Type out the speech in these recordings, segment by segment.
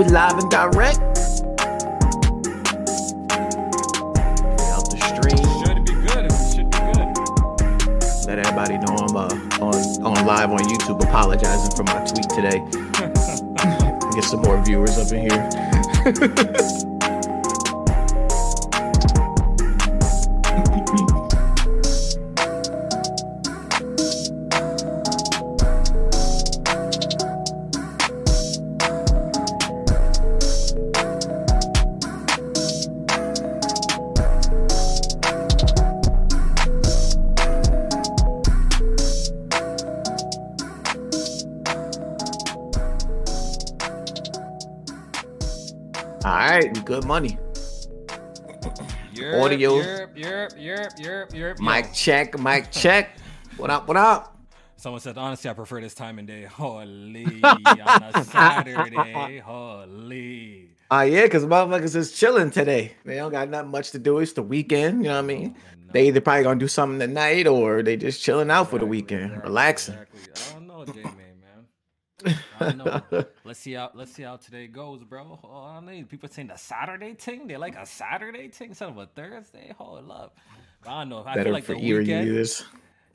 we live and direct? Out the stream. Should be good. It should be good. Let everybody know I'm uh, on on live on YouTube. Apologizing for my tweet today. Get some more viewers up in here. good money. Europe, Audio. Europe, Europe, Europe, Europe, Europe. Mic check, mic check. What up? What up? Someone said, honestly, I prefer this time and day. Holy, on a Saturday. Holy. Uh yeah, cause motherfuckers is chilling today. They don't got nothing much to do. It's the weekend. You know what I mean? They either probably gonna do something tonight or they just chilling out for the weekend, relaxing. Exactly. I don't know, J man, man. I don't know. Let's see how let's see how today goes, bro. Oh, I don't. People saying the Saturday thing. They like a Saturday thing instead of a Thursday. Hold up. But I don't know. I Better feel like for the weekend. users.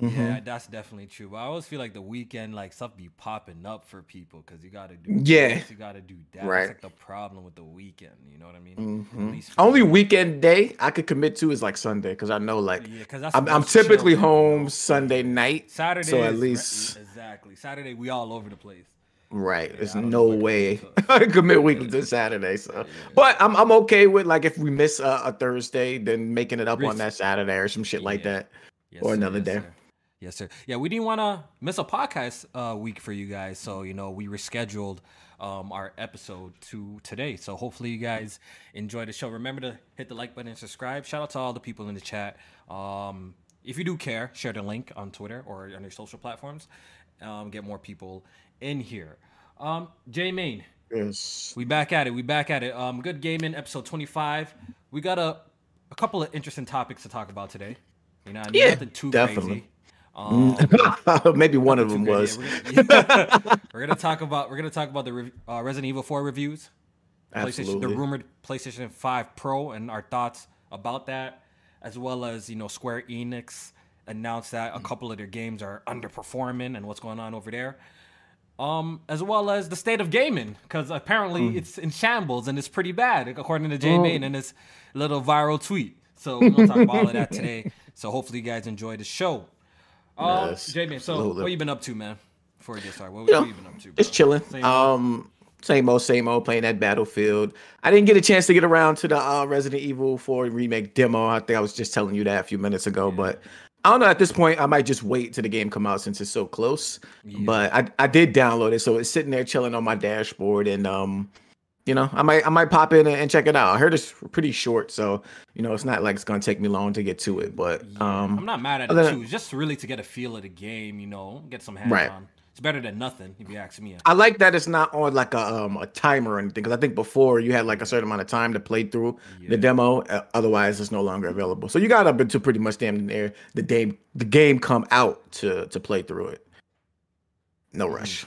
Mhm. Yeah, that's definitely true. But I always feel like the weekend, like stuff be popping up for people because you got to do Yeah. this, you got to do that. Right. That's like the problem with the weekend. You know what I mean? Mhm. For Only me. weekend day I could commit to is like Sunday, cause I know like Yeah, because I'm, I'm typically day, you know? home Sunday night. Saturday. so at least- exactly Saturday. We all over the place. Right. Yeah, There's no know what to way I could commit weekly to Saturday. So, but I'm I'm okay with like if we miss a, a Thursday, then making it up on that Saturday or some shit like that. Yes, Or sir, another yes, day. sir. Yes, sir. Yeah, we didn't want to miss a podcast uh, week for you guys, so you know we rescheduled um, our episode to today. So hopefully you guys enjoy the show. Remember to hit the like button and subscribe. Shout out to all the people in the chat. Um, if you do care, share the link on Twitter or on your social platforms. Um, get more people in here. Um, J Main, Yes. we back at it. We back at it. Um, good gaming episode twenty five. We got a a couple of interesting topics to talk about today. You know, Yeah, nothing too definitely. crazy. Um, Maybe one of them was. crazy. We're gonna, we're gonna talk about we're gonna talk about the uh, Resident Evil Four reviews, PlayStation, the rumored PlayStation Five Pro, and our thoughts about that, as well as you know Square Enix announced that a couple of their games are underperforming and what's going on over there. Um, as well as the state of gaming, because apparently Hmm. it's in shambles and it's pretty bad, according to Oh. Jay Main and his little viral tweet. So we're gonna talk about all of that today. So hopefully you guys enjoy the show. Um, Yes, J Man, so what you been up to, man? Before we get started, what, You know, you been up to? Just chilling. Same? Um, same old, same old. Playing that Battlefield. I didn't get a chance to get around to the uh, Resident Evil 4 remake demo. I think I was just telling you that a few minutes ago, but I don't know. At this point, I might just wait till the game come out since it's so close. But I, I did download it, so it's sitting there chilling on my dashboard, and um, you know, I might I might pop in and, check it out. I heard it's pretty short, so you know, it's not like it's gonna take me long to get to it. But um, I'm not mad at it too. It's just really to get a feel of the game, you know, get some hands Right. on. It's better than nothing, if you ask me. I like that it's not on like a um a timer or anything because I think before you had like a certain amount of time to play through the demo. Uh, otherwise, it's no longer available. So you got up until pretty much damn near the game the game come out to to play through it. No rush.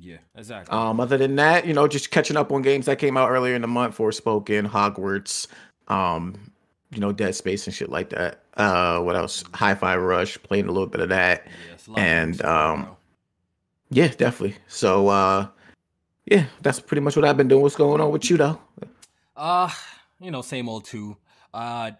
Yeah, exactly. Um, other than that, you know, just catching up on games that came out earlier in the month. Forspoken, Hogwarts, um, you know, Dead Space and shit like that. Uh, what else? Hi-Fi Rush, playing a little bit of that. Of and, um. Yeah, definitely. So, uh, yeah, that's pretty much what I've been doing. What's going on with you though? Uh, you know, same old two. Uh,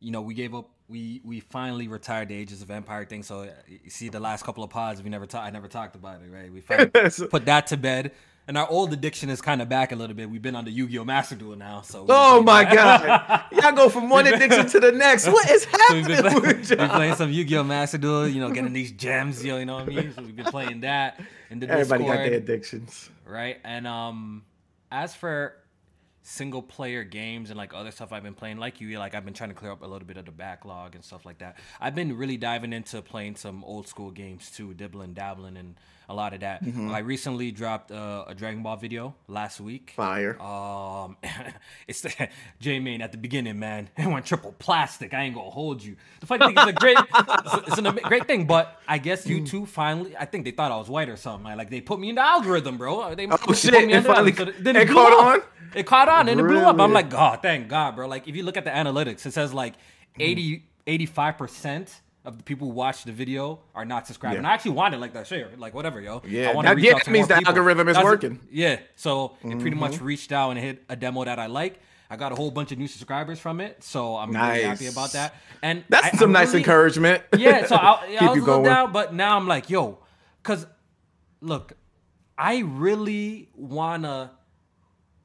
you know, we gave up. We we finally retired the Ages of Empire thing. So uh, you see, the last couple of pods, we never talked. I never talked about it, right? We finally put that to bed. And our old addiction is kind of back a little bit. We've been on the Yu-Gi-Oh Master Duel now, so. Oh my god, y'all go from one addiction to the next. What is So happening we've been, playing, with we've been playing some Yu-Gi-Oh Master Duel, you know, getting these gems, you know, you know what I mean. So we've been playing that in the Everybody got their addictions. right? And um, as for single player games and like other stuff I've been playing, like you, like I've been trying to clear up a little bit of the backlog and stuff like that. I've been really diving into playing some old school games too, dibbling, dabbling, and a lot of that. Mm-hmm. I recently dropped uh, a Dragon Ball video last week. Fire. Um, it's the J Main at the beginning, man. It went triple plastic. I ain't gonna hold you. The funny thing is a great, it's, a, a great thing, but I guess mm. YouTube finally, I think they thought I was white or something. Like they put me in the algorithm, bro. They, oh they shit! It finally, so it, it caught on. It caught on and really? it blew up. I'm like, God, thank God, bro. Like if you look at the analytics, it says like 80, 85 percent of the people who watch the video are not subscribed. Yeah. And I actually wanted like that share, like whatever, yo. Yeah, I want to reach yeah, out to that means the people. algorithm is That's working. yeah, so mm-hmm. it pretty much mm-hmm. reached out and hit a demo that I like. I got a whole bunch of new subscribers from it, so I'm nice. really happy about that. And that's I, some I nice really, encouragement. Yeah, so I, yeah, I was a little down, but now I'm like, yo, because look, I really wanna,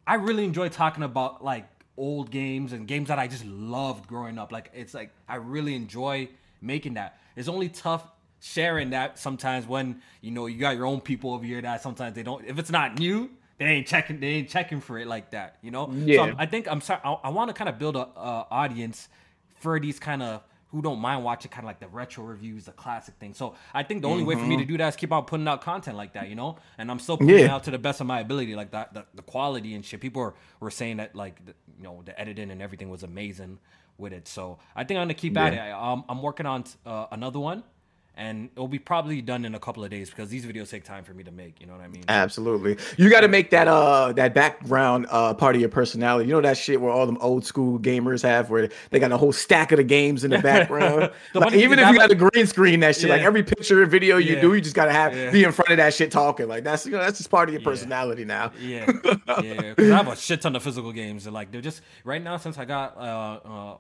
I really enjoy talking about like old games and games that I just loved growing up. Like it's like I really enjoy making that. It's only tough sharing that sometimes when you know you got your own people over here that sometimes they don't. If it's not new, they ain't checking. They ain't checking for it like that. You know. Yeah. So I think I'm sorry. I, I want to kind of build a uh, audience for these kind of who don't mind watching kind of like the retro reviews, the classic thing. So I think the only mm-hmm. way for me to mm-hmm. do that is keep on putting out content like that, you know. And I'm still putting yeah. out to the best of my ability, like that, the, the quality and shit. People were, were saying that like the, you know the editing and everything was amazing with it. So I think I'm gonna keep yeah. at it. I, um, I'm working on uh, another one, and it'll be probably done in a couple of days because these videos take time for me to make. You know what I mean? Absolutely. You got to make that uh that background uh part of your personality. You know that shit where all them old school gamers have, where they got a whole stack of the games in the background. the like, even if you got a green screen, that shit, yeah. like every picture and video you yeah. do, you just gotta have yeah. be in front of that shit talking. Like that's you know that's just part of your personality now. Yeah, yeah. Because I have a shit ton of physical games, and like they're just right now since I got uh, uh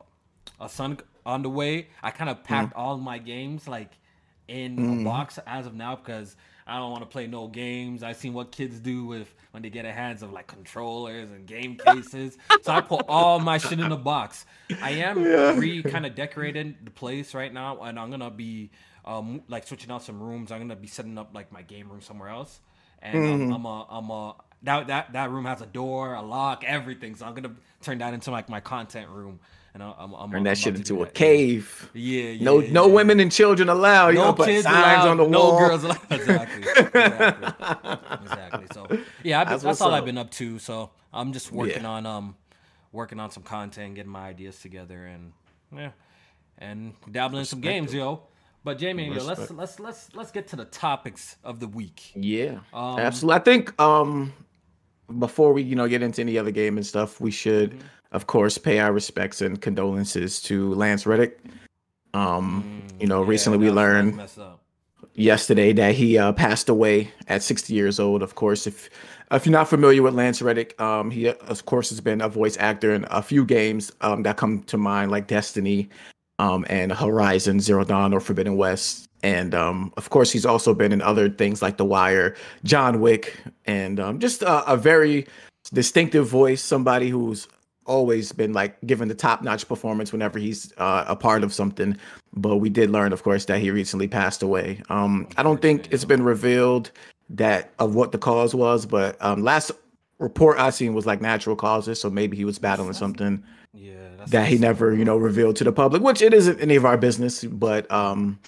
a son on the way. I kind of packed mm all my games like in mm a mm-hmm. box as of now because I don't want to play no games. I've seen what kids do with when they get a hands of like controllers and game cases. so I put all my shit in the box. I am yeah. re kind of decorating the place right now, and I'm gonna be um like switching out some rooms. I'm gonna be setting up like my game room somewhere else, and mm I'm a I'm a that that that room has a door, a lock, everything. So I'm gonna turn that into like my content room and I'm, I'm turn that I'm shit into a cave. Yeah, yeah. No, yeah, no women and children allowed. No you put signs allowed, on the no wall. No girls allowed. Exactly. exactly. exactly. So yeah, been, that's, that's all up. I've been up to. So I'm just working on um, working on some content, getting my ideas together, and yeah, and dabbling in some games, yo. But Jamie, yo, let's let's let's let's get to the topics of the week. Yeah, um, absolutely. I think um, before we you know get into any other game and stuff, we should. Mm-hmm of course, pay our respects and condolences to Lance Reddick. Um, mm, you know, yeah, recently we learned yesterday that he uh, passed away at 60 years old. Of course, if if you're not familiar with Lance Reddick, um, he of course has been a voice actor in a few games um, that come to mind, like Destiny, um, and Horizon Zero Dawn or Forbidden West. And um, of course, he's also been in other things like The Wire, John Wick, and um, just a, a very distinctive voice. Somebody who's always been like given the top notch performance whenever he's uh, a part of something. But we did learn, of course, that he recently passed away. Um, I don't think it's been revealed that of what the cause was, but um, last report I seen was like natural causes. So maybe he was battling something yeah, that he never, you know, revealed to the public, which it isn't any of our business. But um,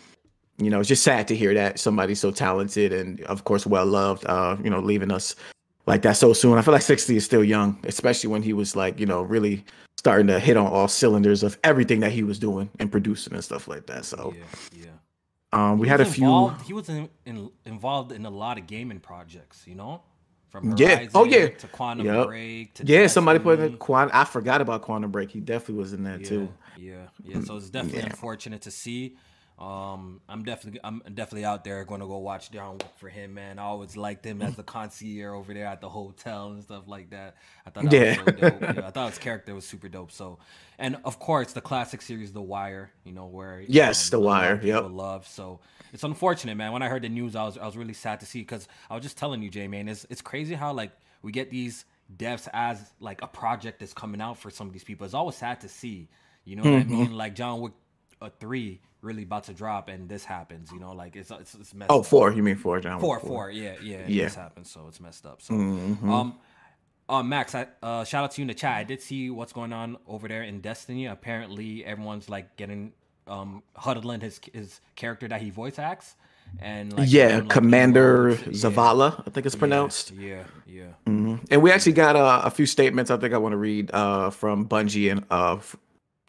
you know, it's just sad to hear that somebody so talented and, of course, well loved, uh, you know, leaving us like that so soon. I feel like 60 is still young, especially when he was like, you know, really starting to hit on all cylinders of everything that he was doing and producing and stuff like that. So, yeah, yeah. Um, we had a few. He was in, in, involved in a lot of gaming projects, you know. From Horizon yeah, oh yeah, to Quantum yep. Break. To yeah, Destiny. somebody put in Quantum. I forgot about Quantum Break. He definitely was in that yeah, too. Yeah, yeah. So it's definitely yeah. unfortunate to see. Um, I'm definitely I'm definitely out there going to go watch John Wick for him, man. I always liked him as the concierge over there at the hotel and stuff like that. I thought that yeah. was so dope. yeah, I thought his character was super dope. So, and of course the classic series, The Wire. You know where yes, um, The Wire. Yep. Love. So it's unfortunate, man. When I heard the news, I was I was really sad to see because I was just telling you, Jay, man, it's it's crazy how like we get these deaths as like a project that's coming out for some of these people. It's always sad to see. You know what mm-hmm. I mean? Like John Wick uh, three really about to drop and this happens, you know, like it's it's, it's messed. Oh, four. You mean four, John? Four, four. Yeah, yeah, yeah. This happens, so it's messed up. So, mm-hmm. um, uh, Max, I, uh, shout out to you in the chat. I did see what's going on over there in Destiny. Apparently, everyone's like getting um huddling his his character that he voice acts, and like, yeah, like, Commander. Zavala, I think it's Yeah, pronounced. Yeah, yeah. hmm And we actually got uh, a few statements. I think I want to read uh, from Bungie and uh,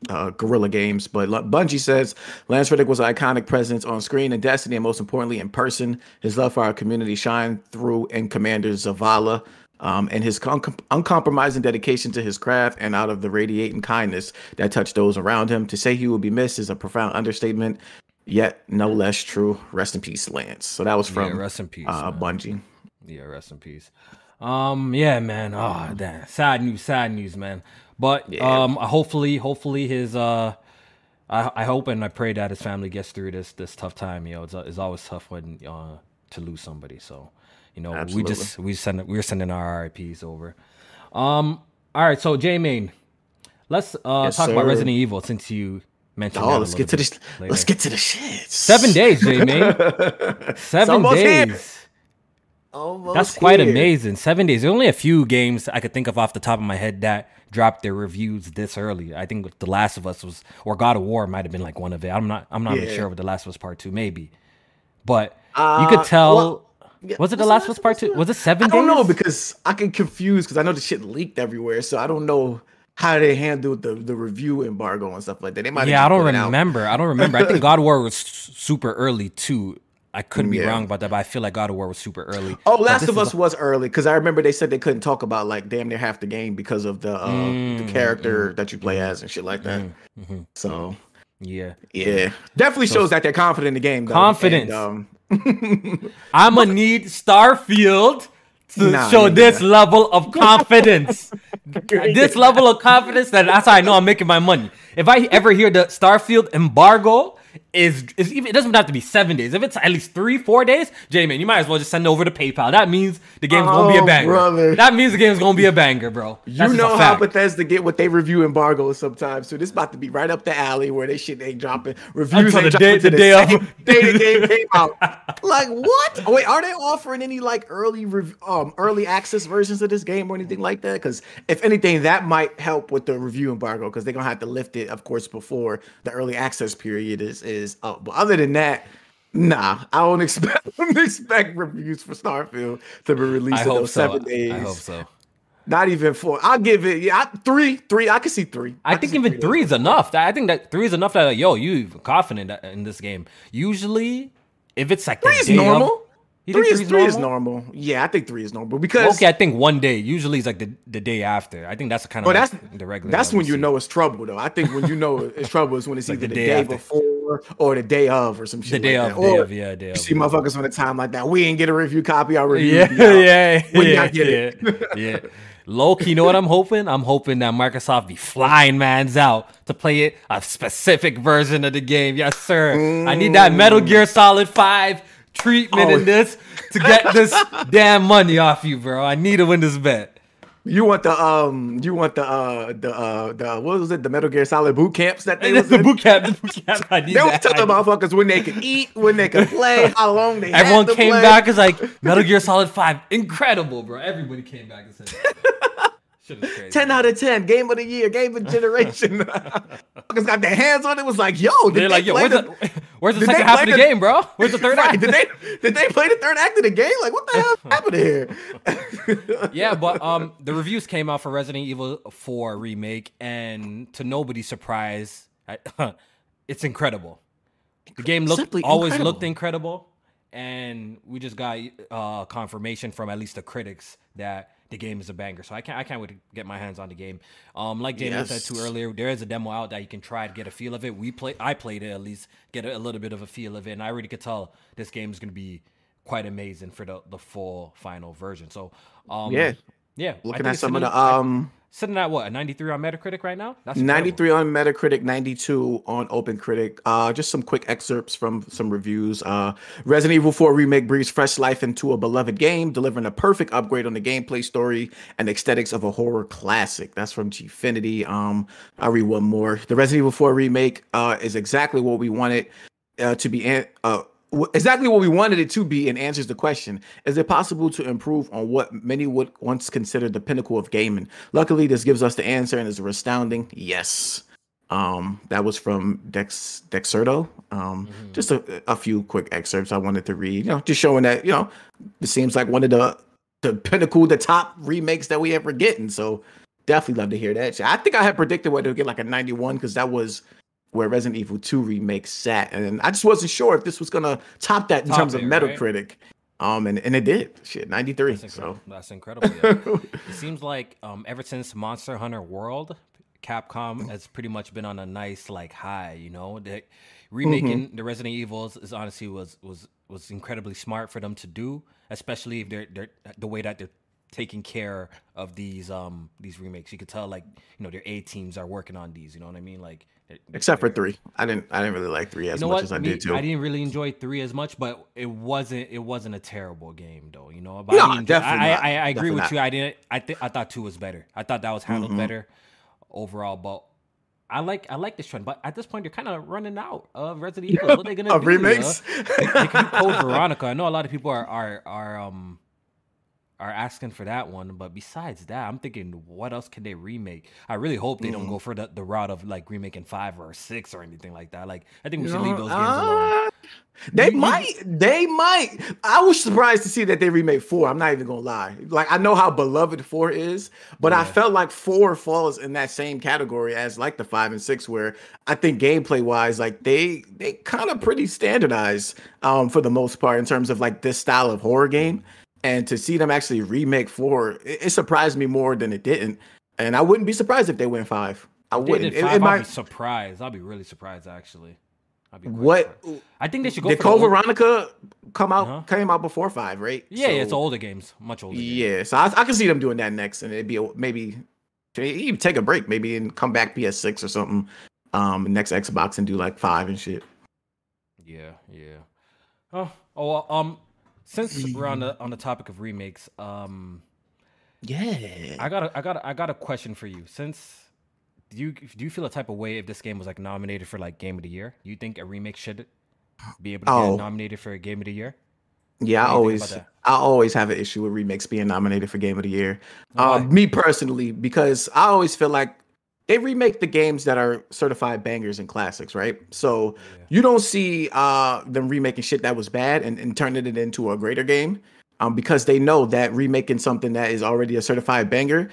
uh, Guerrilla Games. But Bungie says Lance Reddick was an iconic presence on screen in Destiny, and most importantly, in person. His love for our community shined through in Commander Zavala. Um, and his con- uncompromising dedication to his craft and out of the radiating kindness that touched those around him. To say he will be missed is a profound understatement, yet no less true. Rest in peace, Lance. So that was yeah, from rest in peace. uh, man. Bungie. Yeah, rest in peace. Um, yeah, man. Oh, damn. Sad news, sad news, man. But Yeah. um, hopefully, hopefully his uh, I, I hope and I pray that his family gets through this this tough time. You know, it's, it's always tough when uh to lose somebody. So, you know, we just we send we're sending our RIPS over. Um, all right. So J Main, let's uh Yes, talk about. Resident Evil since you mentioned. Oh, let's get to this. later. Let's get to the shit. seven days, J Main. Seven almost here. days. Almost That's quite here. amazing. Seven days. There's only a few games I could think of off the top of my head that dropped their reviews this early. I think The Last of Us was, or God of War might have been like one of it. I'm not. I'm not even Yeah. sure with The Last of Us Part Two, maybe. But you Uh, could tell. well, yeah, was it The Last of Us Part Two? Was it seven I don't know because I can confuse because I know the shit leaked everywhere, so I don't know how they handled the the review embargo and stuff like that. They might. Yeah, I don't remember. I don't remember. I think God of War was super early too. I couldn't be Yeah. wrong about that, but I feel like God of War was super early. Oh, Last of Us was early because I remember they said they couldn't talk about like damn near half the game because of the uh, Mm, the character that you play as and shit like that. mhm. So Yeah. yeah, definitely shows that they're confident in the game. Though. Confidence. And, um, I'm gonna need Starfield to Nah, show this level of confidence. this level of confidence that that's how I know I'm making my money. If I ever hear the Starfield embargo is is even it doesn't have to be seven days. If it's at least three, four days, J man, you might as well just send it over to PayPal. That means the game's gonna be a Oh, banger. brother. That means the game's gonna be a banger, bro. You That's a know how. Bethesda get what they review embargoes sometimes. So this about to be right up the alley where they shit ain't dropping reviews ain't the dropping day- to the day of. day the game came out. Like what? Oh, wait, are they offering any like early rev- um early access versions of this game or anything like that? Because if anything, that might help with the review embargo because they're gonna have to lift it, of course, before the early access period is is up. But other than that. Nah, I don't expect expect reviews for Starfield to be released I in those so. seven days. I hope so. Not even four. I'll give it. Yeah, I, three, three. I can see three. I can think even three is enough. I think that three is enough. That like, yo, you confident in this game. Usually, if it's like the Three is day of- normal. You think Three is three's three is normal. Yeah, I think three is normal because Okay, I think one day. Usually, it's like the, the day after. I think that's the kind of Well, like that's the regular. that's when you C. know it's trouble though. I think when you know it's trouble is when it's Like either the the day day, before or the day of or some shit. the day like of, that. day Or of, yeah, day You of. see motherfuckers on the time like that. We ain't get a review copy. Our review. Yeah, yeah, When yeah, y'all get it. yeah, yeah. Low key, you know what I'm hoping? I'm hoping that Microsoft be flying mans out to play it a specific version of the game. Yes, sir. I need that Metal Gear mm. Solid Five treatment Oh. in this to get this damn money off you, bro. I need to win this bet. You want the um, you want the uh, the uh, the what was it? The Metal Gear Solid boot camps that they was the in? boot camp. The boot camp. I need They was that. telling motherfuckers when they could eat, when they could play, how long they. Everyone came play. back as like Metal Gear Solid Five, incredible, bro. Everybody came back and said, "Shit crazy." 10 out of 10, game of the year, game of generation. Fuckers got their hands on it. Was like, yo, They're they like, "Yo, play where's the, the, where's the did second half of the, the- game, bro? Where's the third Right, act?" did they did they play the third act of the game? Like, what the hell happened here? yeah, but um, the reviews came out for Resident Evil 4 remake, and to nobody's surprise, I, it's incredible. The game looked Simply always incredible. looked incredible, and we just got uh, confirmation from at least the critics that the game is a banger. So I can't I can't wait to get my hands on the game. Um, like James said too earlier, there is a demo out that you can try to get a feel of it. We play I played it at least get a, a little bit of a feel of it, and I already could tell this game is gonna be quite amazing for the the full final version. So um, Yeah. Yeah, Looking at some of the um sitting at what a 93 on Metacritic right now. That's incredible. 93 on Metacritic, 92 on OpenCritic. Uh, just some quick excerpts from some reviews. Uh, Resident Evil 4 Remake breathes fresh life into a beloved game, delivering a perfect upgrade on the gameplay, story, and aesthetics of a horror classic. That's from Gfinity. Um, I'll read one more. The Resident Evil 4 Remake uh, is exactly what we wanted uh, to be. An- uh, exactly what we wanted it to be and answers the question. Is it possible to improve on what many would once consider the pinnacle of gaming? Luckily this gives us the answer and is astounding yes. Um that was from dex dexerto. Um mm-hmm. just a, a few quick excerpts i wanted to read you know just showing that you know it seems like one of the the pinnacle the top remakes that we ever get and so definitely love to hear that. I think i had predicted what it would get like a 91 because that was where Resident Evil 2 remake sat. And I just wasn't sure if this was gonna top that in top terms it, of Metacritic. Right? Um, and, and it did. Shit, 93. That's so that's incredible. Yeah. it seems like um ever since Monster Hunter World, Capcom has pretty much been on a nice like high, you know. The, remaking mm-hmm. the Resident Evils is honestly was was was incredibly smart for them to do, especially if they're they're the way that they're taking care of these um these remakes. You could tell like you know their A teams are working on these. You know what I mean? Like except for three. I didn't. I didn't really like three as you know much what? as I Me, did two. I didn't really enjoy three as much, but it wasn't. It wasn't a terrible game though. You know. But no, I definitely. I, I, I, agree with not. you. I didn't. I think I thought two was better. I thought that was handled mm-hmm. better overall. But I like I like this trend, but at this point they're kind of running out of Resident Evil. What are they gonna do? Remakes? You know? they, they can Code Veronica. I know a lot of people are are are um are asking for that one. But besides that, I'm thinking, what else can they remake? I really hope they mm. don't go for the, the route of like remaking five or six or anything like that. Like, I think we should leave those games alone. They might. They might. I was surprised to see that they remade four. I'm not even gonna lie. Like I know how beloved four is, but yeah. I felt like four falls in that same category as like the five and six, where I think gameplay wise, like they they kind of pretty standardized um for the most part in terms of like this style of horror game and to see them actually remake four, it, it, surprised me more than it didn't. And I wouldn't be surprised if they went five. I wouldn't. Five, it, it might... I'll be surprised. I'll be really surprised actually. what surprised. I think they should go. Did Code Veronica come out uh-huh. came out before five, right? Yeah, so, yeah, it's older games, much older. Yeah, so I, I, can see them doing that next, and it'd be a, maybe even take a break, maybe and come back PS6 or something, um, next Xbox and do like five and shit. Yeah, yeah. Oh, oh, um, since we're on the on the topic of remakes, um, yeah, I got a, I got a, I got a question for you. Since do you do you feel a type of way if this game was like nominated for like game of the year? Do you think a remake should be able to oh. get nominated for a game of the year? Yeah, I always I always have an issue with remakes being nominated for game of the year. Um, me personally, because I always feel like they remake the games that are certified bangers and classics, right? So yeah. you don't see uh them remaking shit that was bad and, and turning it into a greater game. Um, because they know that remaking something that is already a certified banger,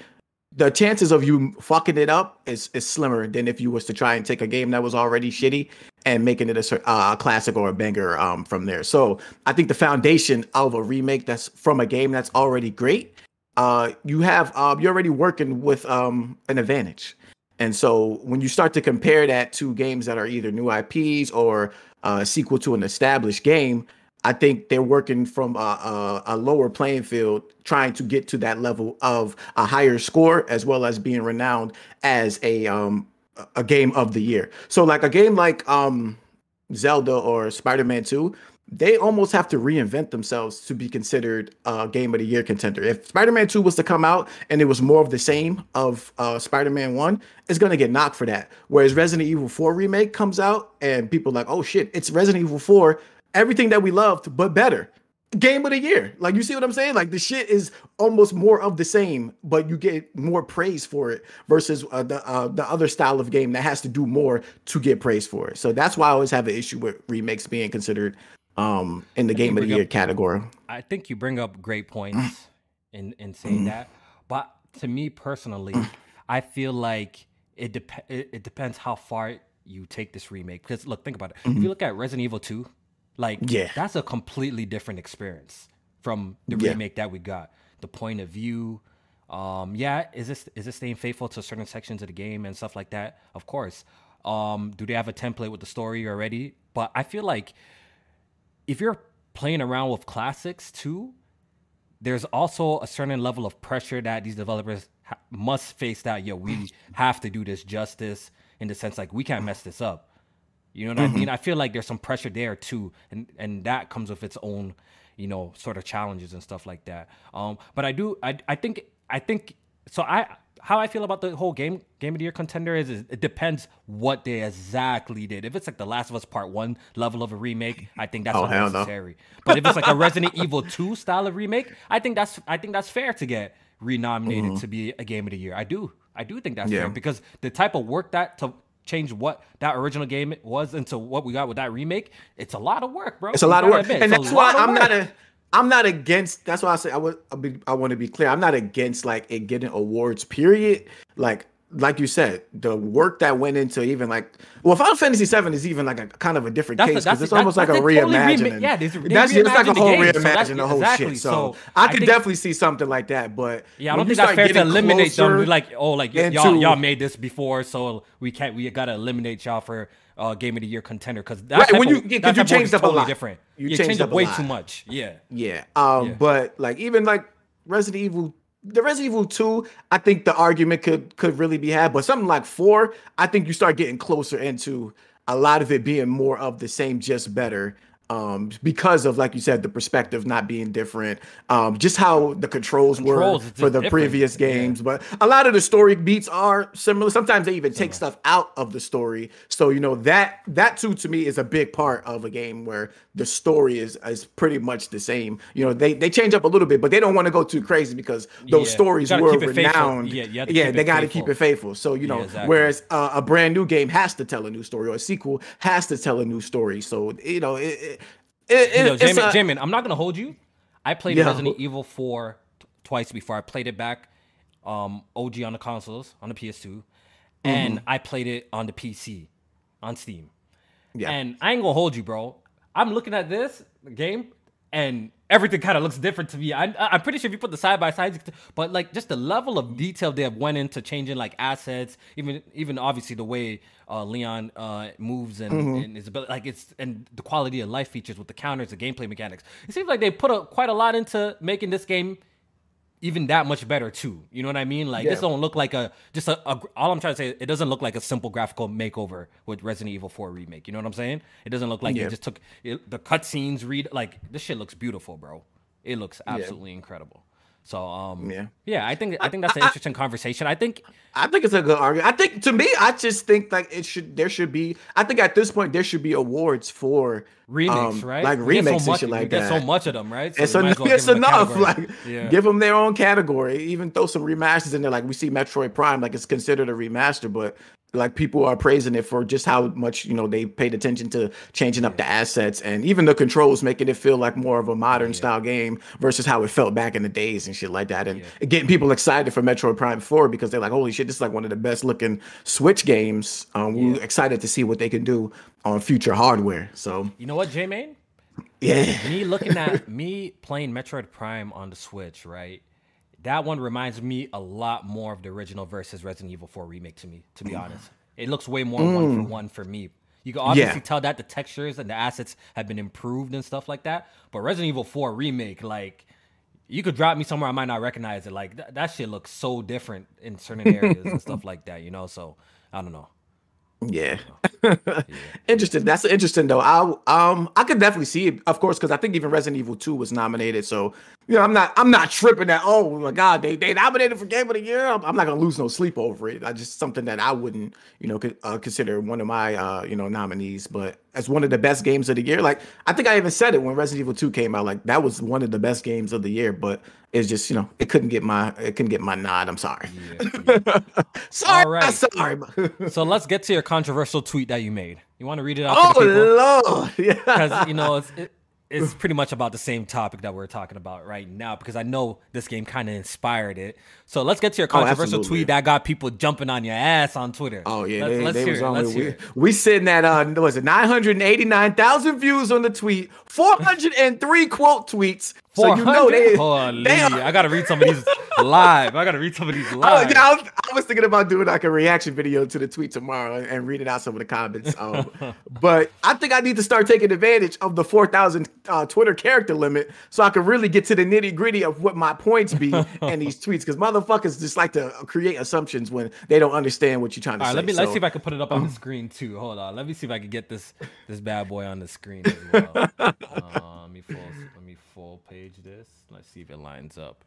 the chances of you fucking it up is, is slimmer than if you was to try and take a game that was already shitty and making it a, uh, classic or a banger um, from there. So I think the foundation of a remake that's from a game that's already great, uh, you have uh, you're already working with um, an advantage. And so when you start to compare that to games that are either new IPs or uh, a sequel to an established game, I think they're working from a, a, a, lower playing field, trying to get to that level of a higher score, as well as being renowned as a um, a game of the year. So like a game like um, Zelda or Spider Man Two, they almost have to reinvent themselves to be considered a game of the year contender. If Spider-Man 2 was to come out and it was more of the same of uh, Spider-Man 1, it's going to get knocked for that. Whereas Resident Evil 4 remake comes out and people like, "Oh shit, it's Resident Evil 4, everything that we loved but better." Game of the year. Like you see what I'm saying? Like the shit is almost more of the same, but you get more praise for it versus uh, the uh, the other style of game that has to do more to get praise for it. So that's why I always have an issue with remakes being considered um in the game of the year up, category. I think you bring up great points in in saying that, but to me personally, I feel like it, dep- it, it depends how far you take this remake. Because look, think about it. Mm-hmm. If you look at Resident Evil Two, like yeah, that's a completely different experience from the yeah. remake that we got. The point of view, um, yeah, is this is this staying faithful to certain sections of the game and stuff like that? Of course. Um, do they have a template with the story already? But I feel like if you're playing around with classics too, there's also a certain level of pressure that these developers ha- must face that yo we have to do this justice in the sense like we can't mess this up. You know what mm-hmm. i mean? I feel like there's some pressure there too and and that comes with its own you know sort of challenges and stuff like that. Um but i do i i think i think so i how I feel about the whole game game of the year contender is, is, it depends what they exactly did. If it's like the Last of Us Part One level of a remake, I think that's Oh, hell no. unnecessary. But if it's like a Resident Evil Two style of remake, I think that's I think that's fair to get renominated to be a game of the year. I do I do think that's Mm-hmm. Yeah. fair because the type of work that to change what that original game was into what we got with that remake, it's a lot of work, bro. It's a lot of work, admit, and that's why I'm not a. I'm not against. That's why I say I would. I, be, I want to be clear. I'm not against like it getting awards. Period. Like like you said, the work that went into even like well, Final Fantasy VII is even like a kind of a different That's case because it's almost like a a totally reimagining. yeah, they- they that's it's like a whole game, so reimagining the whole exactly, shit. So, so I I could definitely see something like that. But Yeah, I don't you think that's fair to eliminate them. Like, oh, like y- y'all, y'all made this before, so we can't. We gotta eliminate y'all for uh, game of the year contender because that Right, when you- yeah, that you changed up a lot. different. You You, changed up way too much. Yeah. Yeah. Um, Yeah. but like even like Resident Evil the Resident Evil 2, I think the argument could could really be had, but something like 4, I think you start getting closer into a lot of it being more of the same just better. Um, because of like you said, the perspective not being different, um, just how the controls, Controls were for the different. previous Yeah. games, but a lot of the story beats are similar. Sometimes they even take stuff out of the story. So you know that that too to me is a big part of a game where the story is is pretty much the same. You know they they change up a little bit, but they don't want to go too crazy because those Yeah. stories were it faithful. renowned. Yeah, you have to yeah, they got to keep it faithful. So you Yeah, know, exactly. whereas uh, a brand new game has to tell a new story, or a sequel has to tell a new story. So you know it. it it, You know, Jamin, a- Jamin, I'm not gonna hold you. I played Yeah. Resident Evil 4 t- twice before. I played it back, um, OG on the consoles on the PS2, and Mm-hmm. I played it on the PC, on Steam. Yeah. And I ain't gonna hold you, bro. I'm looking at this game, and everything kind of looks different to me. I, I'm pretty sure if you put the side by sides, but like just the level of detail they have went into changing like assets, even even obviously the way uh, Leon uh, moves and, Mm-hmm. and his ability, like it's and the quality of life features with the counters, the gameplay mechanics. It seems like they put a, quite a lot into making this game even that much better too. You know what I mean? Like this Yeah. don't look like a just a, a all I'm trying to say it doesn't look like a simple graphical makeover with Resident Evil 4 remake. You know what I'm saying? It doesn't look like Yeah. they just took it, the cutscenes read like this shit looks beautiful, bro. It looks absolutely incredible. So um Yeah. yeah, I think I think that's an interesting conversation. I think I think it's a good argument. I think to me, I just think like it should there should be. I think at this point there should be awards for remakes, um, right? like get so remakes and shit like that. so much of them, right? So it's en- well it's enough. Like, Yeah. give them their own category. Even throw some remasters in there. Like we see Metroid Prime, like it's considered a remaster, but like people are praising it for just how much you know they paid attention to changing up the assets and even the controls, making it feel like more of a modern style game versus how it felt back in the days and shit like that. And getting people excited for Metroid Prime 4 because they're like, holy shit, this is like one of the best looking Switch games. Um, we're excited to see what they can do on future hardware. So You know what, J Main? yeah. me looking at me playing Metroid Prime on the Switch, right? That one reminds me a lot more of the original versus Resident Evil 4 remake to me, to be honest. It looks way more one for one for me. You can obviously Yeah. tell that the textures and the assets have been improved and stuff like that. But Resident Evil 4 remake, like you could drop me somewhere I might not recognize it. Like th- that shit looks so different in certain areas and stuff like that, you know? So I don't know. Yeah. interesting. That's interesting though. I um I could definitely see it, of course, because I think even Resident Evil 2 was nominated. So you know, I'm not I'm not tripping that, oh my god, they they nominated for Game of the Year. I'm, I'm not gonna lose no sleep over it. I just something that I wouldn't, you know, co- uh, consider one of my uh, you know, nominees, but as one of the best games of the year. Like I think I even said it when Resident Evil 2 came out, like that was one of the best games of the year, but it's just, you know, it couldn't get my it couldn't get my nod. I'm sorry. sorry, All right. Sorry. So let's get to your controversial tweet that you made. You want to read it out to the people? Oh Lord. Yeah. because you know it's it, it's pretty much about the same topic that we're talking about right now because I know this game kind of inspired it. So let's get to your controversial Oh, tweet that got people jumping on your ass on Twitter. Oh yeah, let's, they, let's they hear was it. on Let's hear We, we sitting at uh, was it nine hundred eighty nine thousand views on the tweet, four hundred and three quote tweets. So you know 400? they, Holy, are- I gotta read some of these live. I gotta read some of these live. I, was, I was thinking about doing like a reaction video to the tweet tomorrow and, and reading out some of the comments. Um, but I think I need to start taking advantage of the 4,000 uh, Twitter character limit so I can really get to the nitty gritty of what my points be in these tweets. Because motherfuckers just like to create assumptions when they don't understand what you're trying to All right, say. let me let's see if I can put it up on the screen too. Hold on, let me see if I can get this this bad boy on the screen as well. let me full let me full page this. Let's see if it lines up.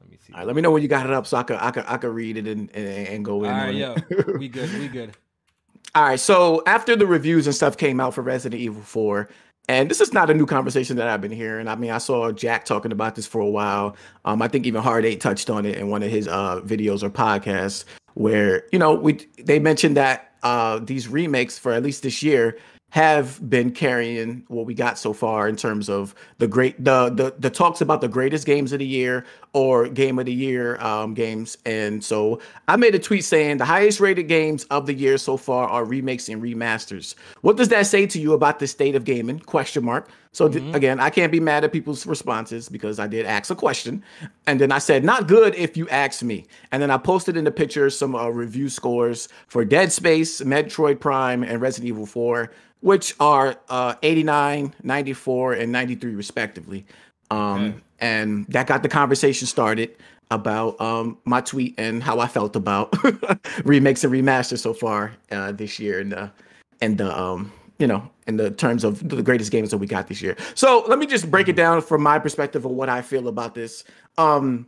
Let me see. All right, let me know when you got it up so I could I could I could read it and and, and go in. All on right, it. yeah, we good, we good. All right, so after the reviews and stuff came out for Resident Evil 4, and this is not a new conversation that I've been hearing. I mean, I saw Jack talking about this for a while. Um, I think even Hard Eight touched on it in one of his uh videos or podcasts, where you know we they mentioned that uh these remakes for at least this year have been carrying what we got so far in terms of the great the the, the talks about the greatest games of the year or game of the year um, games. And so i made a tweet saying the highest rated games of the year so far are remakes and remasters. What does that say to you about the state of gaming? Question mark so th- Mhm. again i can't be mad at people's responses because i did ask a question and then i said not good if you ask me and then i posted in the picture some uh, review scores for dead space metroid prime and resident evil 4 which are uh, 89, 94, and 93 respectively. Um, Okay. And that got the conversation started about um, my tweet and how I felt about remakes and remasters so far uh, this year, and the and the um, you know, in the terms of the greatest games that we got this year. So let me just break it down from my perspective of what I feel about this. Um,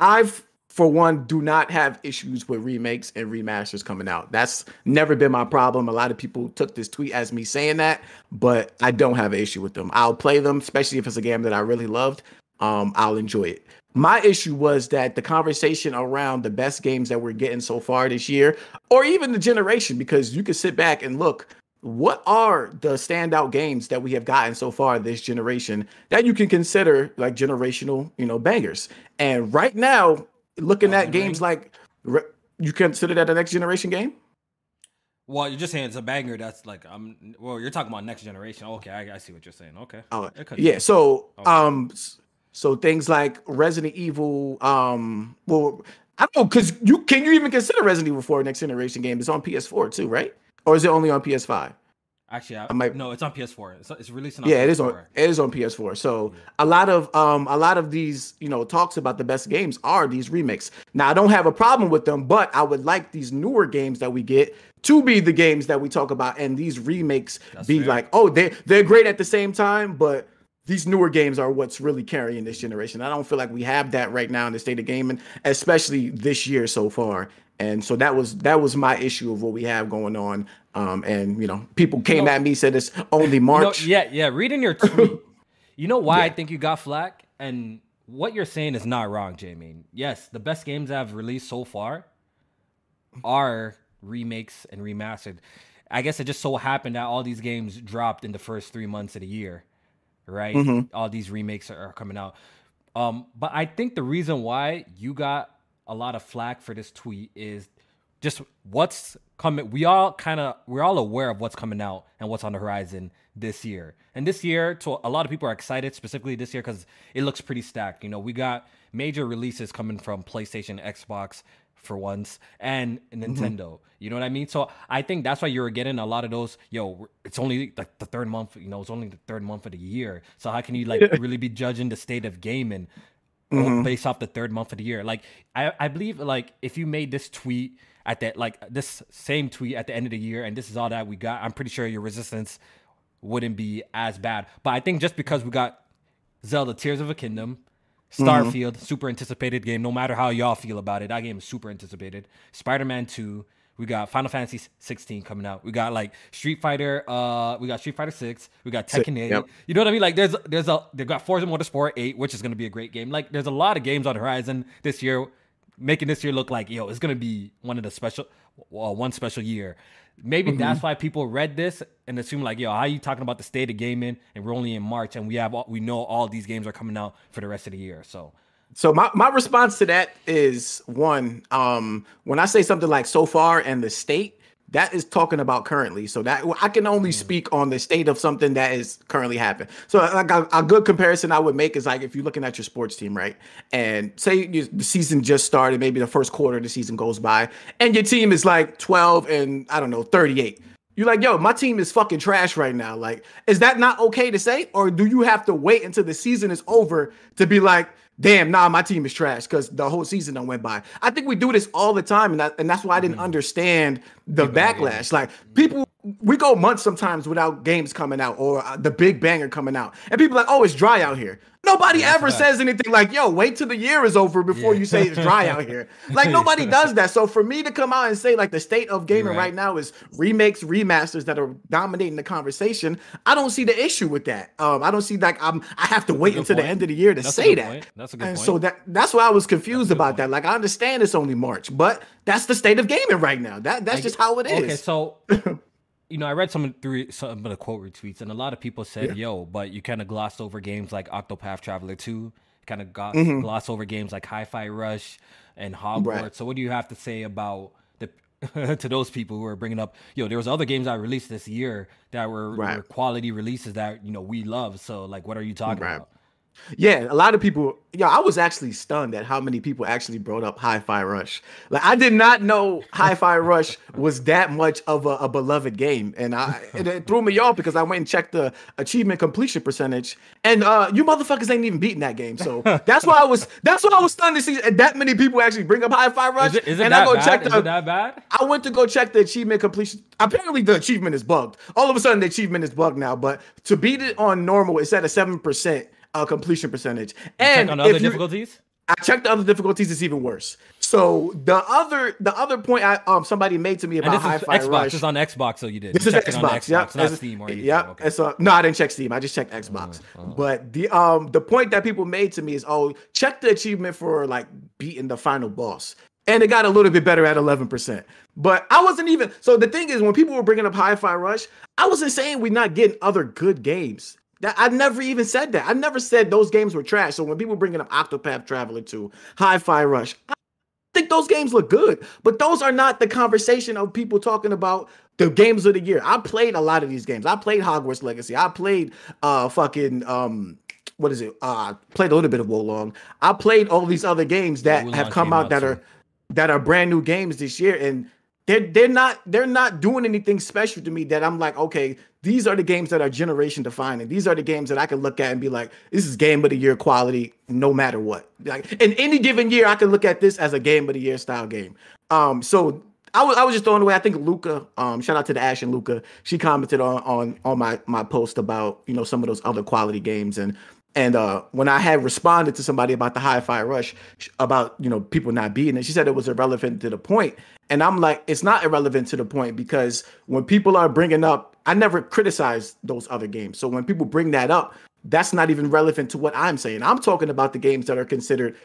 I've for one, do not have issues with remakes and remasters coming out. That's never been my problem. A lot of people took this tweet as me saying that, but I don't have an issue with them. I'll play them, especially if it's a game that I really loved. Um, I'll enjoy it. My issue was that the conversation around the best games that we're getting so far this year, or even the generation, because you can sit back and look, what are the standout games that we have gotten so far this generation that you can consider like generational, you know, bangers? And right now, looking at games like you consider that a next generation game? Well, you're just saying it's a banger. That's like I'm. Well, you're talking about next generation. Okay, I, I see what you're saying. Okay. Oh, yeah. So, Okay. um, so things like Resident Evil, um, well, I don't know, cause you can you even consider Resident Evil 4 next generation game? It's on PS4 too, right? Or is it only on PS5? Actually, I, I might- no, it's on PS4. It's, it's releasing. On Yeah, it is on PS4. it is on PS4. So a lot of um a lot of these you know talks about the best games are these remakes. Now I don't have a problem with them, but I would like these newer games that we get to be the games that we talk about, and these remakes That's be fair. like, oh, they they're great at the same time, but these newer games are what's really carrying this generation. I don't feel like we have that right now in the state of gaming, especially this year so far. And so that was that was my issue of what we have going on. Um, and you know, people came at me said it's only March. yeah, yeah. Reading your tweet, you know why I think you got flack, and what you're saying is not wrong, Jamie. Yes, the best games I've released so far are remakes and remastered. I guess it just so happened that all these games dropped in the first three months of the year, right? Mhm. All these remakes are, are coming out. Um, but I think the reason why you got a lot of flack for this tweet is just what's coming. We all kind of we're all aware of what's coming out and what's on the horizon this year. And this year, to a lot of people are excited, specifically this year because it looks pretty stacked. You know, we got major releases coming from PlayStation, Xbox for once, and mm-hmm. Nintendo. You know what I mean? So I think that's why you're getting a lot of those. Yo, it's only like the third month. You know, it's only the third month of the year. So how can you like really be judging the state of gaming? Mhm. based off the third month of the year. Like I, I believe like if you made this tweet at that like this same tweet at the end of the year and this is all that we got, I'm pretty sure your resistance wouldn't be as bad. But I think just because we got Zelda Tears of a Kingdom, Starfield, super anticipated game, no matter how y'all feel about it, that game is super anticipated. Spider-Man 2, we got Final Fantasy 16 coming out. We got like Street Fighter, uh, we got Street Fighter 6, we got Tekken 8. yep. You know what I mean? Like there's there's a they got Forza Motorsport 8, which is gonna be a great game. Like there's a lot of games on the horizon this year, making this year look like yo, it's gonna be one of the special uh, one special year. Maybe that's why people read this and assume like, yo, how are you talking about the state of gaming and we're only in March and we have all, we know all these games are coming out for the rest of the year. So So my, my response to that is one, um, when I say something like so far and the state, that is talking about currently. So that I can only speak on the state of something that is currently happening. So like a, a good comparison I would make is like if you're looking at your sports team, right? And say you, the season just started, maybe the first quarter of the season goes by, and your team is like 12 and I don't know, 38. You're like, yo, my team is fucking trash right now. Like, is that not okay to say? Or do you have to wait until the season is over to be like, damn, nah, my team is trash because the whole season done went by? I think we do this all the time. And, that, and that's why I didn't understand the People backlash. Like, people we go months sometimes without games coming out or uh, the big banger coming out, and people are like, oh, it's dry out here. Nobody ever says anything like, yo, wait till the year is over before yeah. you say it's dry out here. Like nobody does that. So for me to come out and say like the state of gaming right. right. now is remakes, remasters that are dominating the conversation, I don't see the issue with that. Um, I don't see like I'm I have to wait until point. the end of the year to that's say that. Point. That's a good and point. so that that's why I was confused about point. that. Like I understand it's only March, but that's the state of gaming right now. That that's just how it is. Okay, so you know, I read some through some of the quote retweets, and a lot of people said, yeah. "Yo, but you kind of glossed over games like Octopath Traveler 2, kind of gloss, mm-hmm. gloss over games like Hi-Fi Rush and Hogwarts." Right. So, what do you have to say about the to those people who are bringing up, yo, there was other games I released this year that were, right. were quality releases that you know we love. So, like, what are you talking right. about? Yeah, a lot of people. Yeah, I was actually stunned at how many people actually brought up Hi-Fi Rush. Like, I did not know Hi-Fi Rush was that much of a, a beloved game, and I it, it, threw me off because I went and checked the achievement completion percentage, and uh, you motherfuckers ain't even beating that game. So that's why I was that's why I was stunned to see that many people actually bring up Hi-Fi Rush. Is it, is it and that I go bad? check the, is it that bad? I went to go check the achievement completion. Apparently, the achievement is bugged. All of a sudden, the achievement is bugged now. But to beat it on normal, it's at a seven percent uh, completion percentage. And on other difficulties. I checked the other difficulties; it's even worse. So the other the other point I um somebody made to me about Hi-Fi Xbox. Rush. Is on Xbox, so you did. This you is Xbox, yep. not Steam or. Yep. Okay. So no, I didn't check Steam. I just checked Xbox. Oh, oh. But the um the point that people made to me is, oh, check the achievement for like beating the final boss and it got a little bit better at 11%. But I wasn't even so the thing is when people were bringing up Hi-Fi Rush, I wasn't saying we're not getting other good games. That I never even said that. I never said those games were trash. So when people bringing up Octopath Traveler 2, Hi-Fi Rush, I think those games look good, but those are not the conversation of people talking about the games of the year. I played a lot of these games. I played Hogwarts Legacy. I played uh fucking um what is it? Uh played a little bit of Wo Long. I played all these other games that have come out, out that too. are that are brand new games this year and they're they're not they're not doing anything special to me that I'm like, okay, these are the games that are generation defining. These are the games that I can look at and be like, this is game of the year quality, no matter what. Like in any given year, I can look at this as a game of the year style game. Um, so I was I was just throwing away. I think Luca, um, shout out to the Ash and Luca. She commented on on on my my post about you know some of those other quality games and and uh, when I had responded to somebody about the Hi-Fi Rush, about you know people not beating it, she said it was irrelevant to the point. And I'm like, it's not irrelevant to the point because when people are bringing up, I never criticize those other games. So when people bring that up, that's not even relevant to what I'm saying. I'm talking about the games that are considered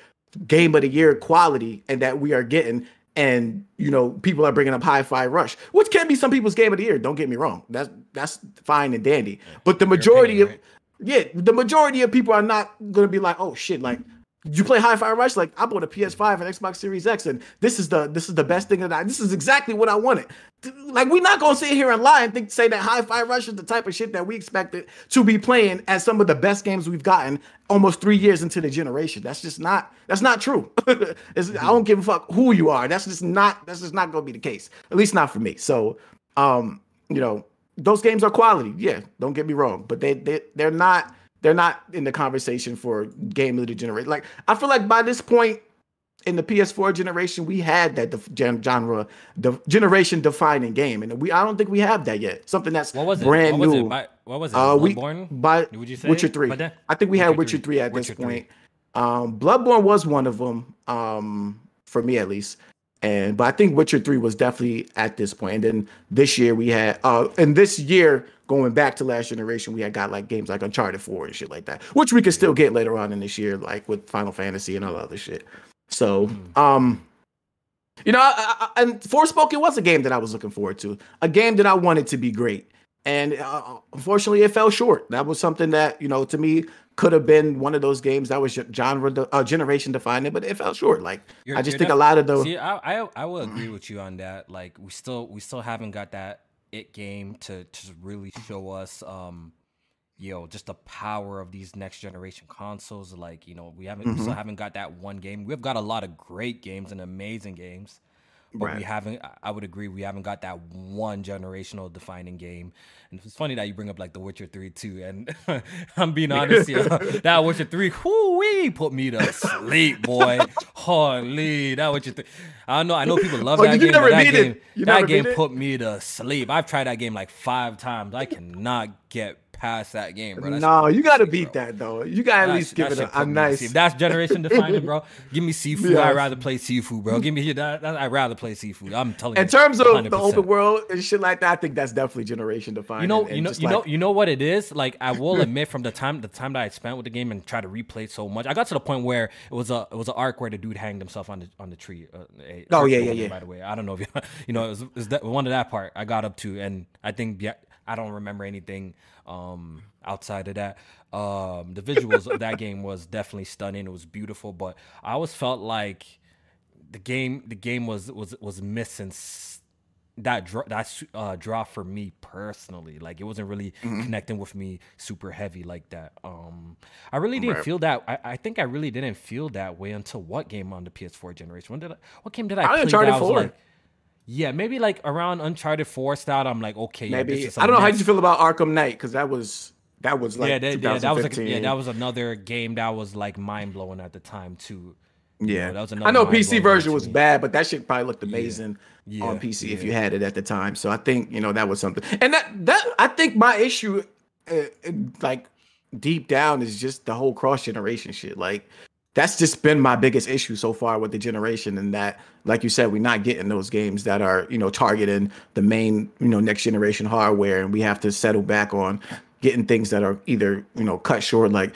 game of the year quality and that we are getting. And you know, people are bringing up Hi-Fi Rush, which can be some people's game of the year. Don't get me wrong. That's that's fine and dandy. But the majority opinion, of yeah, the majority of people are not gonna be like, oh shit, like you play Hi-Fi Rush? Like I bought a PS5 and Xbox Series X, and this is the this is the best thing that I. This is exactly what I wanted. Like we're not gonna sit here and lie and think say that Hi-Fi Rush is the type of shit that we expected to be playing as some of the best games we've gotten almost three years into the generation. That's just not that's not true. I don't give a fuck who you are. That's just not that's just not gonna be the case. At least not for me. So um, you know, those games are quality. Yeah, don't get me wrong, but they they they're not they're not in the conversation for game of the generation. Like I feel like by this point in the PS4 generation, we had that def- genre, the generation defining game, and we I don't think we have that yet. Something that's what was it? brand what new. Was by, what was it? Uh, we by Would you say Witcher three. I think we Witcher had Witcher three at Witcher this 3. point. Um, Bloodborne was one of them. Um, for me at least. And but I think Witcher 3 was definitely at this point. And then this year we had uh and this year going back to last generation, we had got like games like Uncharted 4 and shit like that, which we could still get later on in this year, like with Final Fantasy and all other shit. So hmm. um you know, I, I, and Forspoken was a game that I was looking forward to, a game that I wanted to be great. And uh, unfortunately, it fell short. That was something that, you know, to me could have been one of those games that was genre uh, generation defining, but it fell short. Like you're, I just think not, a lot of those. See, I, I I will agree with you on that. Like we still we still haven't got that it game to to really show us um you know just the power of these next generation consoles like you know we haven't mm-hmm. we still mm-hmm. haven't got that one game we've got a lot of great games and amazing games but Right. we haven't. I- would agree, we haven't got that one generational defining game. And it's funny that you bring up like The Witcher Three too. And I'm being honest, yeah, that Witcher Three, whoo wee, put me to sleep, boy. Holy, that Witcher Three. I don't know. I know people love Oh, that game. never that it? game, You that game it? put me to sleep. I've tried that game like five times. I cannot get past that game, bro. That No, you got to beat bro. that though. You got to at least give it a, a nice. sleep. That's generation defining, bro. Give me Sifu. Yes. I'd rather play Sifu, bro. Give me that. that I'd rather play Sifu. I'm telling you. In terms of the 100%. open world and shit like that, I think that's definitely generation defining. You know, you know, you like- know, you know what it is. Like I will admit, from the time the time that I spent with the game and tried to replay it so much, I got to the point where it was a it was an arc where the dude hanged himself on the on the tree. Uh, a- Oh, yeah, yeah, yeah. By the way, I don't know if you, you know, it was, it was that, one of that part I got up to, and I think yeah, I don't remember anything um outside of that. Um, the visuals of that game was definitely stunning. It was beautiful, but I always felt like the game the game was was was missing that draw that uh, draw for me personally. Like it wasn't really Mm-hmm. connecting with me super heavy like that. Um, I really didn't Right. feel that. I, I think I really didn't feel that way until what game on the PS4 generation? When did I, what game did I Probably play? Uncharted I 4. like, yeah, maybe like around Uncharted Four style. I'm like, okay, yeah, maybe this is a I don't know how you feel about Arkham Knight because that was that was like yeah, that, yeah, that was like, yeah, that was another game that was like mind blowing at the time too. You Yeah, know, that was another I know PC version was bad, but that shit probably looked amazing Yeah, on PC if you had it at the time. So I think you know that was something. And that that I think my issue, uh, like deep down, is just the whole cross generation shit. Like that's just been my biggest issue so far with the generation, and that, like you said, we're not getting those games that are you know targeting the main you know next generation hardware, and we have to settle back on getting things that are either you know cut short, like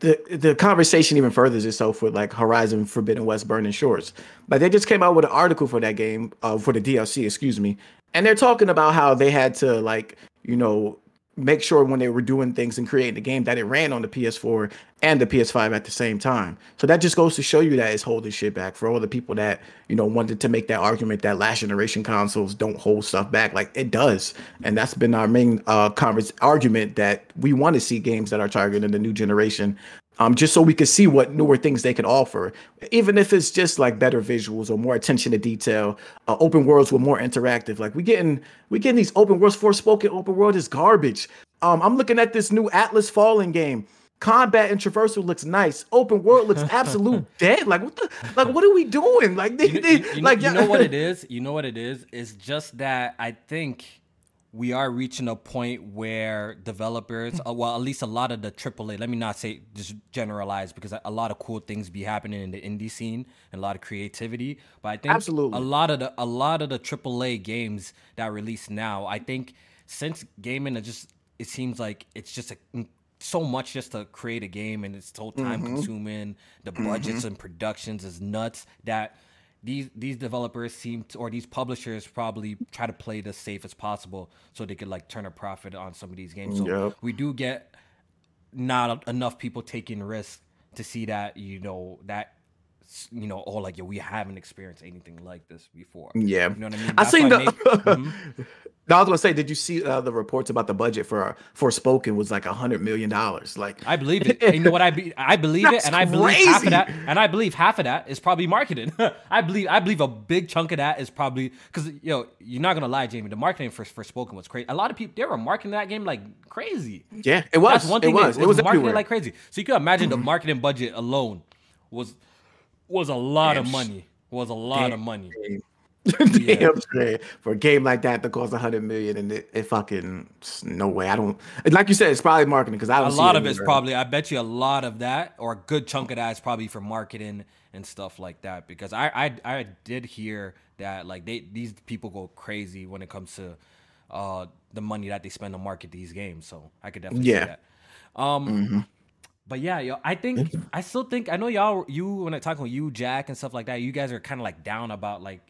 the the conversation even furthers itself with like Horizon Forbidden West Burning Shores. Like they just came out with an article for that game, uh, for the DLC, excuse me, and they're talking about how they had to like you know make sure when they were doing things and creating the game that it ran on the PS4 and the PS5 at the same time. So that just goes to show you that it's holding shit back for all the people that you know wanted to make that argument that last generation consoles don't hold stuff back. Like it does, and that's been our main uh converse argument that we want to see games that are targeting the new generation. Um, just so we could see what newer things they can offer, even if it's just like better visuals or more attention to detail, uh, open worlds were more interactive. Like we getting we getting these open worlds. Forspoken open world is garbage. Um, I'm looking at this new Atlas Fallen game. Combat and traversal looks nice. Open world looks absolute dead. Like what the like what are we doing? Like they, you, they you- you like know, you know what it is. You know what it is. It's just that I think we are reaching a point where developers, uh, well, at least a lot of the AAA. Let me not say just generalize because a- lot of cool things be happening in the indie scene and a lot of creativity. But I think Absolutely. a lot of the a lot of the AAA games that release now, I think since gaming, it just it seems like it's just a so much just to create a game and it's so time Mm-hmm. consuming. The budgets and productions is nuts that these these developers seem to, or these publishers probably try to play the safe as possible so they could like turn a profit on some of these games. So Yep. we do get not enough people taking risks to see that you know that you know oh like yeah we haven't experienced anything like this before. Yeah. You know what I mean? I That's seen why the. Mhm. No, I was gonna say, did you see uh, the reports about the budget for Forspoken was like a hundred million dollars? Like I believe it. And you know what? I be, I believe it, and I believe half of that, and I believe half of that is probably marketing. I believe I believe a big chunk of that is probably because you know you're not gonna lie, Jamie. The marketing for Forspoken was crazy. A lot of people they were marketing that game like crazy. yeah, it was. That's one thing. it was. It was marketing everywhere. like crazy. So you can imagine the marketing budget alone was was a lot of Damn sh- money. Was a lot of money. Damn straight. For a game like that that costs a hundred million and it, it fucking no way. I don't like you said. It's probably marketing because I don't. a lot it of it's probably i bet you a lot of that or a good chunk of that is probably for marketing and stuff like that because i i, I did hear that like they these people go crazy when it comes to uh the money that they spend to market these games so i could definitely Yeah. see that um but yeah yo i think i still think i know y'all you when i talk with you jack and stuff like that you guys are kind of like down about like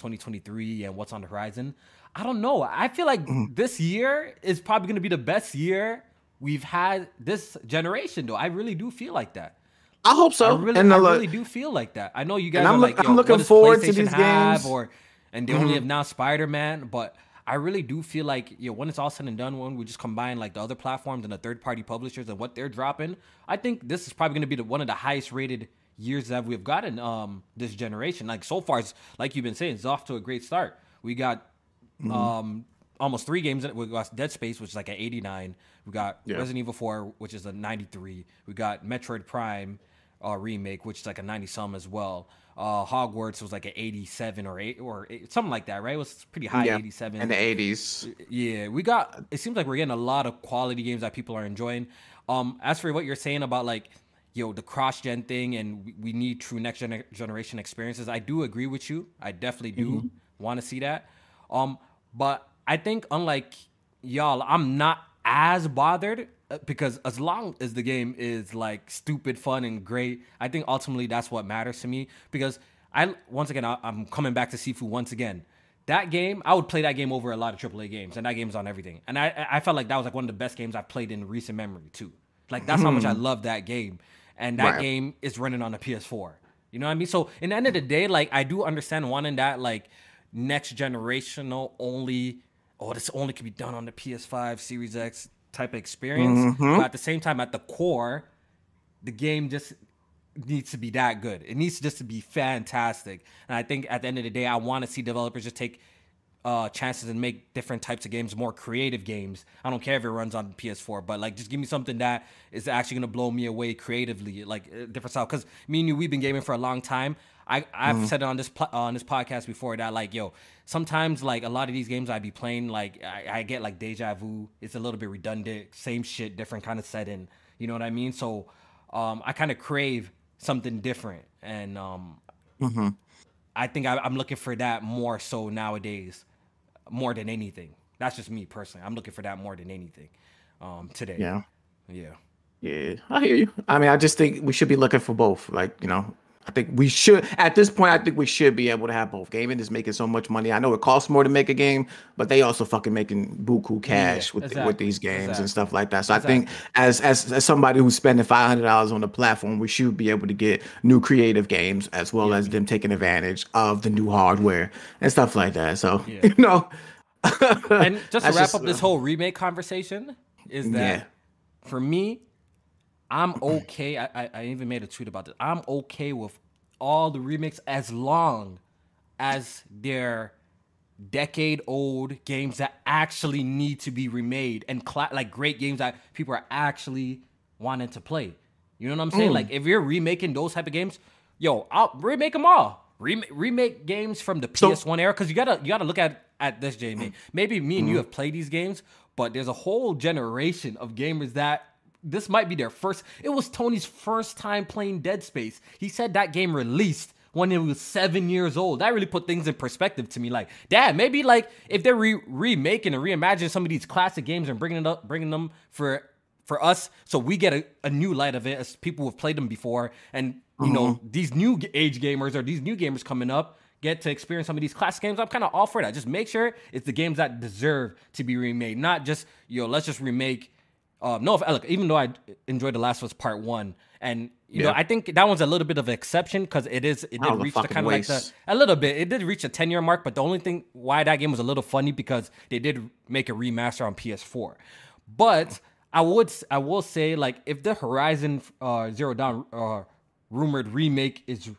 2023 and what's on the horizon. I don't know. I feel like mm-hmm. this year is probably going to be the best year we've had this generation though. I really do feel like that. I hope so. I really, and I the, really do feel like that. I know you guys And I'm are look- like, I'm looking forward to these games. Or and they only mm-hmm. have now Spider Man, but I really do feel like you know, when it's all said and done, when we just combine like the other platforms and the third party publishers and what they're dropping, I think this is probably going to be the, one of the highest rated years that we've gotten um this generation. Like so far, it's, like you've been saying, it's off to a great start. We got mm-hmm. um almost three games. We got Dead Space, which is like an 89. We got yeah. Resident Evil 4, which is a 93. We got Metroid Prime uh, remake, which is like a 90 some as well. Uh, Hogwarts was like an 87 or eight or eight, something like that, right? It was pretty high, yeah. 87 in the 80s. Yeah, we got. It seems like we're getting a lot of quality games that people are enjoying. Um, as for what you're saying about like, yo, the cross gen thing, and we, we need true next gen- generation experiences. I do agree with you. I definitely do mm-hmm. want to see that. Um, but I think unlike y'all, I'm not as bothered uh, because as long as the game is like stupid fun and great, I think ultimately that's what matters to me. Because I once again I, am coming back to Sifu once again. That game, I would play that game over a lot of AAA games, and that game's on everything. And I I felt like that was like one of the best games I've played in recent memory too. Like that's how much I hmm. love that game, and that right. game is running on the PS4. You know what I mean? So in the end of the day, like I do understand wanting that like next generational only. Oh, this only can be done on the PS5, Series X type of experience. Mm-hmm. But at the same time, at the core, the game just needs to be that good. It needs just to be fantastic. And I think at the end of the day, I want to see developers just take uh, chances and make different types of games more creative games. I don't care if it runs on PS4, but like just give me something that is actually gonna blow me away creatively, like different style. Because me and you, we've been gaming for a long time. I I've mm-hmm. said it on this uh, on this podcast before that like yo sometimes like a lot of these games I be playing like I, I, get like deja vu. It's a little bit redundant, same shit, different kind of setting. You know what I mean? So um, I kind of crave something different, and um, mm-hmm. I think I, I'm looking for that more so nowadays, more than anything. That's just me personally. I'm looking for that more than anything um, today. Yeah. Yeah. Yeah, I hear you. I mean, I just think we should be looking for both. Like, you know, I think we should at this point. I think we should be able to have both. Gaming is making so much money. I know it costs more to make a game, but they also fucking making buku cash yeah, with exactly. with these games exactly. and stuff like that. So exactly. I think as as as somebody who's spending five hundred dollars on the platform, we should be able to get new creative games as well yeah. as them taking advantage of the new hardware and stuff like that. So yeah. you know. and just to wrap just, up this uh, whole remake conversation, is that for me, I'm okay. I, I, I even made a tweet about this. I'm okay with all the remakes as long as they're decade old games that actually need to be remade and cl- like great games that people are actually wanting to play. You know what I'm saying? Mm. Like if you're remaking those type of games, yo, I'll remake them all. Rem- remake games from the PS1 so, era because you gotta you gotta look at at this, Jamie. Maybe me and mm-hmm. you have played these games, but there's a whole generation of gamers that this might be their first. It was Tony's first time playing Dead Space. He said that game released when he was seven years old. That really put things in perspective to me. Like, dad, maybe like if they're re- remaking and reimagining some of these classic games and bringing it up, bringing them for for us, so we get a, a new light of it as people who've played them before, and you mm-hmm. know these new age gamers or these new gamers coming up get to experience some of these classic games. I'm kind of all for that. Just make sure it's the games that deserve to be remade, not just yo, let's just remake um, no, look, even though I enjoyed The Last of Us Part One, and you yeah. know, I think that one's a little bit of an exception because it is it did reach the kind of like the a little bit. It did reach a ten year mark, but the only thing why that game was a little funny because they did make a remaster on PS4. But I would I will say like if the Horizon uh, Zero Dawn uh, rumored remake is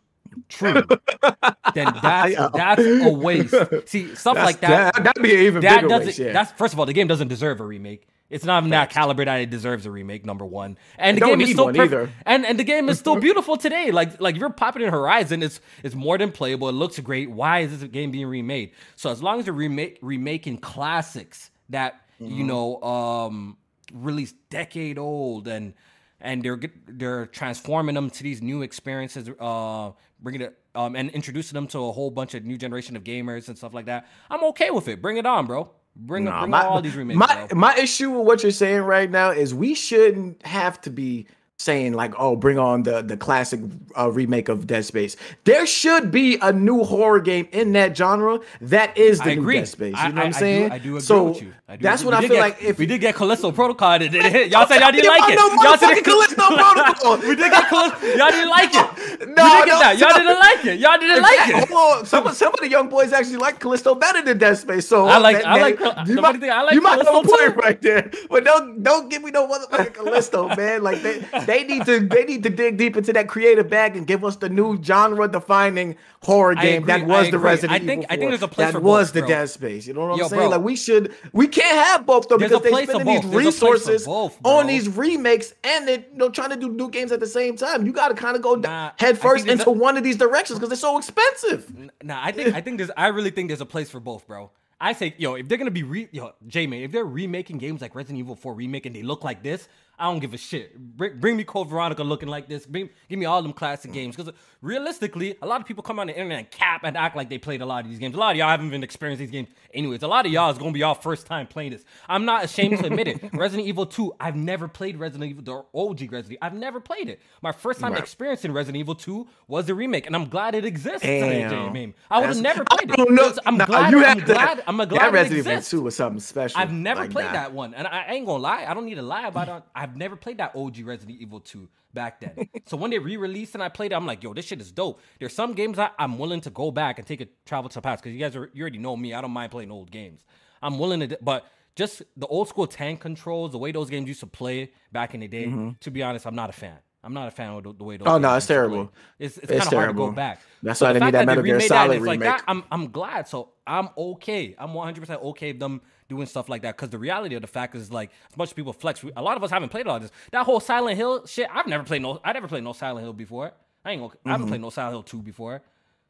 true, then that's that's a waste. See stuff that's, like that. that would be even that bigger waste. Yeah. That's first of all, the game doesn't deserve a remake. It's not even that caliber that it deserves a remake. Number one, and the game is still perfect. And and the game is still beautiful today. Like like you're popping in Horizon, it's it's more than playable. It looks great. Why is this game being remade? So as long as they're remake remaking classics that mm-hmm. you know um released decade old and and they're they're transforming them to these new experiences, uh, bringing it um, and introducing them to a whole bunch of new generation of gamers and stuff like that. I'm okay with it. Bring it on, bro. Bring, nah, bring my, all these remakes. My bro. my issue with what you're saying right now is we shouldn't have to be saying like, "Oh, bring on the the classic uh, remake of Dead Space." There should be a new horror game in that genre that is the I new agree. Dead Space. You know I, what I'm saying? I do, I do agree so with you. that's what I feel get, like. If we did get Callisto Protocol? Y'all said y'all didn't like it. Y'all said Callisto Protocol. we did get Callisto. Y'all didn't like it. No, we did get that. Y'all didn't like it. Y'all didn't like it. Hold on. Some some of the young boys actually like Callisto better than Dead Space. So I like I like you might, think I like you might have a point right there. But don't don't give me no motherfucking Callisto, man. Like that they need to they need to dig deep into that creative bag and give us the new genre defining horror game that was the Resident I think, Evil 4. I think there's a place for that was both, the bro. Dead Space. You know what I'm Yo, saying? bro. Like we should we can't have both though There's because they place for spending these both. There's a place for resources both, on these remakes and they're you know trying to do new games at the same time. You got to kind of go Nah, head first into a- one of these directions because they're so expensive. Nah, I think I think there's I really think there's a place for both, bro. I say, yo, if they're gonna be re yo, J man, if they're remaking games like Resident Evil 4 remake and they look like this, I don't give a shit. Bring, bring me Code Veronica looking like this. Bring, give me all them classic games. Because uh, realistically, a lot of people come on the internet and cap and act like they played a lot of these games. A lot of y'all haven't even experienced these games. Anyways, a lot of y'all is gonna be y'all first time playing this. I'm not ashamed to admit it. Resident Evil 2, I've never played Resident Evil, the OG Resident. I've never played it. My first time Right. experiencing Resident Evil 2 was the remake, and I'm glad it exists. Damn. I would have never played it. know. I'm Nah, glad. you I'm have to- glad. I'm glad that Resident Evil 2 was something special. I've never like played that. one, and I, I ain't gonna lie. I don't need to lie about it. I've never played that OG Resident Evil 2 back then. so when they re-released and I played it, I'm like, yo, this shit is dope. There's some games I, I'm willing to go back and take a travel to the past because you guys are you already know me. I don't mind playing old games. I'm willing to, but just the old school tank controls, the way those games used to play back in the day. To be honest, I'm not a fan. I'm not a fan of the, the way those. Mm-hmm. Oh, no, it's terrible. It's, it's, It's kind of hard to go back. That's So why the they need that Metal Gear remade that and Solid it's like remake. that, I'm I'm glad. So I'm okay. I'm 100 percent okay with them doing stuff like that. Because the reality of the fact is like as much as people flex, a lot of us haven't played all this. That whole Silent Hill shit. I've never played no. I never played no Silent Hill before. I ain't gonna. I haven't Mm-hmm. played no Silent Hill 2 before.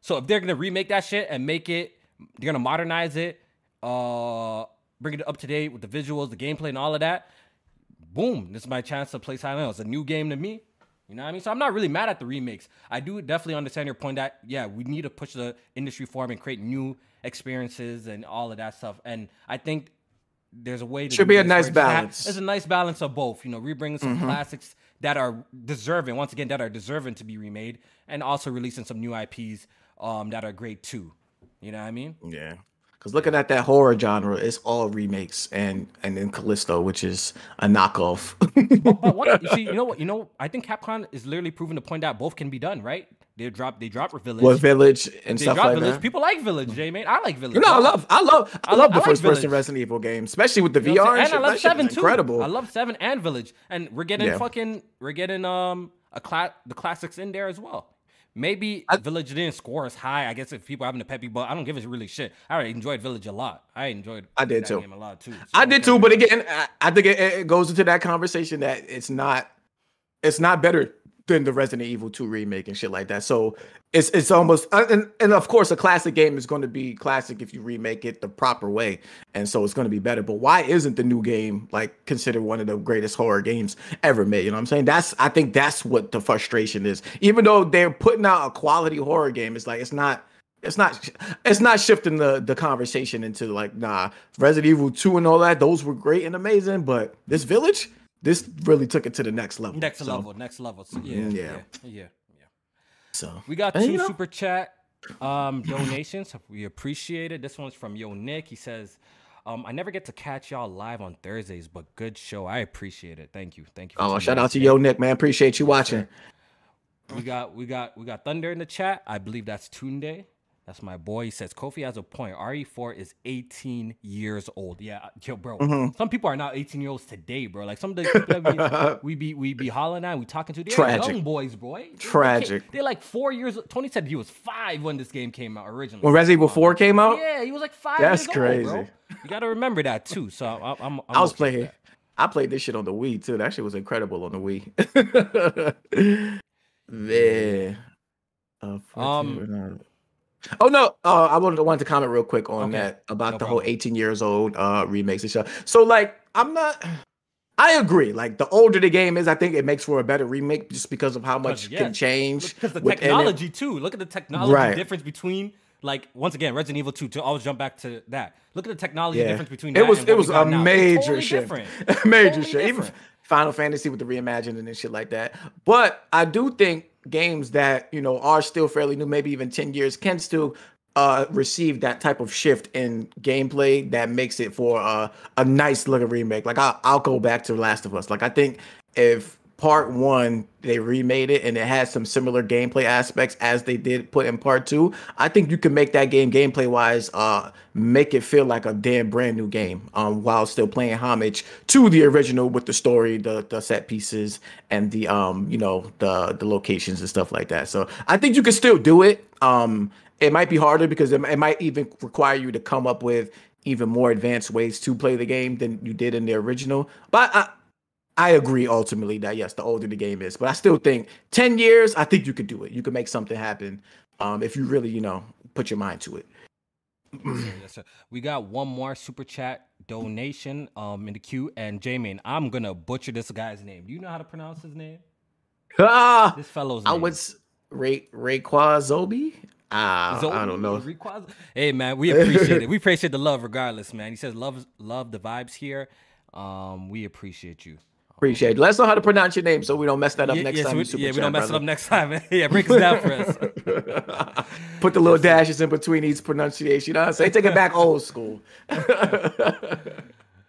So if they're gonna remake that shit and make it, they're gonna modernize it, uh, bring it up to date with the visuals, the gameplay, and all of that. Boom! This is my chance to play Silent Hill. It's a new game to me. You know what I mean? So I'm not really mad at the remakes. I do definitely understand your point that yeah, we need to push the industry forward and create new experiences and all of that stuff. And I think there's a way to Should be a nice balance. There's a nice balance of both. You know, rebringing some classics that are deserving, once again, that are deserving to be remade, and also releasing some new IPs um, that are great too. You know what I mean? Yeah. Because looking at that horror genre, it's all remakes and and then Callisto, which is a knockoff. But what you see, you know what? You know, I think Capcom is literally proving the point that both can be done. Right? They drop, they drop Village. What Village and they stuff drop like Village. that. People like Village, J man. I like Village. You know, I love, I love, I, I love the I like first person Resident Evil game, especially with the You know VR. And shit. and I love That Seven too. incredible. I love Seven and Village, and we're getting Yeah. fucking, we're getting um a class the classics in there as well. Maybe Village didn't score as high. I guess if people having a peppy, but I don't give a really shit. I already enjoyed Village a lot. I enjoyed. I did too. A lot too. So I did too, but again, I, I think it, it goes into that conversation that it's not, it's not better than the Resident Evil 2 remake and shit like that. So it's it's almost, uh, and and of course, a classic game is going to be classic if you remake it the proper way, and so it's going to be better. But why isn't the new game like considered one of the greatest horror games ever made? You know what I'm saying? That's I think that's what the frustration is. Even though they're putting out a quality horror game, it's like it's not it's not it's not shifting the the conversation into like nah resident evil 2 and all that those were great and amazing but this village this really took it to the next level next So, level, next level. So, yeah, Mm, yeah, yeah. yeah, yeah. so We got two you know- super chat um, donations. We appreciate it. This one's from Yo Nick. He says, um, "I never get to catch y'all live on Thursdays, but good show. I appreciate it. Thank you. Thank you." oh shout out to yo nick man appreciate you watching We got we got we got Thunder in the chat. I believe that's Tunde. That's my boy. He says Kofi has a point. RE4 is 18 years old. Yeah, yo, bro. Mm-hmm. Some people are not 18 years olds today, bro. Like some of the people that we, we be we be hollering at, we talking to, they're Tragic. young boys, boy. Tragic. They're like four years. Tony said he was five when this game came out originally. when resident evil 4 came out Yeah, he was like five. That's years old, bro. crazy. You got to remember that too. So I, I'm, I'm i was okay playing i played this shit on the wii too that shit was incredible on the wii man uh, Um. Oh no! Uh, I wanted to, wanted to comment real quick on Okay. that about No the whole 18 years old uh remakes and stuff. So like, I'm not. I agree. Like the older the game is, I think it makes for a better remake just because of how much yeah, can change. because the within it. technology too. Look at the technology Right. difference between like once again Resident Evil 2 to always jump back to that. Look at the technology Yeah. difference between it that was it was a got now. It's major totally shift, major Totally shift. Even. Final Fantasy with the reimagining and shit like that. But I do think games that you know are still fairly new, maybe even ten years, can still uh receive that type of shift in gameplay that makes it for uh, a nice looking remake. Like I, I'll go back to Last of Us. Like I think if part one they remade it and it has some similar gameplay aspects as they did put in part two. I think you can make that game gameplay wise uh make it feel like a damn brand new game um while still playing homage to the original with the story the the set pieces and the um you know the the locations and stuff like that. So i think you can still do it. Um it might be harder because it, it might even require you to come up with even more advanced ways to play the game than you did in the original. But I, I agree ultimately that yes, the older the game is, but I still think 10 years, I think you could do it. You could make something happen um, if you really, you know, put your mind to it. yes, sir. We got one more super chat donation um in the queue, and Jamie, I'm gonna butcher this guy's name. Do you know how to pronounce his name? Ah, this fellow's name. I was Ray Rayquazobi. Ah, Zoe, I don't know. Hey man, we appreciate it. We appreciate the love regardless, man. He says love love the vibes here. Um, we appreciate you. Appreciate it. Let us know how to pronounce your name so we don't mess that up yeah, next yeah, time. So we, yeah, we don't mess brother. it up next time. yeah, break us down for us. Put the little dashes in between each pronunciation. You know what I'm saying? Take it back old school. so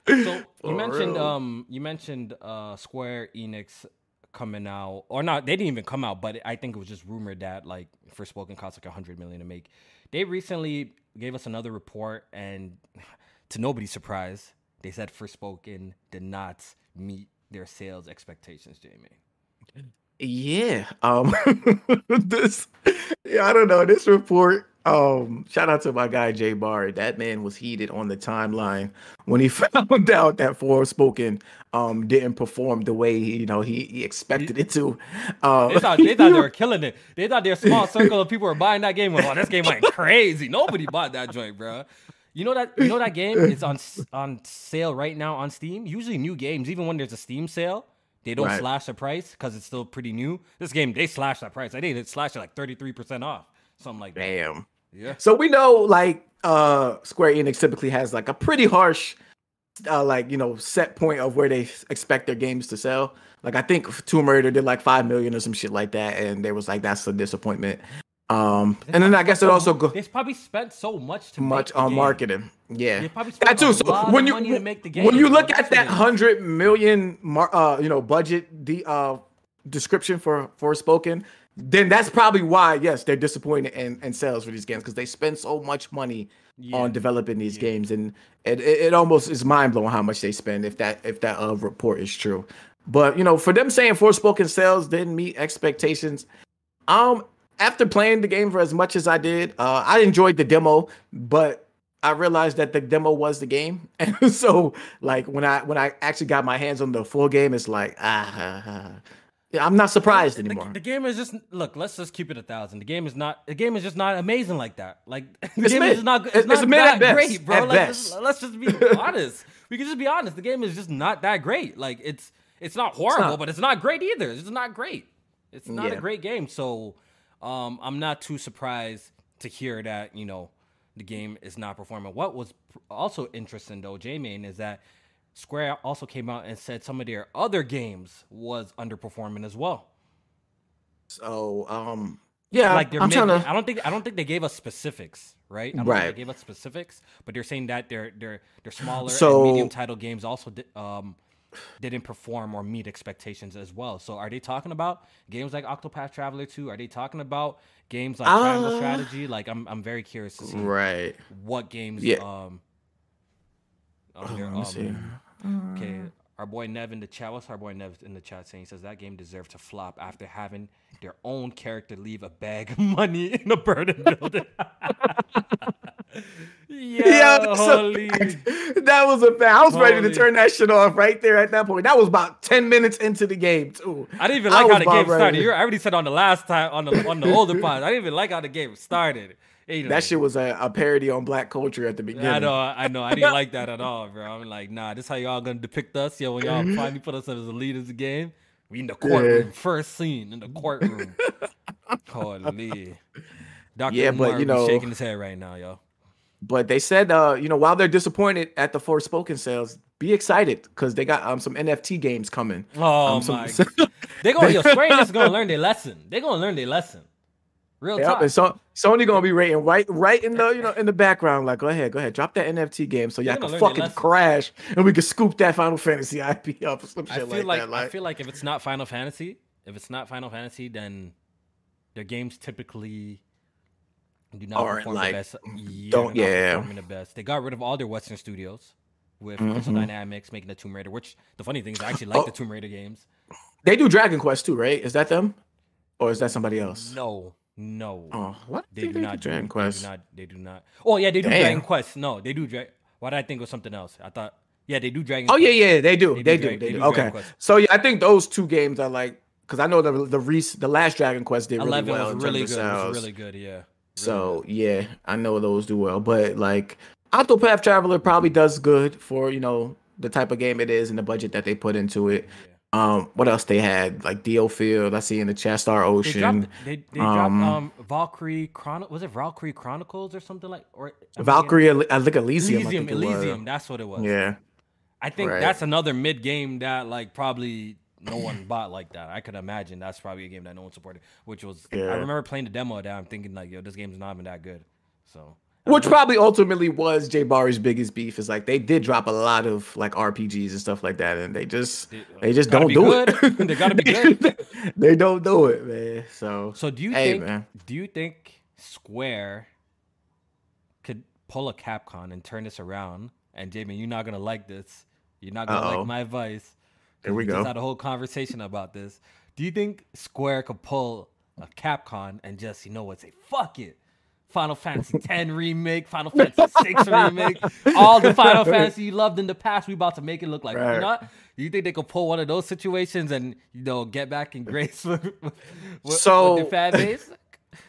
you mentioned real. um you mentioned uh Square Enix coming out or not they didn't even come out but i think it was just rumored that like Forspoken cost like 100 million to make they recently gave us another report and to nobody's surprise they said Forspoken did not meet their sales expectations, Jamie? Yeah. Um this yeah, I don't know. This report, um, shout out to my guy Jay Barr. That man was heated on the timeline when he found out that Forspoken um didn't perform the way he, you know he, he expected it to. Um, they thought they thought they were killing it. They thought their small circle of people were buying that game. Oh, this game went crazy. Nobody bought that joint, bro. You know that you know that game is on on sale right now on Steam. Usually, new games, even when there's a Steam sale, they don't right. slash the price because it's still pretty new. This game they slash that price. I think it slashed it like thirty three percent off, something like that. Damn. Yeah. So we know like uh Square Enix typically has like a pretty harsh uh like you know set point of where they expect their games to sell. Like I think Tomb Raider did like five million or some shit like that, and they was like that's a disappointment. Um, and then I guess it also go. They probably spent so much to much on game. marketing. Yeah, that too. So when you when you look at that hundred million, mar- uh, you know, budget the uh description for Forspoken, then that's probably why yes they're disappointed in, in sales for these games because they spend so much money yeah. on developing these yeah. games and it, it, it almost is mind blowing how much they spend if that if that uh, report is true. But you know, for them saying Forspoken sales didn't meet expectations, um, after playing the game for as much as I did, uh, I enjoyed the demo, but I realized that the demo was the game, and so like when I when I actually got my hands on the full game, it's like ah. ah. I'm not surprised anymore. The, the, game is just look. Let's just keep it a thousand. The game is not. The game is just not amazing like that. Like the it's game mid. is not. It's, it's not that best, great, bro. Like, let's, let's, just be honest. We can just be honest. The game is just not that great. Like it's it's not horrible, it's not. but it's not great either. It's not great. It's not yeah. a great game. So um, I'm not too surprised to hear that you know the game is not performing. What was also interesting though, Jamie, is that Square also came out and said some of their other games was underperforming as well. So, um, yeah, like they're I'm mid- to... I don't think I don't think they gave us specifics, right? I don't right. think they gave us specifics, but they're saying that their their their smaller so, and medium title games also um didn't perform or meet expectations as well. So are they talking about games like Octopath Traveler 2? Are they talking about games like uh, Triangle Strategy? Like I'm I'm very curious to see right what games yeah. um oh, um, okay. Our boy Nev in the chat. What's our boy Nev in the chat saying? He says that game deserved to flop after having their own character leave a bag of money in a burning building. yeah, holy. that was a fact. I was holy. ready to turn that shit off right there at that point. That was about ten minutes into the game too. I didn't even like how the game started. You I already said on the last time on the on the older pod. I didn't even like how the game started. You know, that shit was a, a, parody on black culture at the beginning. I know, I know. I didn't like that at all, bro. I'm like, nah, this how y'all gonna depict us? Yo, when y'all finally put us as the lead of the game, we in the courtroom. Yeah. First scene in the courtroom. Holy. Dr. Yeah, Umar but you know, shaking his head right now, yo. But they said, uh, you know, while they're disappointed at the Forspoken sales, be excited because they got um some NFT games coming. Oh um, my! They're going. Yo, Square Enix is gonna learn their lesson. They're gonna learn their lesson. Real Yep, and so Sony gonna be rating right, right in the you know in the background. Like, go ahead, go ahead, drop that NFT game so y'all can gonna learn their fucking crash and we can scoop that Final Fantasy IP up or some shit I feel like, like, that. Like, I feel like if it's not Final Fantasy, if it's not Final Fantasy, then their games typically do not Aren't, perform like, the best. Yeah, don't- yeah. performing the best. They got rid of all their Western studios with Mhm. Dynamics making the Tomb Raider. Which the funny thing is, I actually like Oh. the Tomb Raider games. they do Dragon Quest too, right? Is that them, or is that somebody else? No, no, Oh, what? they do not. Dragon Quest. They do not. They do not. Oh yeah, they do Damn. Dragon Quest. No, they do. Dra- Why did I think was something else? I thought. Yeah, they do Dragon. Quest. Oh yeah, Quest. yeah, they do. They They, do do. They they do. do Okay. Quest. So yeah, I think those two games are like because I know the the rec- the last Dragon Quest did really well was really good. of It was really good. Yeah. Really So yeah, I know those do well, but like Octopath Traveler probably does good for you know the type of game it is and the budget that they put into it. Um, what else they had like DioField? I see in the chat Star They Ocean. dropped. They, they dropped um, um Valkyrie Chron. Was it Valkyrie Chronicles or something like? Or I'm thinking- Valkyrie, I think Elysium. Elysium. think. Elysium. That's what it was. Yeah, I think right. that's another mid game that like probably no one bought like that. I could imagine that's probably a game that no one supported. Which was I remember playing the demo of that. I'm thinking like, yo, this game's not even that good. So which probably ultimately was Jay Barry's biggest beef. Is like they did drop a lot of like RPGs and stuff like that, and they just They- uh, they just don't do good. it. They gotta be good. they don't do it, man. So So do you Hey, think man. do you think Square could pull a Capcom and turn this around? And Jamie, you're not gonna like this. You're not gonna Uh-oh. like my advice. Here we just go. had a whole conversation about this. Do you think Square could pull a Capcom and just, you know what, say fuck it? Final Fantasy X remake, Final Fantasy Six remake, all the Final Fantasy you loved in the past, we about to make it look like. You Right. know, you think they could pull one of those situations and you know get back in grace with, with, with So- their fan base?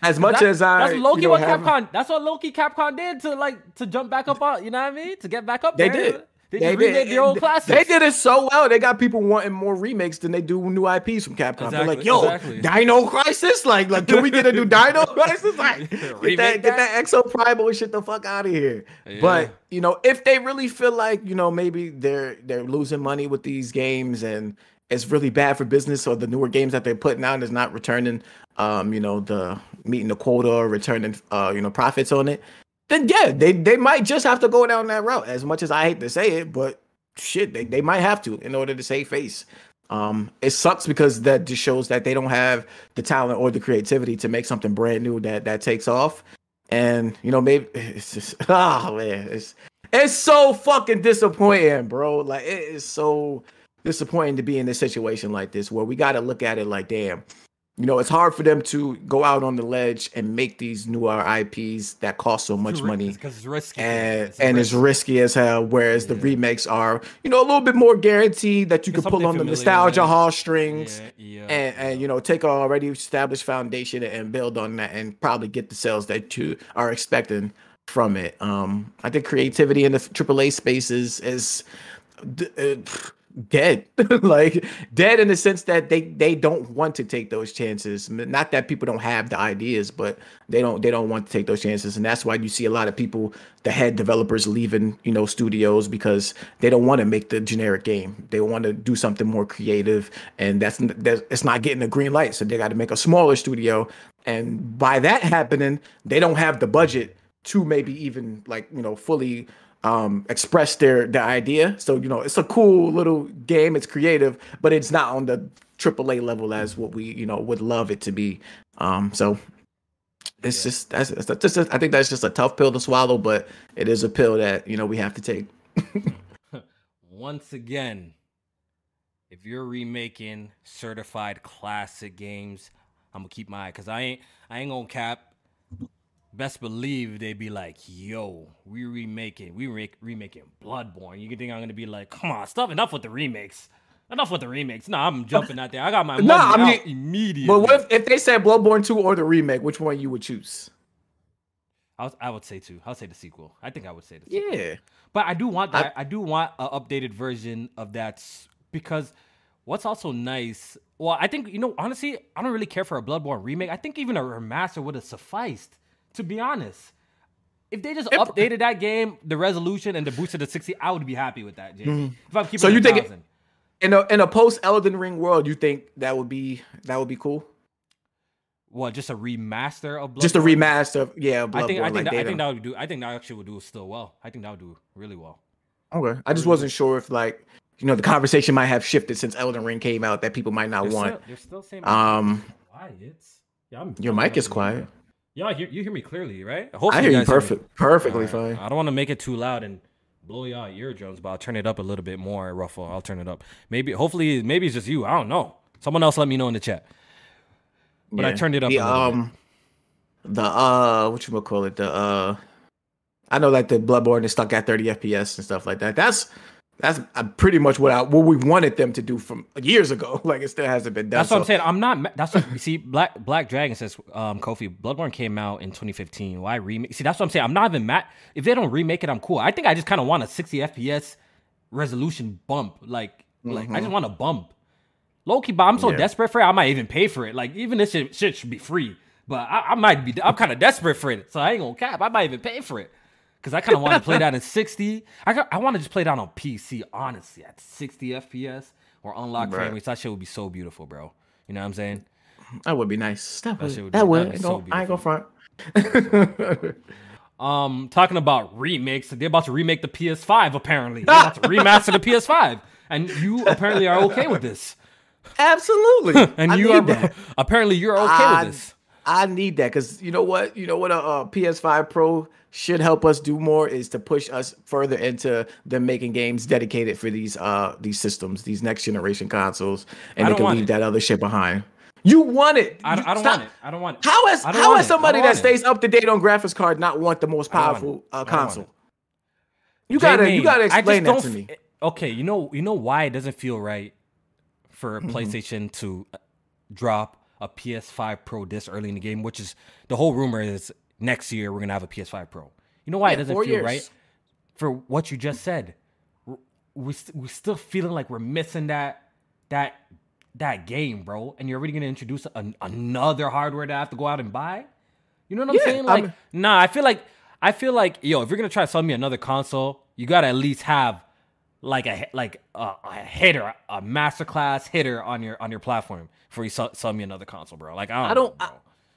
as much That- as I, that's lowkey you know, what Capcom. That's what lowkey Capcom did to like to jump back up on. You know what I mean? To get back up They there. did. They, They just remade did. their old classics. They did it so well. They got people wanting more remakes than they do new IPs from Capcom. They're like, yo, exactly. Dino Crisis? Like, like, can we get a new Dino Crisis? Like, get that, Remake get that? that Exoprimal shit the fuck out of here. Yeah. But you know, if they really feel like you know maybe they're they're losing money with these games and it's really bad for business, or the newer games that they're putting out is not returning, um, you know, the meeting the quota or returning, uh, you know, profits on it. Then yeah, they they might just have to go down that route. As much as I hate to say it, but shit, they, they might have to in order to save face. Um, it sucks because that just shows that they don't have the talent or the creativity to make something brand new that that takes off. And you know, maybe it's just oh man, it's it's so fucking disappointing, bro. Like it is so disappointing to be in a situation like this where we got to look at it like, damn, you know, it's hard for them to go out on the ledge and make these newer IPs that cost so much money because it's risky. and It's and it's risky. risky as hell. Whereas the remakes are, you know, a little bit more guaranteed that you can pull on the nostalgia yeah. heartstrings Yeah, yeah, and and you know take a already established foundation and build on that and probably get the sales that you are expecting from it. Um, I think creativity in the AAA spaces is d- uh, dead, like dead in the sense that they they don't want to take those chances. Not that people don't have the ideas, but they don't they don't want to take those chances, and that's why you see a lot of people, the head developers, leaving you know studios because they don't want to make the generic game. They want to do something more creative, and that's, that's it's not getting a green light, so they got to make a smaller studio. And by that happening, they don't have the budget to maybe even like you know fully um express their their idea so you know it's a cool little game it's creative but it's not on the AAA level as what we you know would love it to be um so it's Yeah. just that's, that's just I think that's just a tough pill to swallow but it is a pill that you know we have to take Once again, if you're remaking certified classic games, I'm gonna keep my eye because I ain't I ain't gonna cap. Best believe they'd be like, yo, we remaking, we re- remaking Bloodborne. You can think I'm gonna be like, come on, stop enough with the remakes. Enough with the remakes. Nah, I'm jumping out there. I got my money Nah, I mean- out immediately. but what if, if they said Bloodborne 2 or the remake which one you would choose I, was- I would say two. I would say the sequel. I think I would say the sequel. yeah But I do want that. I, do want an updated version of that because what's also nice. Well, I think you know honestly, I don't really care for a Bloodborne remake. I think even a remaster would have sufficed. To be honest, if they just updated that game, the resolution and the boosted to sixty, I would be happy with that. Jamie. If I'm keeping Mm-hmm. So you think it- in a in a post Elden Ring world you think that would be that would be cool What? Just a remaster of Bloodborne? Just a remaster. Of, yeah, I think I think like that, I think that would do. I think that actually would do still well. I think that would do really well. Okay. I just wasn't sure if like you know the conversation might have shifted since Elden Ring came out that people might not They're want. still, they're still saying Um, quiet. Yeah, I'm, your I'm mic is quiet. Yeah, you, you hear me clearly, right? Hopefully I hear you guys me. perfect, perfectly Alright. fine. I don't want to make it too loud and blow y'all eardrums, but I'll turn it up a little bit more. Ruffle, I'll turn it up. Maybe, hopefully, maybe it's just you. I don't know. Someone else let me know in the chat. But I turned it up The a little bit. um, the uh, what you call it? The uh, I know like the Bloodborne is stuck at 30 FPS and stuff like that. That's that's uh, pretty much what I what we wanted them to do from years ago. Like it still hasn't been done. That's what I'm saying. I'm not. That's what you see. Black Black Dragon says, um, Kofi, Bloodborne came out in 2015. Why remake? See, that's what I'm saying. I'm not even mad. If they don't remake it, I'm cool. I think I just kind of want a 60 FPS resolution bump. Like, like I just want a bump. Low key, but I'm so Yeah. desperate for it. I might even pay for it. Like, even this shit, shit should be free. But I, I might be. I'm kind of desperate for it, so I ain't gonna cap. I might even pay for it. Cause I kind of want to play that in 60. I I want to just play that on PC, honestly, at 60 FPS or unlock Right. frame rates. That shit would be so beautiful, bro. You know what I'm saying? that would be nice. That would, shit would that be- would. that'd I be ain't so gonna- I ain't gonna front. Um, talking about remakes, they're about to remake the PS5. Apparently, they're about to remaster the PS5, and you apparently are okay with this. Absolutely. And I you are that. apparently you're okay I- with this. I need that because you know what? You know what? A, uh PS5 Pro should help us do more is to push us further into them making games dedicated for these uh these systems, these next generation consoles, and they can leave it. that other shit behind. You want it? I, don't- I don't want it. I don't want it. How has how has somebody that want it. stays up to date on graphics card not want the most I don't want powerful uh, I don't want console? You gotta J-Main, you gotta explain that to f- me. Okay, you know, you know why it doesn't feel right for Mm-hmm. PlayStation to uh, drop a PS5 Pro this early in the game, which is the whole rumor is next year we're gonna have a PS5 Pro. You know why Yeah, it doesn't feel years. right for what you just said. We're- We st- we still feeling like we're missing that that that game, bro. And you're already gonna introduce an, another hardware that I have to go out and buy. You know what I'm Yeah, saying? Like, I'm- nah, I feel like I feel like yo, if you're gonna try to sell me another console, you gotta at least have like a like a, a hitter, a masterclass hitter on your on your platform before you sell, sell me another console, bro. Like I don't, I don't. know, I.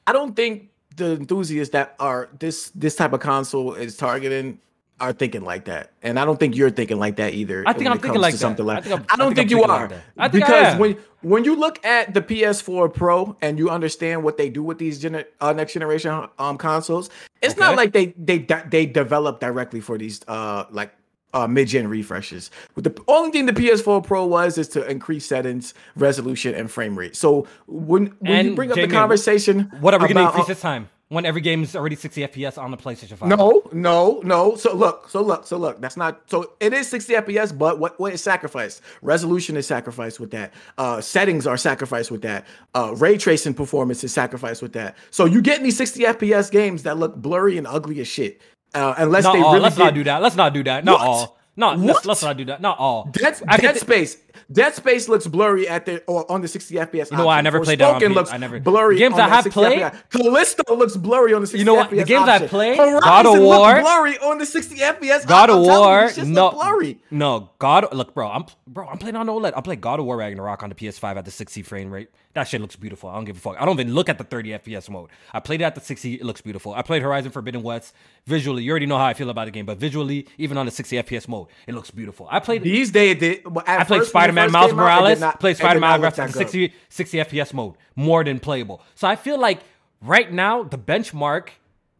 I don't think the enthusiasts that are this this type of console is targeting are thinking like that, and I don't think you're thinking like that either. I think I'm thinking like to that. something I think I'm- I I don't think think, you like are. I I because when when you look at the PS4 Pro and you understand what they do with these gener- uh, next generation um consoles, it's not like they they they develop directly for these uh like uh, mid-gen refreshes. But the only thing the PS4 Pro was is to increase settings, resolution, and frame rate. So when when you bring up Jamie, the conversation, What are we gonna increase this time when every game is already 60 FPS on the PlayStation 5? No, no, no. So look, so look, so look. That's not. So it is 60 FPS, but what what is sacrificed? Resolution is sacrificed with that. Uh, settings are sacrificed with that. Uh, ray tracing performance is sacrificed with that. So you get these 60 FPS games that look blurry and ugly as shit. Uh, unless not they all. really let's did- not do that. Let's not do that. Not What? all. No, let's, let's not do that. Not all. Dead, Dead Space. Dead Space looks blurry at the or on the 60 FPS. You know what? I never played that on looks I never- blurry. Games on I have played- FPS. Callisto looks blurry on the 60 You know what? The games I option. played, Horizon God of War- blurry on the 60 FPS. God of you, War, this no, blurry. no, God. Look, bro, I'm bro, I'm playing on OLED. I'm playing God of War Ragnarok on the PS5 at the 60 frame rate. That shit looks beautiful. I don't give a fuck. I don't even look at the 30 FPS mode. I played it at the 60. It looks beautiful. I played Horizon Forbidden West. Visually, you already know how I feel about the game, but visually, even on the 60 FPS mode, it looks beautiful. I played. These days, I played it Spider Man Miles came out, it did Morales, not- did Spider Man look at the that good. 60, 60 FPS mode, more than playable. So I feel like right now, the benchmark.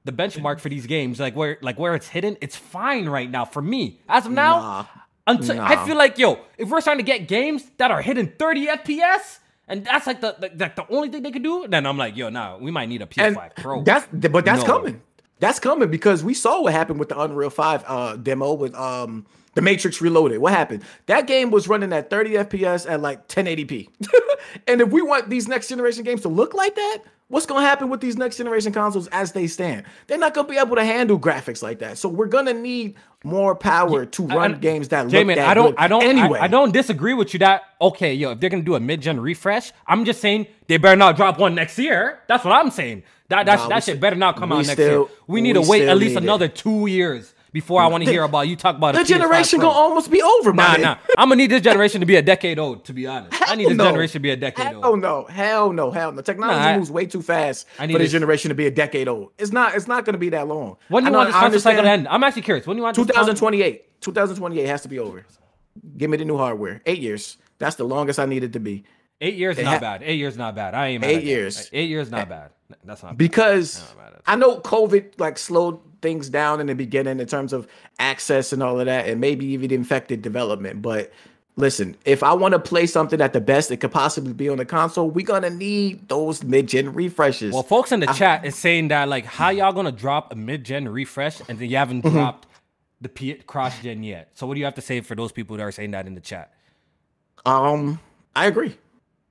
The benchmark for these games, like where like where it's hidden, it's fine right now for me. As of now, Nah. until I feel like yo, if we're starting to get games that are hitting 30 FPS, and that's like the, the like the only thing they can do, then I'm like, yo, nah, we might need a PS5 Pro. That's but that's No. coming. That's coming because we saw what happened with the Unreal 5 uh demo with um the Matrix Reloaded. What happened? That game was running at 30 FPS at like 1080p. and if we want these next generation games to look like that, what's going to happen with these next generation consoles as they stand? They're not going to be able to handle graphics like that. So we're going to need more power to run I- games that look that I don't, good. I don't, Anyway, I, don't disagree with you that okay, yo, if they're gonna do a mid-gen refresh, I'm just saying they better not drop one next year. That's what I'm saying. That that, Nah, that shit better not come out next still- year. We need to wait at least need it. another two years before I want to hear about you talk about the generation gonna almost be over. Nah, nah. I'm gonna need this generation to be a decade old. To be honest, hell I need this no. generation to be a decade hell old. Oh no, hell no, hell no. Technology Nah, I- moves way too fast I need for this this- generation to be a decade old. It's not. It's not gonna be that long. When do I you know- want this I console cycle to end? I'm actually curious. When do you want this console- 2028. 2028 has to be over. Give me the new hardware. Eight years. That's the longest I need it to be. Eight years is It not ha- bad. Eight years not bad. I ain't Eight that. years. Eight years not eh, bad. That's not because that's- I know COVID like slowed things down in the beginning in terms of access and all of that, and maybe even infected development. But listen, if I want to play something at the best it could possibly be on the console, we're gonna need those mid-gen refreshes. Well, folks in the chat is saying that like, how y'all gonna drop a mid-gen refresh and then you haven't Mm-hmm. dropped the P- cross-gen yet? So what do you have to say for those people that are saying that in the chat? Um, I agree.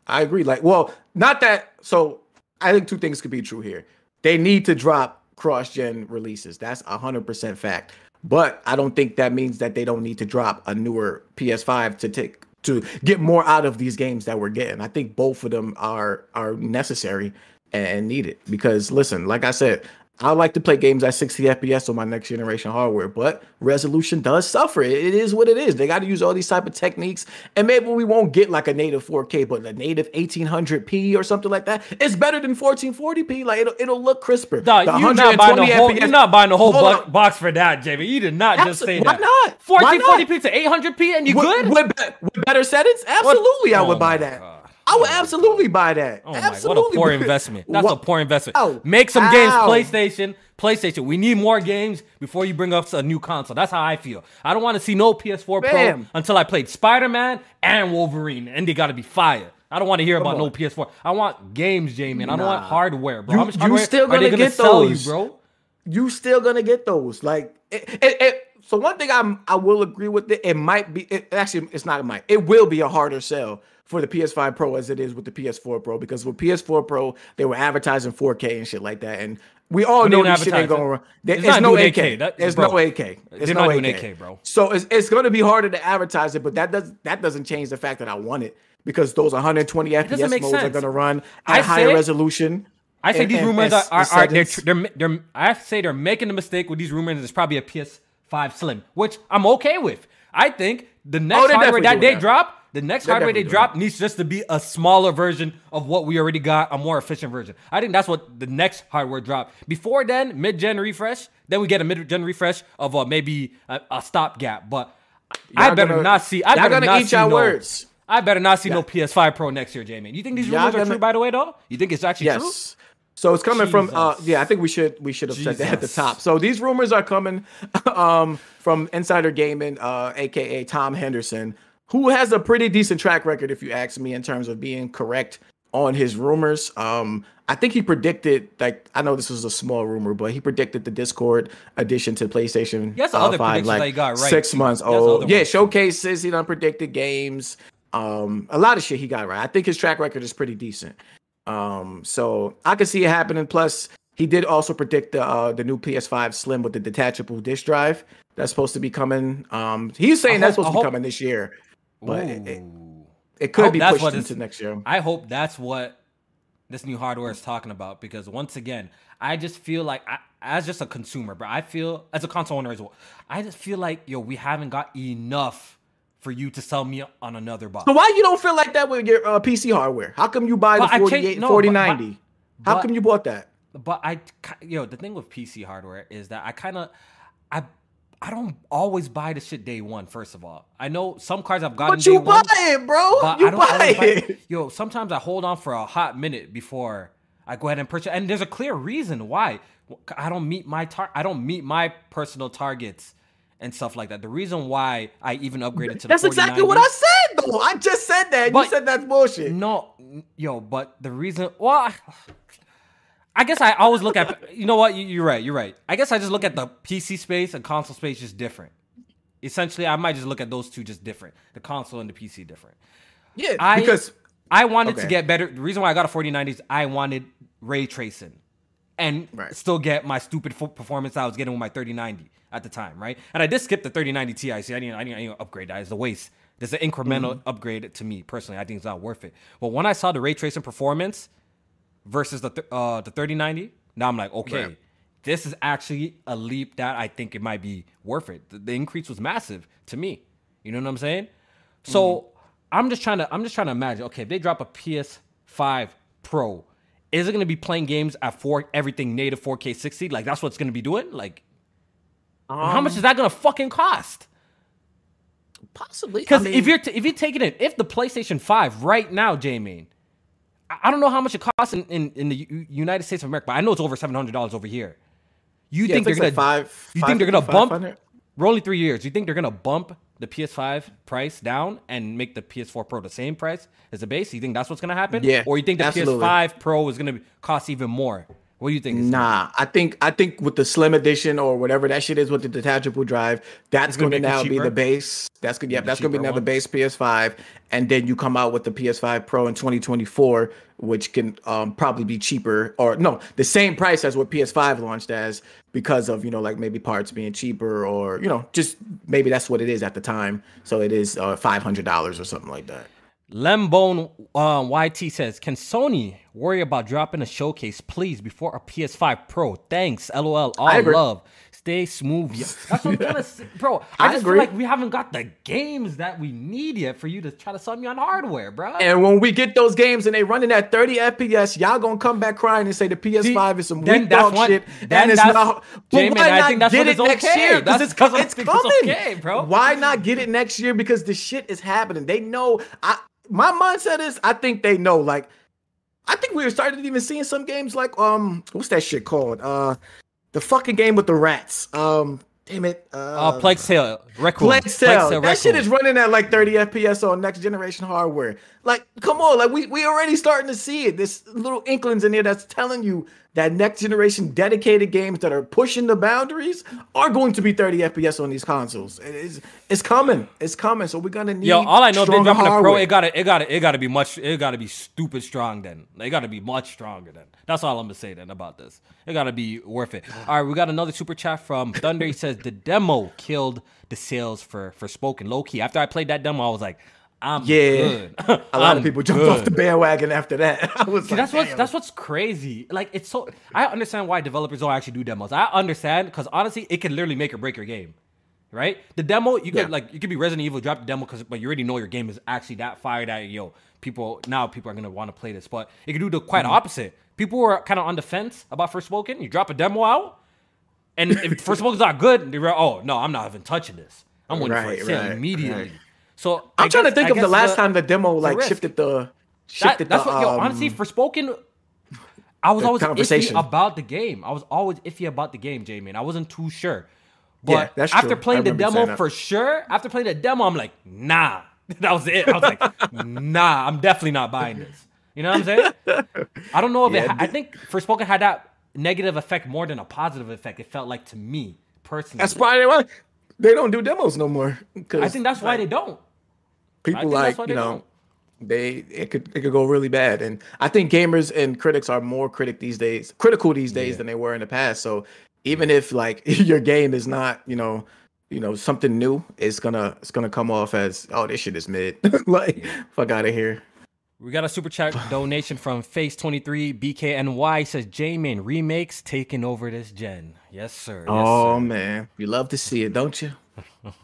I agree. Like, well, not that. So I think two things could be true here. They need to drop cross-gen releases. That's a hundred percent fact. But I don't think that means that they don't need to drop a newer PS5 to take to get more out of these games that we're getting. I think both of them are are necessary and needed because listen, like I said, I like to play games at 60 FPS on my next generation hardware, but resolution does suffer. It is what it is. They got to use all these type of techniques, and maybe we won't get like a native 4K, but a native 1800p or something like that. It's better than 1440p. Like it'll, it'll look crisper. The you're not buying the whole. FPS You're not buying the whole bo- box for that, Jamie. You did not just say why that. not? Why not? 1440p to 800p, and you with, good? with, with better settings? Absolutely, I Oh would buy that. God. I would absolutely buy that. Oh my, absolutely. what a poor investment. That's a poor investment. Oh, Make some games, PlayStation. PlayStation. We need more games before you bring us a new console. That's how I feel. I don't want to see no PS4 Pro until I played Spider Man and Wolverine, and they got to be fire. I don't want to hear about no. PS4. I want games, Jamie. and I don't want hardware, bro. You- How much you hardware still gonna gonna get sell you, those. bro? you still gonna get those. Like, it, it, it- so one thing I'm I will agree with it. It might be. It, actually, it's not. It might. It will be a harder sell for the PS5 Pro as it is with the PS4 Pro because with PS4 Pro they were advertising 4K and shit like that, and we all We know this shit ain't going. it. There, It's there's not no AK. 8K. That- there's bro, no AK. There's they're no not AK. Bro. So it's it's going to be harder to advertise it, but that does that doesn't change the fact that I want it because those 120 doesn't FPS modes are going to run I at higher say- resolution. I say and- these rumors are, are, are they're, they're they're I say they're making a mistake with these rumors. It's probably a PS5 Slim, which I'm okay with. I think the next Oh, hardware that they that. drop, the next They're hardware they drop needs just to be a smaller version of what we already got, a more efficient version. I think that's what the next hardware drop. Before then, mid-gen refresh, then we get a mid-gen refresh of uh, maybe a, a stopgap. But I Y'all better gonna- not see. I better gonna not eat see y'all no, words. I better not see no PS5 Pro next year, Jamie. You think these rumors are gonna- true, by the way, though? You think it's actually true? Yes. So it's coming from uh yeah, I think we should we should have said that at the top. So these rumors are coming um from Insider Gaming, uh aka Tom Henderson, who has a pretty decent track record if you ask me in terms of being correct on his rumors. Um I think he predicted like I know this was a small rumor, but he predicted the Discord addition to PlayStation some uh, other 5 predictions like he got right, six months old. Yeah, showcases, he done predicted games. Um a lot of shit he got right. I think his track record is pretty decent. Um, so I can see it happening. Plus, he did also predict the uh, the new PS5 Slim with the detachable disk drive that's supposed to be coming. Um, he's saying I that's hope- supposed I to be hope- coming this year, but it, it, it could be that's pushed what into it's- next year. I hope that's what this new hardware is talking about because once again, I just feel like I, as just a consumer, but I feel as a console owner as well, I just feel like yo, we haven't got enough for you to sell me on another box. So why you don't feel like that with your uh, PC hardware? How come you buy But the changed- 48, no, 4090? but- How but- come you bought that? But I, ki- yo, the thing with PC hardware is that I kind of, I, I don't always buy the shit day one. First of all, I know some cars I've gotten But you one, buy it, bro. but You I don't buy always buy it. Yo, sometimes I hold on for a hot minute before I go ahead and purchase, and there's a clear reason why. I don't meet my tar- I don't meet my personal targets and stuff like that. The reason why I even upgraded to the That's exactly what I said, though. I just said that. But- you said that's bullshit. No, yo, but the reason, well, I- guess I always look at, you know what, you, you're right, you're right. I guess I just look at the PC space and console space just different. Essentially, I might just look at those two just different. The console and the PC different. Yeah, I because I wanted to get better. The reason why I got a 4090 is I wanted ray tracing and Right. still get my stupid fo- performance I was getting with my 3090 at the time, right? And I did skip the 3090 Ti. See, I didn't, I didn't, I didn't upgrade that. It's a waste. There's an incremental Mm-hmm. upgrade to me personally. I think it's not worth it. But when I saw the ray tracing performance versus the th- uh, the 3090, now I'm like, okay, Right. this is actually a leap that I think it might be worth it. The, the increase was massive to me. You know what I'm saying? So mm-hmm. I'm just trying to I'm just trying to imagine. Okay, if they drop a PS5 Pro, is it going to be playing games at four everything native 4K 60? Like that's what it's going to be doing? Like, um, how much is that going to fucking cost? Possibly. Because I mean, if you're t- if you're taking it, if the PlayStation 5 right now, J-Main, I don't know how much it costs in, in, in the U- United States of America, but I know it's over seven hundred dollars over here. You yeah, think they're gonna like five? You think they're gonna bump? We're only three years. You think they're gonna bump the PS5 price down and make the PS4 Pro the same price as the base? You think that's what's gonna happen? Yeah. Or you think the absolutely. PS5 Pro is gonna cost even more? What do you think? Nah, I think I think with the Slim Edition or whatever that shit is with the detachable drive, that's going to now be the base. That's gonna yeah, that's going to be now the base PS5, and then you come out with the PS5 Pro in 2024, which can um, probably be cheaper or no, the same price as what PS5 launched as because of you know like maybe parts being cheaper or you know just maybe that's what it is at the time. So it is uh, five hundred dollars or something like that. Lembone uh, YT says, "Can Sony worry about dropping a showcase, please, before a PS5 Pro? Thanks, LOL. All love. Stay smooth. That's what I'm gonna say, bro. I, I just agree. feel like we haven't got the games that we need yet for you to try to sell me on hardware, bro. And when we get those games and they running at 30 FPS, y'all gonna come back crying and say the PS5 See, is some weak dog shit. Then it's not. But why not get it next okay. year? Because it's, it's coming, it's okay, bro. Why not get it next year? Because the shit is happening. They know. I my mindset is I think they know. Like, I think we were starting to even seeing some games like um, what's that shit called? Uh, the fucking game with the rats. Um, damn it. Uh, uh Plague's Tale. Requiem. Plague's Tale. That Requiem. shit is running at like 30 FPS on next generation hardware. Like, come on, like we we already starting to see it. This little inklings in there that's telling you that next generation dedicated games that are pushing the boundaries are going to be 30 FPS on these consoles. It's, it's coming. It's coming. So we're gonna need. Yo, all I know, they dropping a pro. It gotta, it gotta, it gotta be much. It gotta be stupid strong. Then it gotta be much stronger. Then that's all I'm gonna say then about this. It gotta be worth it. All right, we got another super chat from Thunder. He says the demo killed the sales for Forspoken low key. After I played that demo, I was like, I'm yeah. a lot of people jumped good. off the bandwagon after that. I was See, like, that's what's that's what's crazy. Like it's so I understand why developers don't actually do demos. I understand because honestly, it can literally make or break your game. Right? The demo, you could yeah. like you could be Resident Evil, drop the demo because but you already know your game is actually that fire that yo, people now people are gonna want to play this. But it could do the quite mm-hmm. opposite. People were kind of on the fence about Forspoken. You drop a demo out, and if Forspoken's not good, they're like, oh no, I'm not even touching this. I'm waiting right, for it right, immediately. Right. So I'm trying guess, to think of the last the, time the demo like shifted the shifted that, that's the, what, yo, um, honestly Forspoken I was always iffy about the game. I was always iffy about the game, J man. I wasn't too sure. But yeah, that's after true. playing the demo for sure, after playing the demo, I'm like, nah. that was it. I was like, nah, I'm definitely not buying this. You know what I'm saying? I don't know if yeah, it. Ha- I think Forspoken had that negative effect more than a positive effect. It felt like to me personally. That's probably why they don't do demos no more. I think that's why they don't. People like you know. Don't. They it could it could go really bad, and I think gamers and critics are more critic these days, critical these days yeah. than they were in the past. So even if like your game is not you know you know something new, it's gonna it's gonna come off as oh this shit is mid. like fuck out of here. We got a super chat donation from Face23 BKNY says J Man remakes taking over this gen. Yes, sir. Yes, oh sir. man. You love to see it, don't you?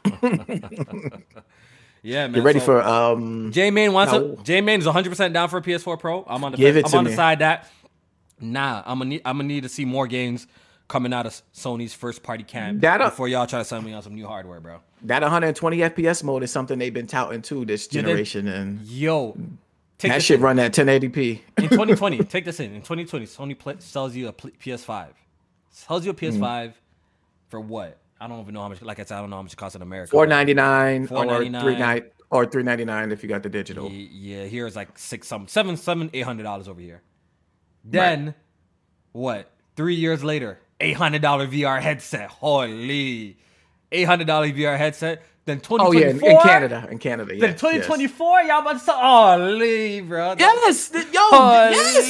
yeah, man. You ready so, for um J Man wants no. J Man is 100 percent down for a PS4 Pro. I'm on the Give it I'm on me. the side that nah, I'm gonna need I'm gonna need to see more games coming out of Sony's first party camp that, uh, before y'all try to sell me on some new hardware, bro. That 120 FPS mode is something they've been touting too this generation yeah, and yo Take that shit in. run at 1080p. in 2020, take this in. In 2020, Sony sells you a PS5. Sells you a PS5 mm. for what? I don't even know how much. Like I said, I don't know how much it costs in America. Four ninety nine or three nine or three ninety nine if you got the digital. Yeah, here is like six some seven seven eight hundred dollars over here. Then right. what? Three years later, eight hundred dollar VR headset. Holy, eight hundred dollar VR headset. Then 2024. Oh yeah, in, Canada, in Canada. Yes, then 2024, yes. y'all about to start. Oh, bro. Yes, yo, yes,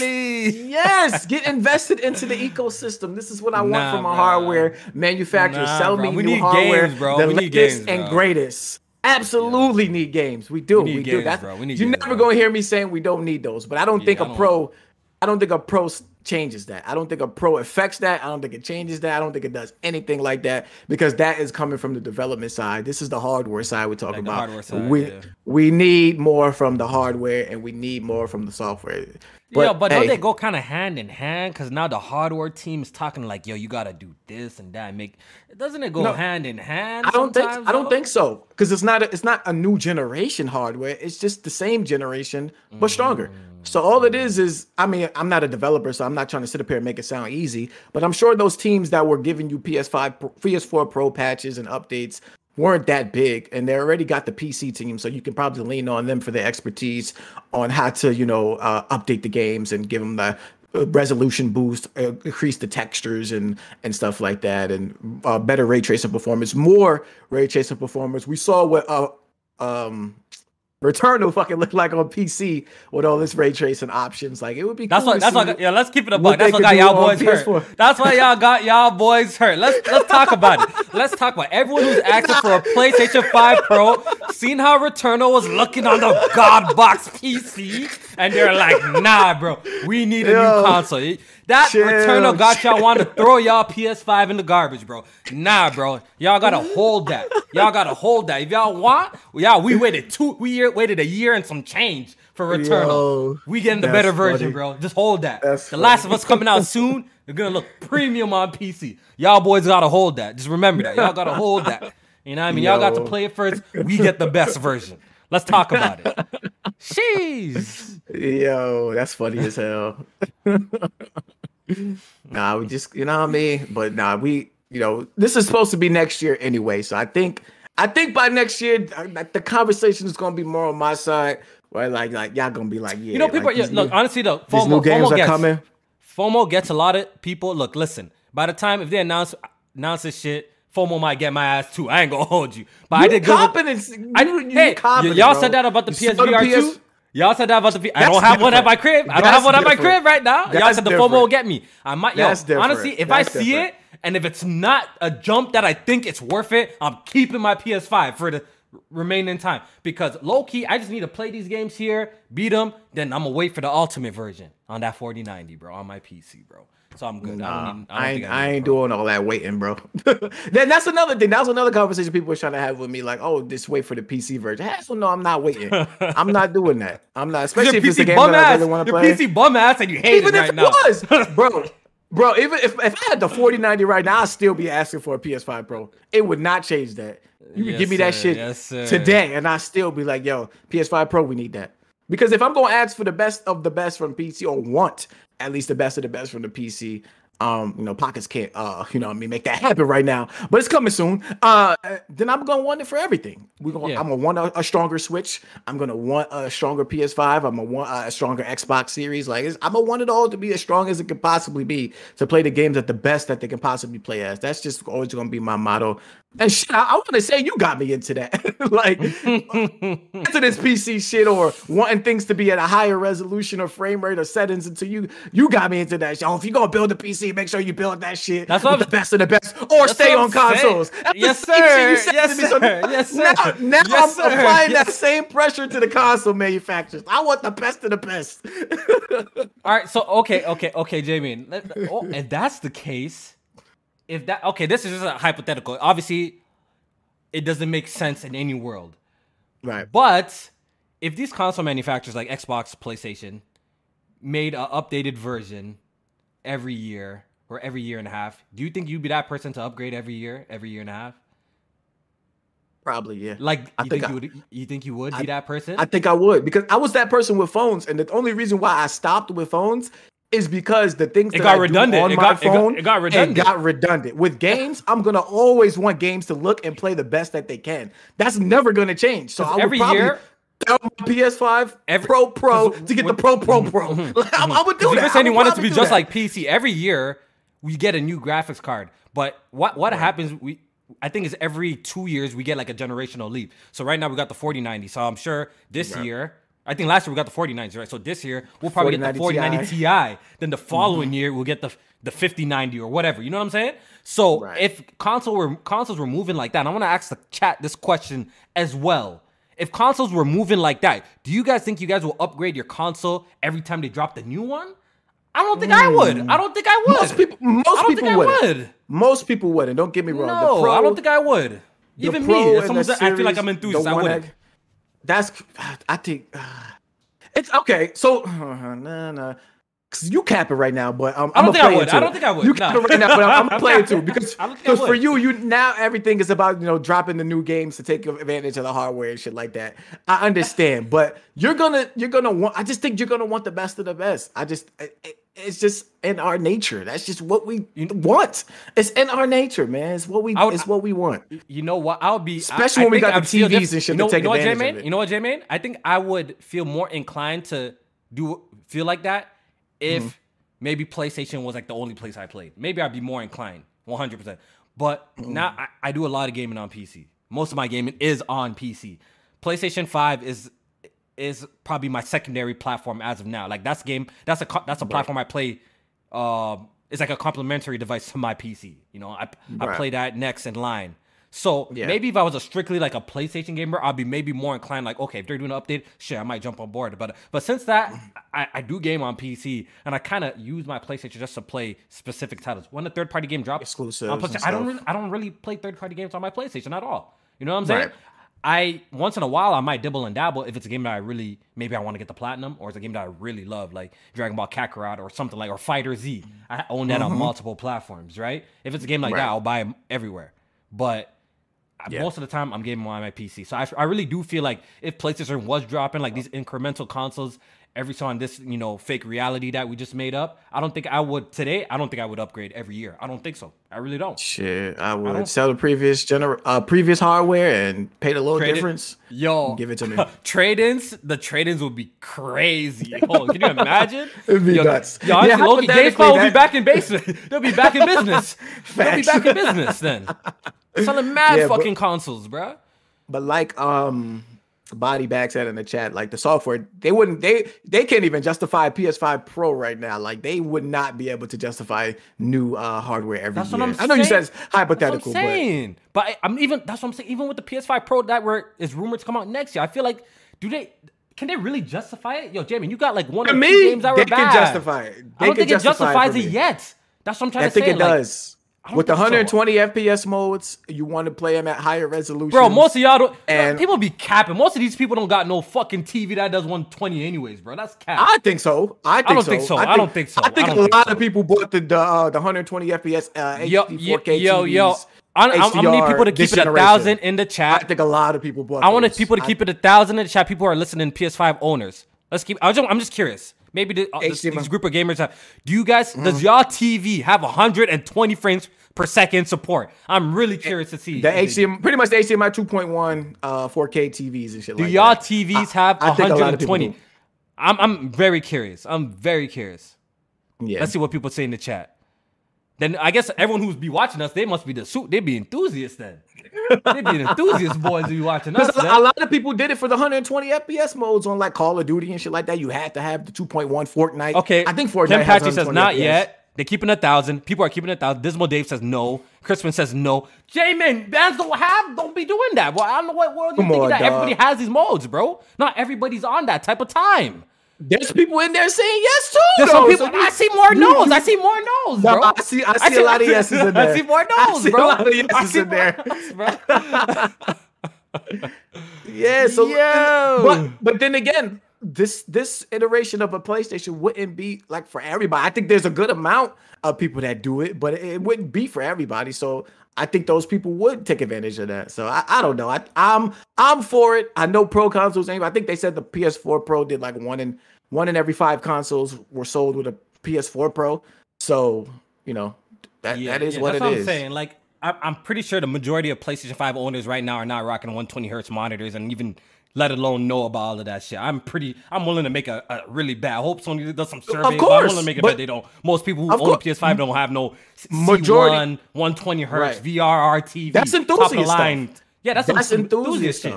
yes. Get invested into the ecosystem. This is what I nah, want from a hardware manufacturer. Nah, Sell bro. me we new hardware, games, bro. the we latest games, and greatest. Absolutely yeah. need games. We do. We, we do. Games, That's, bro. We need You're games, never bro. gonna hear me saying we don't need those, but I don't yeah, think a don't pro. I don't think a pro changes that. I don't think a pro affects that. I don't think it changes that. I don't think it does anything like that because that is coming from the development side. This is the hardware side we're talking like about. Side, we yeah. we need more from the hardware and we need more from the software. But, yeah, but hey, don't they go kind of hand in hand? Because now the hardware team is talking like, "Yo, you gotta do this and that." Make doesn't it go no, hand in hand? I don't think I don't think so because it's not a, it's not a new generation hardware. It's just the same generation but stronger. Mm. So all it is is, I mean, I'm not a developer, so I'm not trying to sit up here and make it sound easy. But I'm sure those teams that were giving you PS5, PS4 Pro patches and updates weren't that big, and they already got the PC team, so you can probably lean on them for their expertise on how to, you know, uh, update the games and give them the uh, resolution boost, uh, increase the textures and and stuff like that, and uh, better ray tracing performance, more ray tracing performance. We saw what uh, um Returnal fucking look like on PC with all this ray tracing options. Like it would be. That's cool why. That's what. Yeah, let's keep it a buck. That's what got y'all boys hurt. That's why y'all got y'all boys hurt. Let's let's talk about it. Let's talk about it. everyone who's asking for a PlayStation 5 Pro. Seen how Returnal was looking on the God box PC, and they're like, Nah, bro, we need a Yo. new console. That Chill. Returnal got y'all want to throw y'all PS5 in the garbage, bro. Nah, bro. Y'all gotta hold that. Y'all gotta hold that. If y'all want, yeah, we waited two, we waited a year and some change for Returnal. Yo, we getting the better funny. version, bro. Just hold that. That's the funny. Last of Us coming out soon. They're gonna look premium on PC. Y'all boys gotta hold that. Just remember that. Y'all gotta hold that. You know what I mean? Yo. Y'all got to play it first. We get the best version. Let's talk about it. Jeez. Yo, that's funny as hell. nah, we just you know what I mean. But nah, we you know this is supposed to be next year anyway. So I think I think by next year the conversation is gonna be more on my side. Right, like like y'all gonna be like, yeah. You know, people. Like, yeah, look, honestly though, FOMO, new games FOMO are gets, coming. FOMO gets a lot of people. Look, listen. By the time if they announce announce this shit, FOMO might get my ass too. I ain't gonna hold you, but you I did confidence. good. I, you, hey, y'all said that about the PSVR too. Y'all said that about the. I don't have different. one at my crib. I don't have one at my crib right now. That's Y'all said the different. FOMO will get me. I might. Yo, honestly, if That's I see different. it and if it's not a jump that I think it's worth it, I'm keeping my PS5 for the remaining time because low key, I just need to play these games here, beat them, then I'm gonna wait for the ultimate version on that 4090, bro, on my PC, bro. So I'm good. Nah, I, even, I, I ain't, I ain't doing all that waiting, bro. then that's another thing. That's another conversation people were trying to have with me. Like, oh, just wait for the PC version. Hell no, I'm not waiting. I'm not doing that. I'm not, especially if it's a game that I really want to play. PC bum ass and you hate even if it right now. was, bro. Bro, even if, if I had the 4090 right now, I'd still be asking for a PS5 Pro. It would not change that. You yes, could give me that shit yes, today, and I'd still be like, yo, PS5 Pro, we need that. Because if I'm gonna ask for the best of the best from PC or want at least the best of the best from the PC. Um, you know, pockets can't uh, you know, I mean, make that happen right now, but it's coming soon. Uh, then I'm gonna want it for everything. We're gonna, yeah. I'm gonna want a, a, stronger Switch. I'm gonna want a stronger PS5. I'm gonna want a stronger Xbox Series. Like, I'm gonna want it all to be as strong as it could possibly be to play the games at the best that they can possibly play as. That's just always gonna be my motto. And shit, I, I want to say you got me into that, like into this PC shit or wanting things to be at a higher resolution or frame rate or settings. Until you you got me into that. Shit. Oh, if you gonna build a PC, make sure you build that shit. That's what the best of the best, or stay on consoles. Yes sir. Yes sir. So yes sir. Now, yes, I'm sir. applying yes. that same pressure to the console manufacturers. I want the best of the best. All right. So okay, okay, okay, Jamie. Oh, if that's the case if that okay, this is just a hypothetical. Obviously, it doesn't make sense in any world. Right. But if these console manufacturers like Xbox, PlayStation made an updated version every year or every year and a half, do you think you'd be that person to upgrade every year, every year and a half? Probably, yeah. Like, I you think, think I, you would? You think you would I, be that person? I think I would because I was that person with phones, and the only reason why I stopped with phones is because the things it that got I redundant. on it my got, phone it got, it got redundant. It got redundant. With games, I'm gonna always want games to look and play the best that they can. That's never gonna change. So I every year. PS5 every, Pro Pro to get the Pro Pro Pro. I, I, would do that. You're saying you want it to be just that. like PC. Every year we get a new graphics card, but what what right. happens? We I think it's every two years we get like a generational leap. So right now we got the 4090. So I'm sure this right. year I think last year we got the 49s, right? So this year we'll probably get the 4090 Ti. Ti. Then the following mm-hmm. year we'll get the the 5090 or whatever. You know what I'm saying? So right. if console were consoles were moving like that, I want to ask the chat this question as well. If consoles were moving like that, do you guys think you guys will upgrade your console every time they drop the new one? I don't think I would. I don't think I would. Most people, most people I would. would. Most people wouldn't. Don't get me wrong. No, pro, I don't think I would. Even me, if someone said, I feel like I'm enthused, I wouldn't. egg- That's I think uh, it's okay. So nah, nah. 'Cause you cap it right now, but um, I don't I'm think I would. I don't think I would. You No. cap it right now, but I'm, I'm gonna play it too because I don't think I because for you, you now everything is about you know dropping the new games to take advantage of the hardware and shit like that. I understand, but you're gonna you're gonna want. I just think you're gonna want the best of the best. I just it, it- it's just in our nature. That's just what we want. It's in our nature, man. It's what we. Would- it's what we want. You know what? I'll be Especially I, I when we got I'd the TVs and shit You to know, take you know what, advantage of J-Man? it. You know what, J-Man? I think I would feel more inclined to do feel like that if Mm-hmm. maybe PlayStation was like the only place I played. Maybe I'd be more inclined, 100. percent But Mm-hmm. now I, I do a lot of gaming on PC. Most of my gaming is on PC. PlayStation 5 is is probably my secondary platform as of now. Like that's game. That's a that's a platform I play. Um, it's like a complementary device to my PC. You know, I I play that next in line. So Yeah. maybe if I was a strictly like a PlayStation gamer, I'd be maybe more inclined. Like, okay, if they're doing an update, shit, I might jump on board. But but since that, I, I do game on PC, and I kind of use my PlayStation just to play specific titles. When the third party game drops, exclusive, I don't really I don't really play third party games on my PlayStation at all. You know what I'm saying? Right. I once in a while I might dibble and dabble if it's a game that I really maybe I want to get the platinum or it's a game that I really love like Dragon Ball Kakarot or something like or Fighter Z. I own that on multiple platforms, right? If it's a game like that, Mm-hmm. I'll buy them everywhere. But Yeah. most of the time I'm gaming on my PC. So I, I really do feel like if PlayStation was dropping like these incremental consoles every so on this, you know, fake reality that we just made up, I don't think I would today, I don't think I would upgrade every year. I don't think so. I really don't. Shit, I would don't- sell the previous gener uh previous hardware and pay the little Trade it- difference. Yo, Give it to me. trade-ins, the trade-ins would be crazy. Oh, can you imagine? It'd be yo, nuts. Yo, honestly, Yeah, lowkey, GameStop will be back in business. They'll be back in business. They'll be back in business then. Selling mad Yeah, but- fucking consoles, bruh. But like um Body Bag said in the chat, like the software, they wouldn't they they can't even justify PS5 Pro right now. Like they would not be able to justify new uh hardware every That's year. what I'm I know you said it's hypothetical, That's what I'm saying. But, I, am even that's what I'm saying. Even with the PS5 Pro that were is rumored to come out next year, I feel like do they can they really justify it? Yo, Jamie, you got like one but or to two me, games that they were bad. can justify it. They I don't think it justifies for it yet. That's what I'm trying to say. I to think say. it like, does. Don't With the think so. 120 FPS modes, you want to play them at higher resolution. Bro, most of y'all don't. And- people be capping. Most of these people don't got no fucking TV that does 120 anyways, bro. That's cap. I think so. I think don't so. think so. I don't think so. I think I a don't think lot so. of people bought the the, uh, the 120 FPS uh, yo, HD yo, 4K yo, yo. TVs, I, I, I'm gonna need people to keep it a thousand in the chat. I think a lot of people bought. I want those. people to I- keep it a thousand in the chat. People are listening, PS5 owners. Let's keep. I'm just, I'm just curious. Maybe the, uh, this, these group of gamers have. Do you guys? Mm-hmm. Does y'all TV have 120 frames per second support? I'm really curious to see. the. HDMI, pretty much the HDMI 2.1 uh, 4K TVs and shit Do like y'all that. TVs I- have I a lot of people 120? do. I'm I'm very curious. I'm very curious. Yeah. Let's see what people say in the chat. Then I guess everyone who's be watching us, they must be the suit. They be enthusiasts then. They be enthusiast boys who be watching us. A, a lot of people did it for the 120 FPS modes on like Call of Duty and shit like that. You had to have the 2.1 Fortnite. Okay, I think Fortnite Tim Patrick says not FPS. yet. They're keeping a thousand. People are keeping a thousand. Dismal Dave says no. Crispin says no. J-Man, bands don't have, don't be doing that. Well, I don't know what world you're thinking on, that dog. everybody has these modes, bro. Not everybody's on that type of time. There's people in there saying yes too. There's though. some people. So I see more no's. I see more no's, No, bro. I see- I see a lot of yeses in there. I see more I no's, see a bro. lot of yeses in there. no's, bro. Yeah, so Yo. but but then again, this this iteration of a PlayStation wouldn't be like for everybody. I think there's a good amount of people that do it, but it, it wouldn't be for everybody. So I think those people would take advantage of that. So I, I don't know. I I'm I'm for it. I know pro consoles. I think they said the PS4 Pro did like one in one in every five consoles were sold with a PS4 Pro. So you know that that is what that's it what is. I'm saying. Like, I, I'm pretty sure the majority of PlayStation 5 owners right now are not rocking 120 hertz monitors and even let alone know about all of that shit. I'm pretty, I'm willing to make a, a really bad. I hope Sony does some survey. surveys. but I'm willing to make a bet they don't. Most people who own course. PS5 don't have no Majority- C1, 120 hertz, Right. VRR TV. That's top of enthusiast line. stuff. Yeah, that's, That's some enthusiast shit.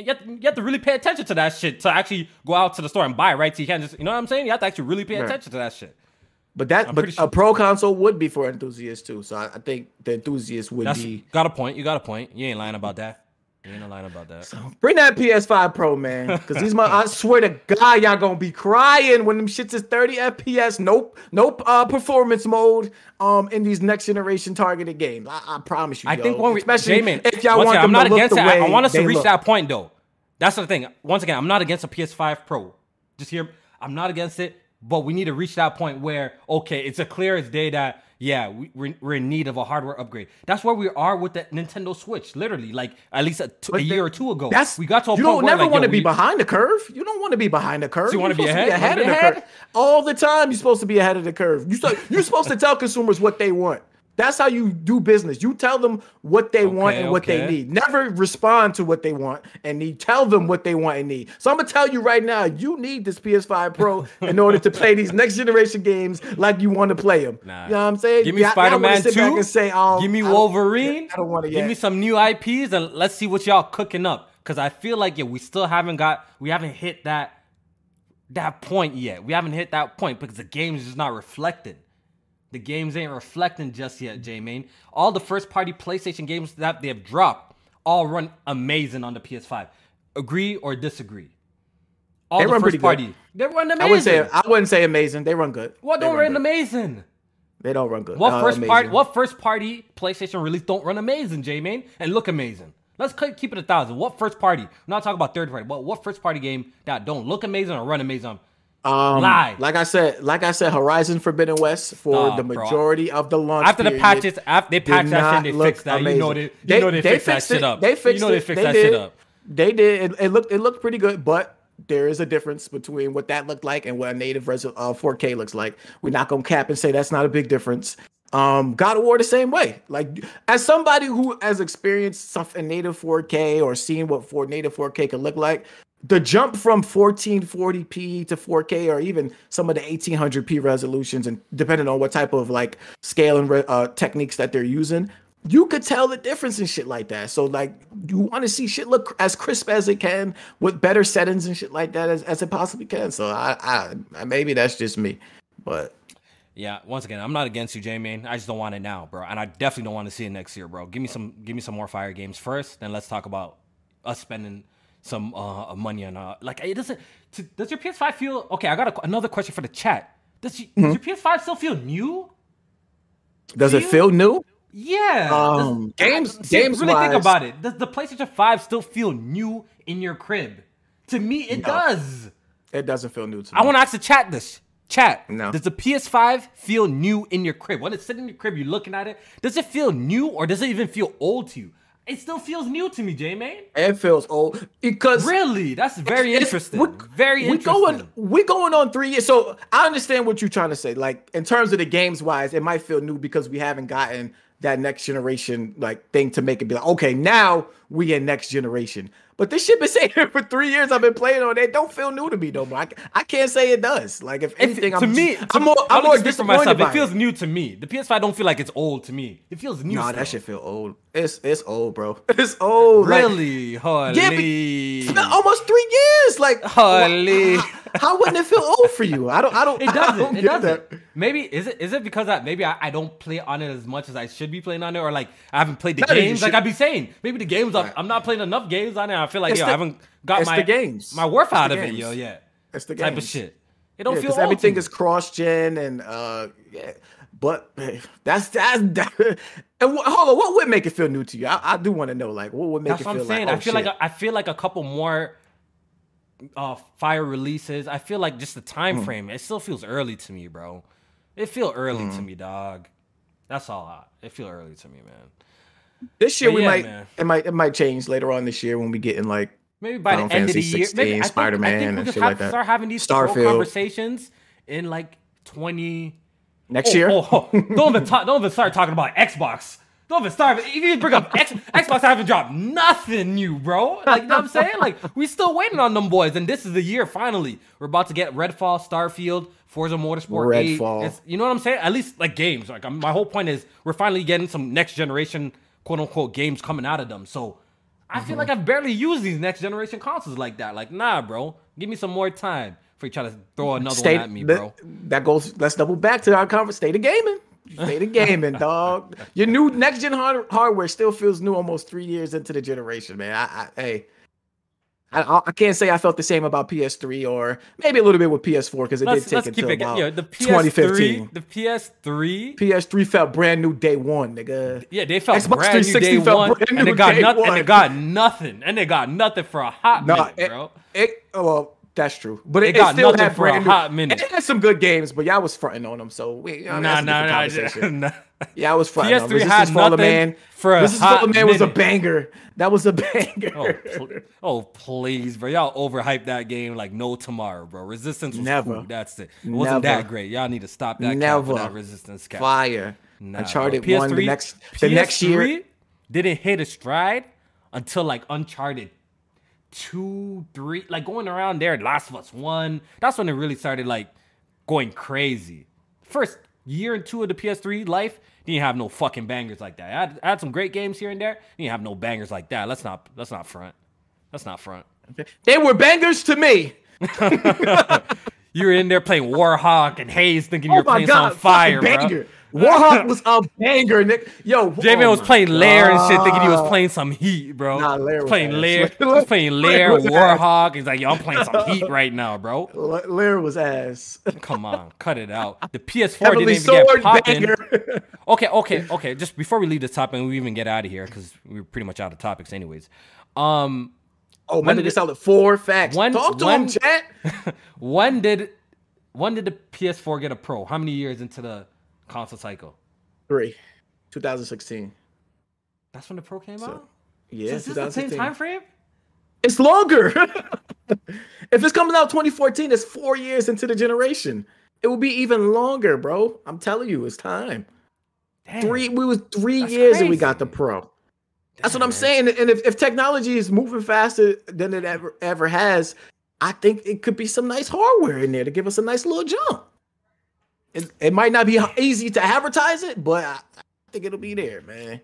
And you have, to, you have to really pay attention to that shit to actually go out to the store and buy, it, right? So you can't just, you know what I'm saying? You have to actually really pay Right. attention to that shit. But that, but pretty sure- a pro console would be for enthusiasts too. So I, I think the enthusiasts would That's be. got a point. You got a point. You ain't lying about that. You ain't lying about that. So bring that PS5 Pro, man. Because these my I swear to God, y'all gonna be crying when them shits is 30 FPS. Nope, nope. Uh, performance mode. Um, in these next generation targeted games. I, I promise you. I yo. think when we, especially J-Man, if y'all want again, I'm not against it. I, I want us to reach look. that point though. That's the thing. Once again, I'm not against a PS5 Pro. Just here, I'm not against it, but we need to reach that point where okay, it's a clear as day that yeah, we, we're, we're in need of a hardware upgrade. That's where we are with the Nintendo Switch. Literally, like at least a, t- a year or two ago. That's we got to a you don't never like, want to be we- behind the curve. You don't want to be behind the curve. So you wanna You're be supposed ahead? of the curve. All the time, you're supposed to be ahead of the curve. You so, you're supposed to tell consumers what they want. That's how you do business. You tell them what they want Okay, and what they need. Never respond to what they want and need. Tell them what they want and need. So I'm gonna tell you right now, you need this PS5 Pro in order to play these next generation games like you want to play them. Nah. You know what I'm saying? Give me Y'all- y'all wanna Spider-Man sit back 2. and say, oh, give me Wolverine. I don't want to Give me some new IPs and let's see what y'all cooking up. Cause I feel like yeah, we still haven't got we haven't hit that that point yet. We haven't hit that point because the game is just not reflecting. The games ain't reflecting just yet, J Main. All the first party PlayStation games that they have dropped all run amazing on the PS5. Agree or disagree? All They the run first pretty good. party. They run amazing. I wouldn't say I wouldn't say amazing. They run good. what They don't run run amazing? They don't run good. What Uh, first party? What first party PlayStation release don't run amazing, J man, and look amazing? Let's keep it a thousand. What first party? I'm not talking about third party, but what first party game that don't look amazing or run amazing? Um, Lie. Like I said, like I said, Horizon Forbidden West for Stop, the bro. majority of the launch. After the patches, after they patched that shit, and they fixed that. You know amazing. they, you know they, fixed that fixed shit up. They fixed you know they fixed They that did. shit up. They did. It, it looked. It looked pretty good, but there is a difference between what that looked like and what a native res- uh, 4K looks like. We're not gonna cap and say that's not a big difference. Um, God of War the same way. Like as somebody who has experienced stuff in native 4K or seen what for native 4K could look like, the jump from 1440p to 4K or even some of the 1800p resolutions, and depending on what type of like scale and uh, techniques that they're using, you could tell the difference in shit like that. So like, you want to see shit look as crisp as it can with better settings and shit like that as, as it possibly can. So I, I maybe that's just me, but Yeah, once again, I'm not against you, J man. I just don't want it now, bro. And I definitely don't want to see it next year, bro. Give me some give me some more fire games first, then let's talk about us spending some uh money on uh like it doesn't to, does your PS5 feel okay, I got a, another question for the chat. Does, you, does your PS5 still feel new? does it you? feel new? Yeah. Um, does- games- see, games really think about it. Does the PlayStation 5 still feel new in your crib? To me, it No. does. It doesn't feel new to me. I want to ask the chat this. Chat. No. Does the PS5 feel new in your crib? When it's sitting in your crib, you're looking at it. Does it feel new or does it even feel old to you? It still feels new to me, J man. It feels old because Really? That's very It's- interesting. we're- very we interesting. going we going on three years. So I understand what you're trying to say. Like in terms of the games wise, it might feel new because we haven't gotten that next generation like thing to make it be like, okay, now we in next generation. But this shit been saying it for three years. I've been playing on it. It Don't feel new to me though. I, I can't say it does. Like if If- anything, to I'm me, to- I'm more I'm more just speak for disappointed myself. It feels new to me. The PS5 don't feel like it's old to me. It feels new. Nah, still. that shit feel old. It's it's old, bro. It's old. like- Really? Holy. Yeah, it's been almost three years. Like, Holy. How, how wouldn't it feel old for you? I don't. I don't. It doesn't. don't It doesn't. that. Maybe is it is it because I, maybe I, I don't play on it as much as I should be playing on it, or like I haven't played the Not games. Like should- I be saying, maybe the games I'm, Right. I'm not playing enough games on it. I feel like It's yo, the- I haven't got my games. my worth It's out of it, yo. Yeah, It's the type of shit. It don't Yeah, feel everything is cross gen and uh yeah. But that's that's that, and wh- hold on, what would make it feel new to you? I, I do want to know, like, what would make That's it what feel I'm saying. like? I oh, feel shit. like a, I feel like a couple more uh fire releases. I feel like just the time Hmm. frame. It still feels early to me, bro. It feel early to me, dog. That's all. I, it feel early to me, man. this year but we yeah, might man. it might it might change later on this year when we get in like Maybe by Final the end of the Fantasy year, maybe I think, I Spider-Man, and shit have like that. start having these Starfield. conversations in like twenty next Oh, year. Oh, oh, don't even talk, don't even start talking about Xbox. Don't even start. If you bring up X, Xbox, I haven't dropped nothing new, bro. Like you know what I'm saying? Like we still waiting on them boys, and this is the year finally. We're about to get Redfall, Starfield, Forza Motorsport 8. Redfall. It's- you know what I'm saying? At least like games. Like um, my whole point is we're finally getting some next generation quote unquote games coming out of them. So I Mm-hmm. feel like I've barely used these next generation consoles like that. Like nah, bro. Give me some more time before you try to throw another State one at me, bro. That goes. Let's double back to our conference. State of gaming. State of gaming, dog. Your new next gen hard- hardware still feels new almost three years into the generation, man. I, I hey, I, I can't say I felt the same about PS3 or maybe a little bit with PS4 because it let's, did take until it. about Yeah, the PS3, 2015. the PS3. PS3 felt brand new day one, nigga. Yeah, they felt Xbox brand new day felt one, brand and new they got nothing. And they got nothing, and they got nothing for a hot No, minute, bro. it well, that's true, but it, it got still nothing had for a brand new. hot minute. It had some good games, but y'all was fronting on them, so we, you know, Nah, nah, nah, conversation. nah. Yeah, I was fronting. on PS3 them. Resistance had nothing Man. for a Resistance for hot All the Man was a banger. That was a banger. Oh, pl- oh, please, bro. Y'all overhyped that game like no tomorrow, bro. Resistance was Never. cool. That's it. It wasn't Never. that great. Y'all need to stop that Never. for that resistance cap. Fire. Nah, Uncharted bro. one the PS3 next the next year. PS3 didn't hit a stride until like Uncharted two, three, like going around there. Last of Us one. That's when it really started like going crazy. First year and two of the PS3 life, didn't have no fucking bangers like that. I had, I had some great games here and there. Didn't have no bangers like that. Let's not. Let's not front. Let's not front. They were bangers to me. You were in there playing Warhawk and Haze, thinking Oh my playing god, some fire, bro. Warhawk was a banger, Nick. Yo, J-Man oh was playing Lair and shit, thinking he was playing some heat, bro. Nah, Lair was playing. Lair. He was playing Lair Lair, was ass. Warhawk. He's like, yo, I'm playing some heat right now, bro. La- Lair was ass. Come on, cut it out. The PS4 Heavenly didn't even get popping. banger. Okay, okay, okay. Just before we leave the topic and we even get out of here, because we're pretty much out of topics anyways. Um, oh, When man, did they it- sell it four facts. when- Talk to when- him, chat. when did when did the PS4 get a Pro? How many years into the console cycle? Three, 2016. That's when the Pro came So, out. Yeah, so is this the same time frame? It's longer. if it's coming out 2014, it's four years into the generation. It will be even longer, bro. I'm telling you, it's time. Damn. Three, we was three That's years and we got the pro. That's what I'm man. saying. And if, if technology is moving faster than it ever ever has, I think it could be some nice hardware in there to give us a nice little jump. It, it might not be easy to advertise it, but I, I think it'll be there, man.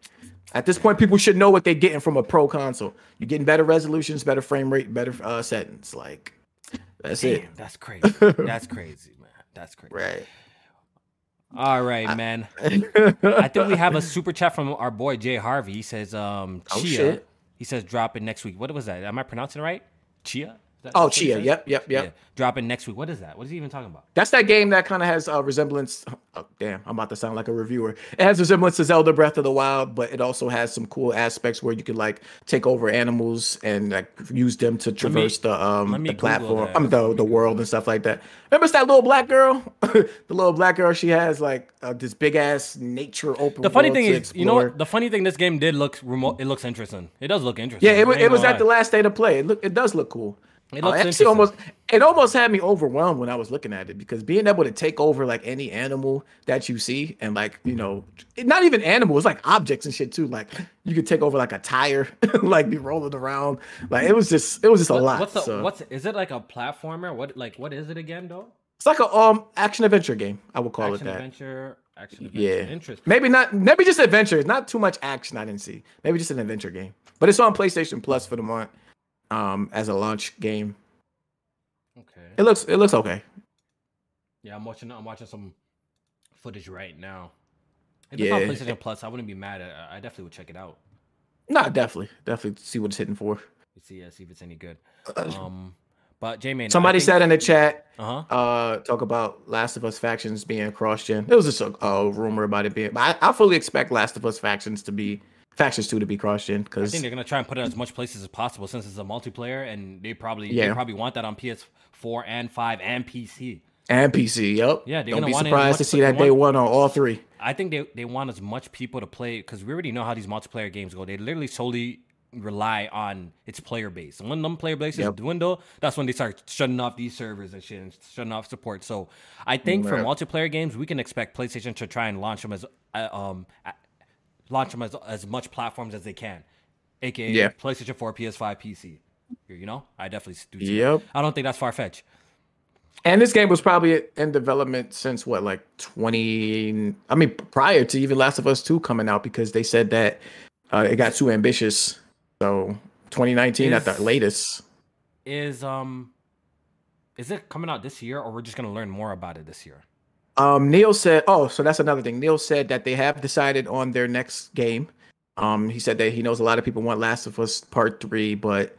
At this point, people should know what they're getting from a pro console. You're getting better resolutions, better frame rate, better uh, settings. Like that's it, that's crazy. That's crazy, man. That's crazy. right? All right, man. I think we have a super chat from our boy Jay Harvey. He says, um, Oh, Tchia. shit. He says, drop it next week. What was that? Am I pronouncing it right? Tchia? That- Oh, Tchia. Yep, yep, yep. Yeah. Drop it next week. What is that? What is he even talking about? That's that game that kind of has a resemblance. Oh, damn, I'm about to sound like a reviewer. It has resemblance to Zelda Breath of the Wild, but it also has some cool aspects where you can like take over animals and like use them to traverse the um the platform. I mean the the world and stuff like that. Remember that little black girl? the little black girl. She has like uh, this big ass nature open. The funny thing is, you know what? The funny thing, this game did look remote. It looks interesting. It does look interesting. Yeah, it, it was at the last day to play. It look, it does look cool. It Uh, looks actually almost it almost had me overwhelmed when I was looking at it because being able to take over like any animal that you see and like you know not even animals like objects and shit too like you could take over like a tire like be rolling around like it was just it was just a lot. What's the, so. what's is it like a platformer? What like what is it again though? it's like a um action adventure game I would call action it that. adventure. Action adventure. Yeah, Interesting. Maybe not. Maybe just adventure. It's not too much action. I didn't see. Maybe just an adventure game. But it's on PlayStation Plus for the month, um, as a launch game. Okay. It looks. It looks okay. Yeah, I'm watching. I'm watching some footage right now. If it's on PlayStation Plus, I wouldn't be mad. At, I definitely would check it out. Nah, definitely, definitely see what it's hitting for. See, uh, see if it's any good. Um, but J Man, Somebody said in the chat, uh huh. uh, talk about Last of Us factions being cross-gen. There was just a, a rumor about it being, but I, I fully expect Last of Us factions to be factions two to be cross-gen I because think they're gonna try and put it as much places as possible since it's a multiplayer, and they probably they Yeah. probably want that on PS4 and 5 and PC. and PC. Yep. Yeah, they're don't be want it as surprised to see that day one on all three. I think they, they want as much people to play because we already know how these multiplayer games go. They literally solely rely on its player base. And when them player bases Yep. dwindle, that's when they start shutting off these servers and shit and shutting off support. So I think for multiplayer games, we can expect PlayStation to try and launch them as uh, um launch them as as much platforms as they can, aka Yeah. PlayStation 4, PS5, PC. You know, I definitely do. see that. Yep. I don't think that's far fetched. And this game was probably in development since what, like 20? I mean, prior to even Last of Us 2 coming out because they said that uh, it got too ambitious. So 2019 at the latest. Is um, is it coming out this year, or we're just gonna learn more about it this year? Um, Neil said, "Oh, so that's another thing." Neil said that they have decided on their next game. Um, he said that he knows a lot of people want Last of Us Part Three, but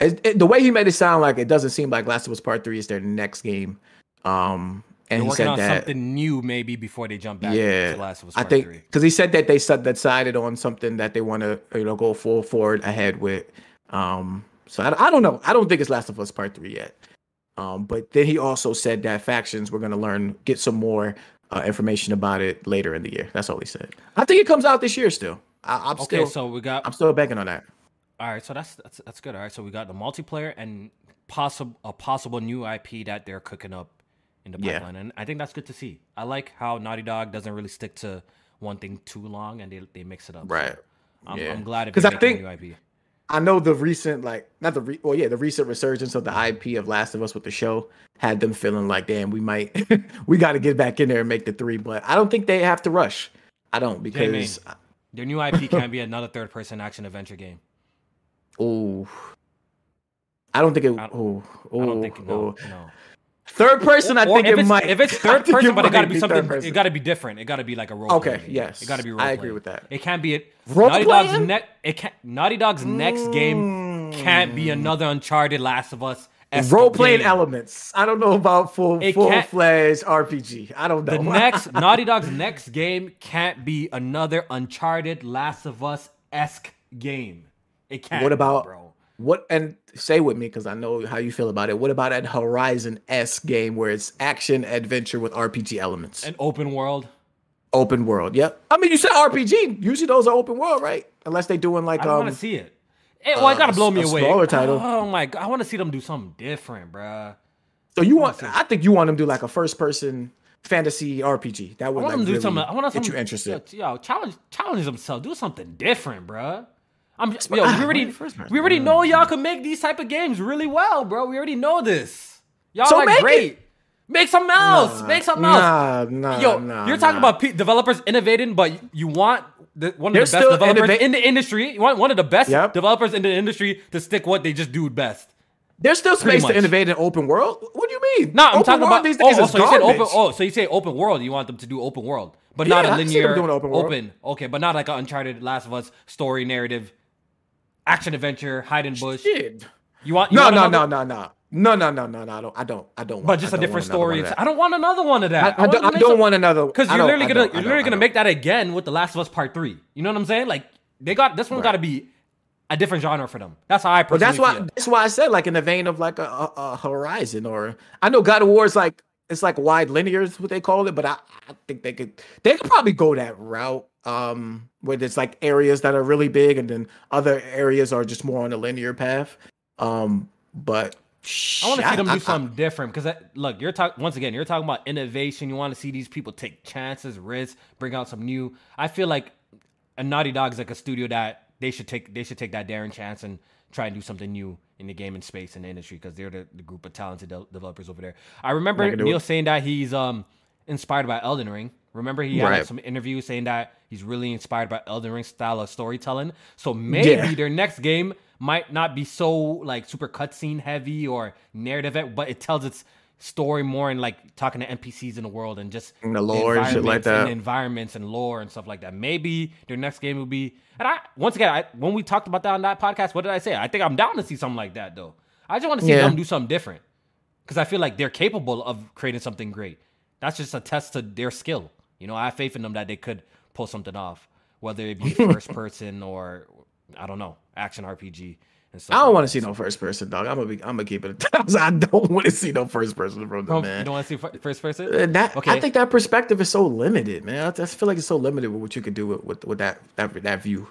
it, it, the way he made it sound like it doesn't seem like Last of Us Part Three is their next game. Um, and They're he said that something new maybe before they jump back yeah, to Last of Us I think because he said that they said decided on something that they want to you know go full forward ahead with. Um, so I, I don't know. I don't think it's Last of Us Part Three yet. Um, but then he also said that factions we're going to learn, get some more uh, information about it later in the year. That's all he said. I think it comes out this year still. I, I'm Okay, still, so we got I'm still banking on that. All right, so that's that's that's good. All right, so we got the multiplayer and possible a possible new IP that they're cooking up in the Yeah. pipeline, and I think that's good to see. I like how Naughty Dog doesn't really stick to one thing too long, and they they mix it up. So Right. I'm, Yeah. I'm glad because I think- a new IP. I know the recent like not the re- well yeah the recent resurgence of the IP of Last of Us with the show had them feeling like damn we might we got to get back in there and make the three but I don't think they have to rush I don't because Their new IP can't be another third person action adventure game. oh I don't think it I don't- oh I don't think no, oh. no. Third person I Or think it might if it's third person, but it got to be third something. It got to be different. It got to be like a role. Okay, play yes. it got to be role. I agree play. with that. It can't be it. Role Naughty Dog's playing? next. It can't. Naughty Dog's next game hmm. can't be another Uncharted, Last of Us. role playing elements I don't know about full It full fledged RPG I don't know The next Naughty Dog's next game can't be another Uncharted, Last of Us esque game. It can't. What be, about- bro? What and say with me because I know how you feel about it. What about that Horizon S game where it's action adventure with RPG elements, An open world. open world? Yep. I mean, you said RPG. Usually those are open world, right? Unless they're doing like I um. want to see it. Eh, well, it gotta uh, blow me a away. smaller title. Oh my god, I want to see them do something different, bruh. So you want? I think you want them to do like a first person fantasy RPG. That I would want like them to do really something. I want get them you interested. Yo, yo, challenge, challenge themselves. Do something different, bruh. I'm but- yo. We already, wait, first person. we already know y'all can make these type of games really well, bro. We already know this. Y'all So are make it. great. Make something else. Nah, make something else. Nah, nah, Yo, nah, you're talking nah. about pe- developers innovating, but you want the, one of They're the best developers innova- in the industry. You want one of the best Yep. developers in the industry to stick what they just do best. There's still space to innovate in open world. What do you mean? No, I'm open talking about. these Oh, days oh, is so you said open. Oh, so you say open world. You want them to do open world, but not Yeah, a see them linear doing open world. open. Okay, but not like an Uncharted, Last of Us story narrative, action adventure, hide and bush. Shit. You want? You No, want no, another- no, no, no. No, no, no, no, no. I don't. I don't. I don't. Want, But just I a different want another one story. I don't want another one of that. I, I don't, I don't want another. because you're literally gonna you're literally gonna make that again with the Last of Us Part Three. You know what I'm saying? Like they got this one Right. got to be a different genre for them. That's how I But personally that's why. feel. That's why I said like in the vein of like a, a, a Horizon or I know God of War is like it's like wide linear is what they call it, but I, I think they could they could probably go that route. Um, where there's like areas that are really big and then other areas are just more on a linear path. Um, but I want to see them I- do something different because look, you're talking once again. You're talking about innovation. You want to see these people take chances, risks, bring out some new. I feel like a Naughty Dog is like a studio that they should take. They should take that daring chance and try and do something new in the gaming space and the industry because they're the, the group of talented de- developers over there. I remember They Neil it. saying that he's um inspired by Elden Ring. Remember he had some interviews saying that he's really inspired by Elden Ring style of storytelling. So maybe Yeah. their next game might not be so like super cutscene heavy or narrative, but it tells its story more in like talking to NPCs in the world and just And the lore and shit like environments and that. environments and lore and stuff like that. Maybe their next game will be. And I once again, I, when we talked about that on that podcast, what did I say? I think I'm down to see something like that though. I just want to see Yeah. them do something different because I feel like they're capable of creating something great. That's just a test to their skill. You know, I have faith in them that they could pull something off, whether it be first person or I don't know, action RPG and stuff. I don't like want to see no first person, dog. I'm gonna be, I'm gonna keep it. I don't want to see no first person from them, Bro, man. You don't want to see first person? Uh, That Okay. I think that perspective is so limited, man. I just feel like it's so limited with what you could do with with, with that, that that view.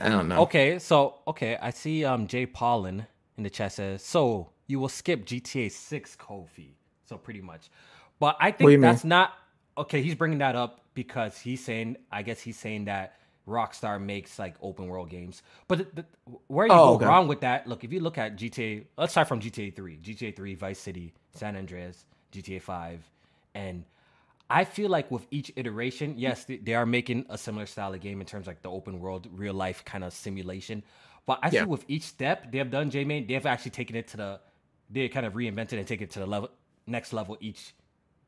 I don't know. Okay, so okay, I see um Jay Paulin in the chat says, so you will skip GTA 6 Kofi. So pretty much. But I think mean? that's not okay, he's bringing that up because he's saying I guess he's saying that Rockstar makes like open world games. But the, the, where you Oh, go okay. wrong with that, look, if you look at GTA, let's start from GTA 3. GTA 3, Vice City, San Andreas, GTA 5, and I feel like with each iteration, yes, they, are making a similar style of game in terms of like the open world, real life kind of simulation. But I Yeah. see with each step they have done, J-Main, they have actually taken it to the, they kind of reinvented and taken it to the level, next level each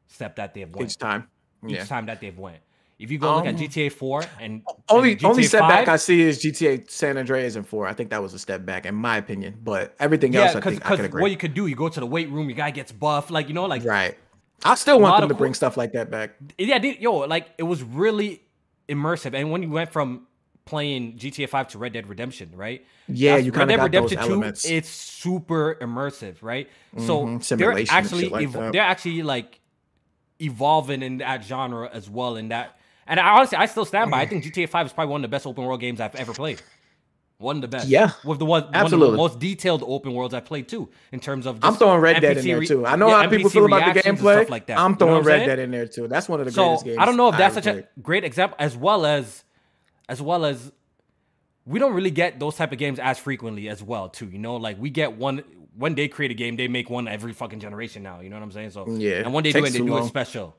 step that they've went each time. each Yeah. time that they've went. If you go look at Um, GTA 4 and Only and GTA only setback 5, I see is GTA San Andreas and four. I think that was a step back in my opinion. But everything yeah, else, I think I can agree. what you could do, you go to the weight room, your guy gets buff, like you know, like right. I still want them to cool- bring stuff like that back. yeah, dude, yo, like it was really immersive. And when you went from playing GTA 5 to Red Dead Redemption, right? Yeah, That's- you kind of got those Redemption 2, elements. It's super immersive, right? So Mhm, they're actually like that. they're actually like evolving in that genre as well. In that, and I honestly, I still stand by. I mm. think GTA 5 is probably one of the best open world games I've ever played. One of the best. Yeah, with the one, one of the absolutely. most detailed open worlds I've played too. In terms of, I'm throwing Red Dead in there too. I know yeah, how people NPC feel about the gameplay. stuff like that. I'm You know throwing Red saying? Dead in there too. That's one of the so greatest games. I don't know if that's such played. a great example, as well as, as well as, we don't really get those type of games as frequently as well too. You know, like we get one when they create a game, they make one every fucking generation now. You know what I'm saying? So Yeah, and when they do it, they do long. It special.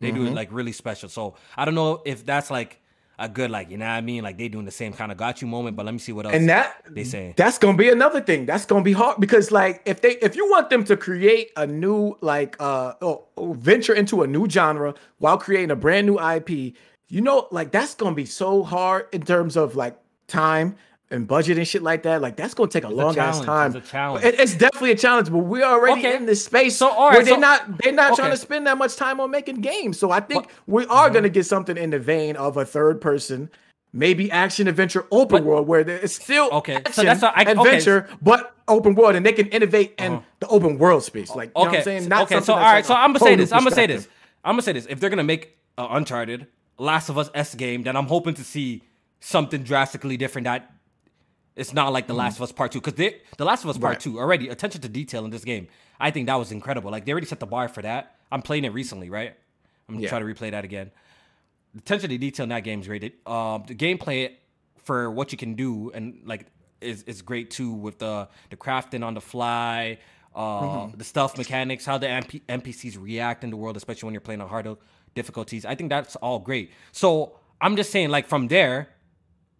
They do it like really special. So I don't know if that's like a good like you know what I mean, like they doing the same kind of got you moment. But let me see what else and that they say. that's gonna be another thing that's gonna be hard because like if they if you want them to create a new like uh or, or venture into a new genre while creating a brand new ip you know like that's gonna be so hard in terms of like time and budget and shit like that like that's gonna take a It's a long ass time it's a challenge. It- it's definitely a challenge but we're already Okay. in this space So, all right, where they're so- not they're not trying to spend that much time on making games so i think But- we are gonna get something in the vein of a third person maybe action adventure open But- world where it's still Okay, so that's I- okay. adventure, but open world, and they can innovate in Uh-huh. the open world space. Like, you know what okay, I'm saying? so- Not okay. So all right, like so a I'm gonna say this. I'm gonna say this. I'm gonna say this. If they're gonna make uh, Uncharted, Last of Us S game, then I'm hoping to see something drastically different that it's not like the. Last of Us Part Two because the Last of Us Part Two already attention to detail in this game. I think that was incredible. Like they already set the bar for that. I'm playing it recently, right? I'm gonna Yeah. try to replay that again. The attention to detail in that game is great. Um, the gameplay for what you can do and like is is great too with the the crafting on the fly, uh, Mm-hmm. the stealth mechanics, how the MP- NPCs react in the world, especially when you're playing on harder difficulties. I think that's all great. So I'm just saying, like from there,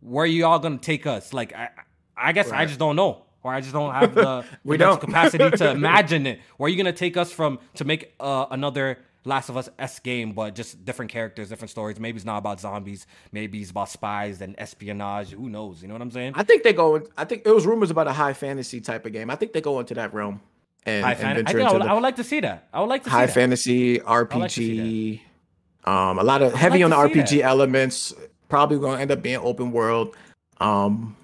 where are you all gonna take us? Like I, I guess I just don't know, or I just don't have the, We don't. capacity to imagine it. Where are you gonna take us from to make uh, another Last of Us S game, but just different characters, different stories? Maybe it's not about zombies. Maybe it's about spies and espionage. Who knows? You know what I'm saying? I think they go. I think it was rumors about a high fantasy type of game. I think they go into that realm and, High and fan- I venture think I would, I would like to see that. I would like to high see that. fantasy like RPG. Um, a lot of heavy on the like to see RPG that. elements. Probably going to end up being open world. Um,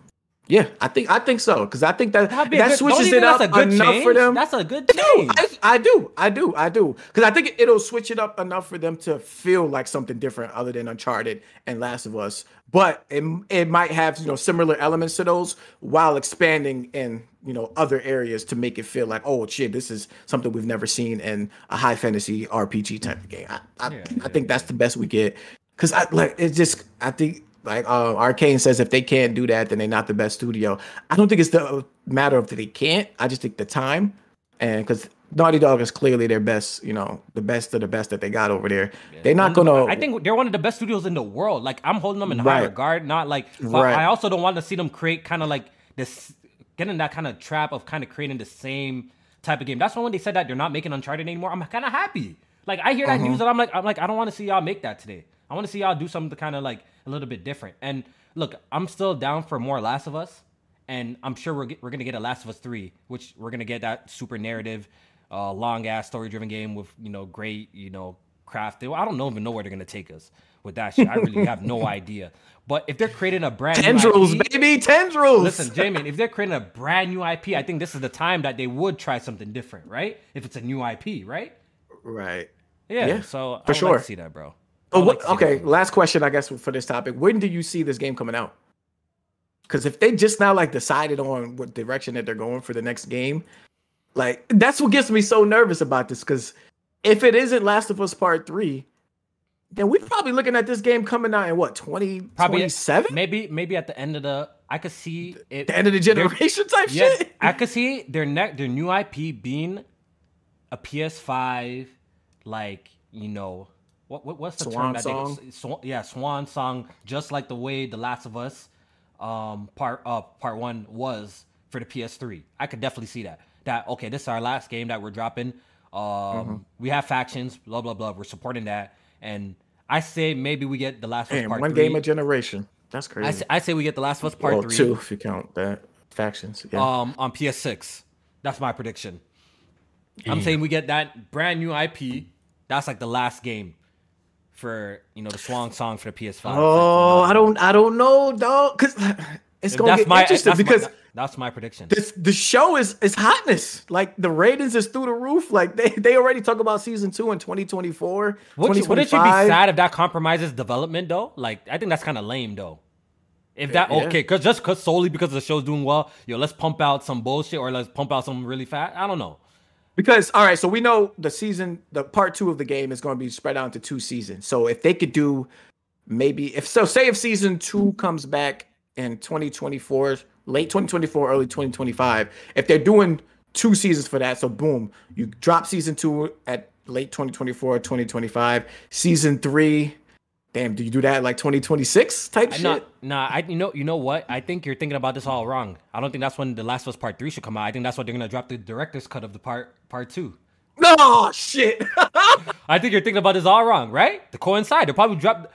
yeah, I think I think so because I think that That'd be a that good- switches it up that's a good enough change? for them. That's a good I do, change. I, I do, I do, I do, because I think it'll switch it up enough for them to feel like something different other than Uncharted and Last of Us. But it it might have you know similar elements to those while expanding in you know other areas to make it feel like oh shit this is something we've never seen in a high fantasy RPG type of game. I I, Yeah, I think that's the best we get because I like it. just I think. Like uh, Arcane says, if they can't do that, then they're not the best studio. I don't think it's the matter of that they can't. I just think the time and because Naughty Dog is clearly their best, you know, the best of the best that they got over there. They're not gonna. I think they're one of the best studios in the world. Like I'm holding them in high Right. regard. Not like, Right. I also don't want to see them create kind of like this, get in that kind of trap of kind of creating the same type of game. That's why when they said that they're not making Uncharted anymore, I'm kind of happy. Like I hear that Uh-huh. news and I'm like, I'm like, I don't want to see y'all make that today. I want to see y'all do something to kind of like a little bit different. And look, I'm still down for more Last of Us, and I'm sure we're we're gonna get a Last of Us three, which we're gonna get that super narrative, uh, long ass story driven game with you know great you know crafted. I don't know even know where they're gonna take us with that shit. I really have no idea. But if they're creating a brand tendrils, new IP, baby, tendrils. Listen, Jamin, if they're creating a brand new IP, I think this is the time that they would try something different, right? If it's a new IP, right? right. Yeah. Yeah, so I for would sure. like to see that, bro. I Oh, what, like okay. Last question, I guess, for this topic. When do you see this game coming out? Because if they just now like decided on what direction that they're going for the next game, like that's what gets me so nervous about this. Because if it isn't Last of Us Part Three, then we're probably looking at this game coming out in what twenty Probably seven? Maybe maybe at the end of the I could see it the end of the generation type Yeah, shit. I could see their neck their new IP being a PS5 like, you know, what, what what's the Swan term that song? they swan, yeah, swan song just like the way The Last of Us um part uh part 1 was for the PS3. I could definitely see that. That okay, this is our last game that we're dropping Um, mm-hmm. we have factions, blah blah blah. We're supporting that, and I say maybe we get the Last of Us Part one three. game a generation. That's crazy. I say, I say we get the Last of Us Part well, three. two if you count that factions. Yeah. Um, on PS6. That's my prediction. I'm saying we get that brand new IP. That's like the last game for you know the Swan Song for the PS5. Oh, I don't, I don't know, dog. Cause it's gonna get my, interesting because my, that's my prediction. This, the show is is hotness. Like the ratings is through the roof. Like they, they already talk about season two in 2024. Would you, wouldn't you be sad if that compromises development though? Like I think that's kind of lame though. If that yeah. okay, cause just cause solely because the show's doing well, yo, let's pump out some bullshit or let's pump out something really fast. I don't know. Because all right, so we know the season, the part two of the game is going to be spread out into two seasons. So if they could do maybe if so, say if season two comes back in 2024, late 2024, early 2025, if they're doing two seasons for that, so boom, you drop season two at late 2024, 2025, season three Damn, do you do that like 2026 type shit? Nah, I you know you know what? I think you're thinking about this all wrong. I don't think that's when The Last of Us Part 3 should come out. I think that's what they're gonna drop the director's cut of the part part two. No shit. I think you're thinking about this all wrong, right? To coincide. They'll probably drop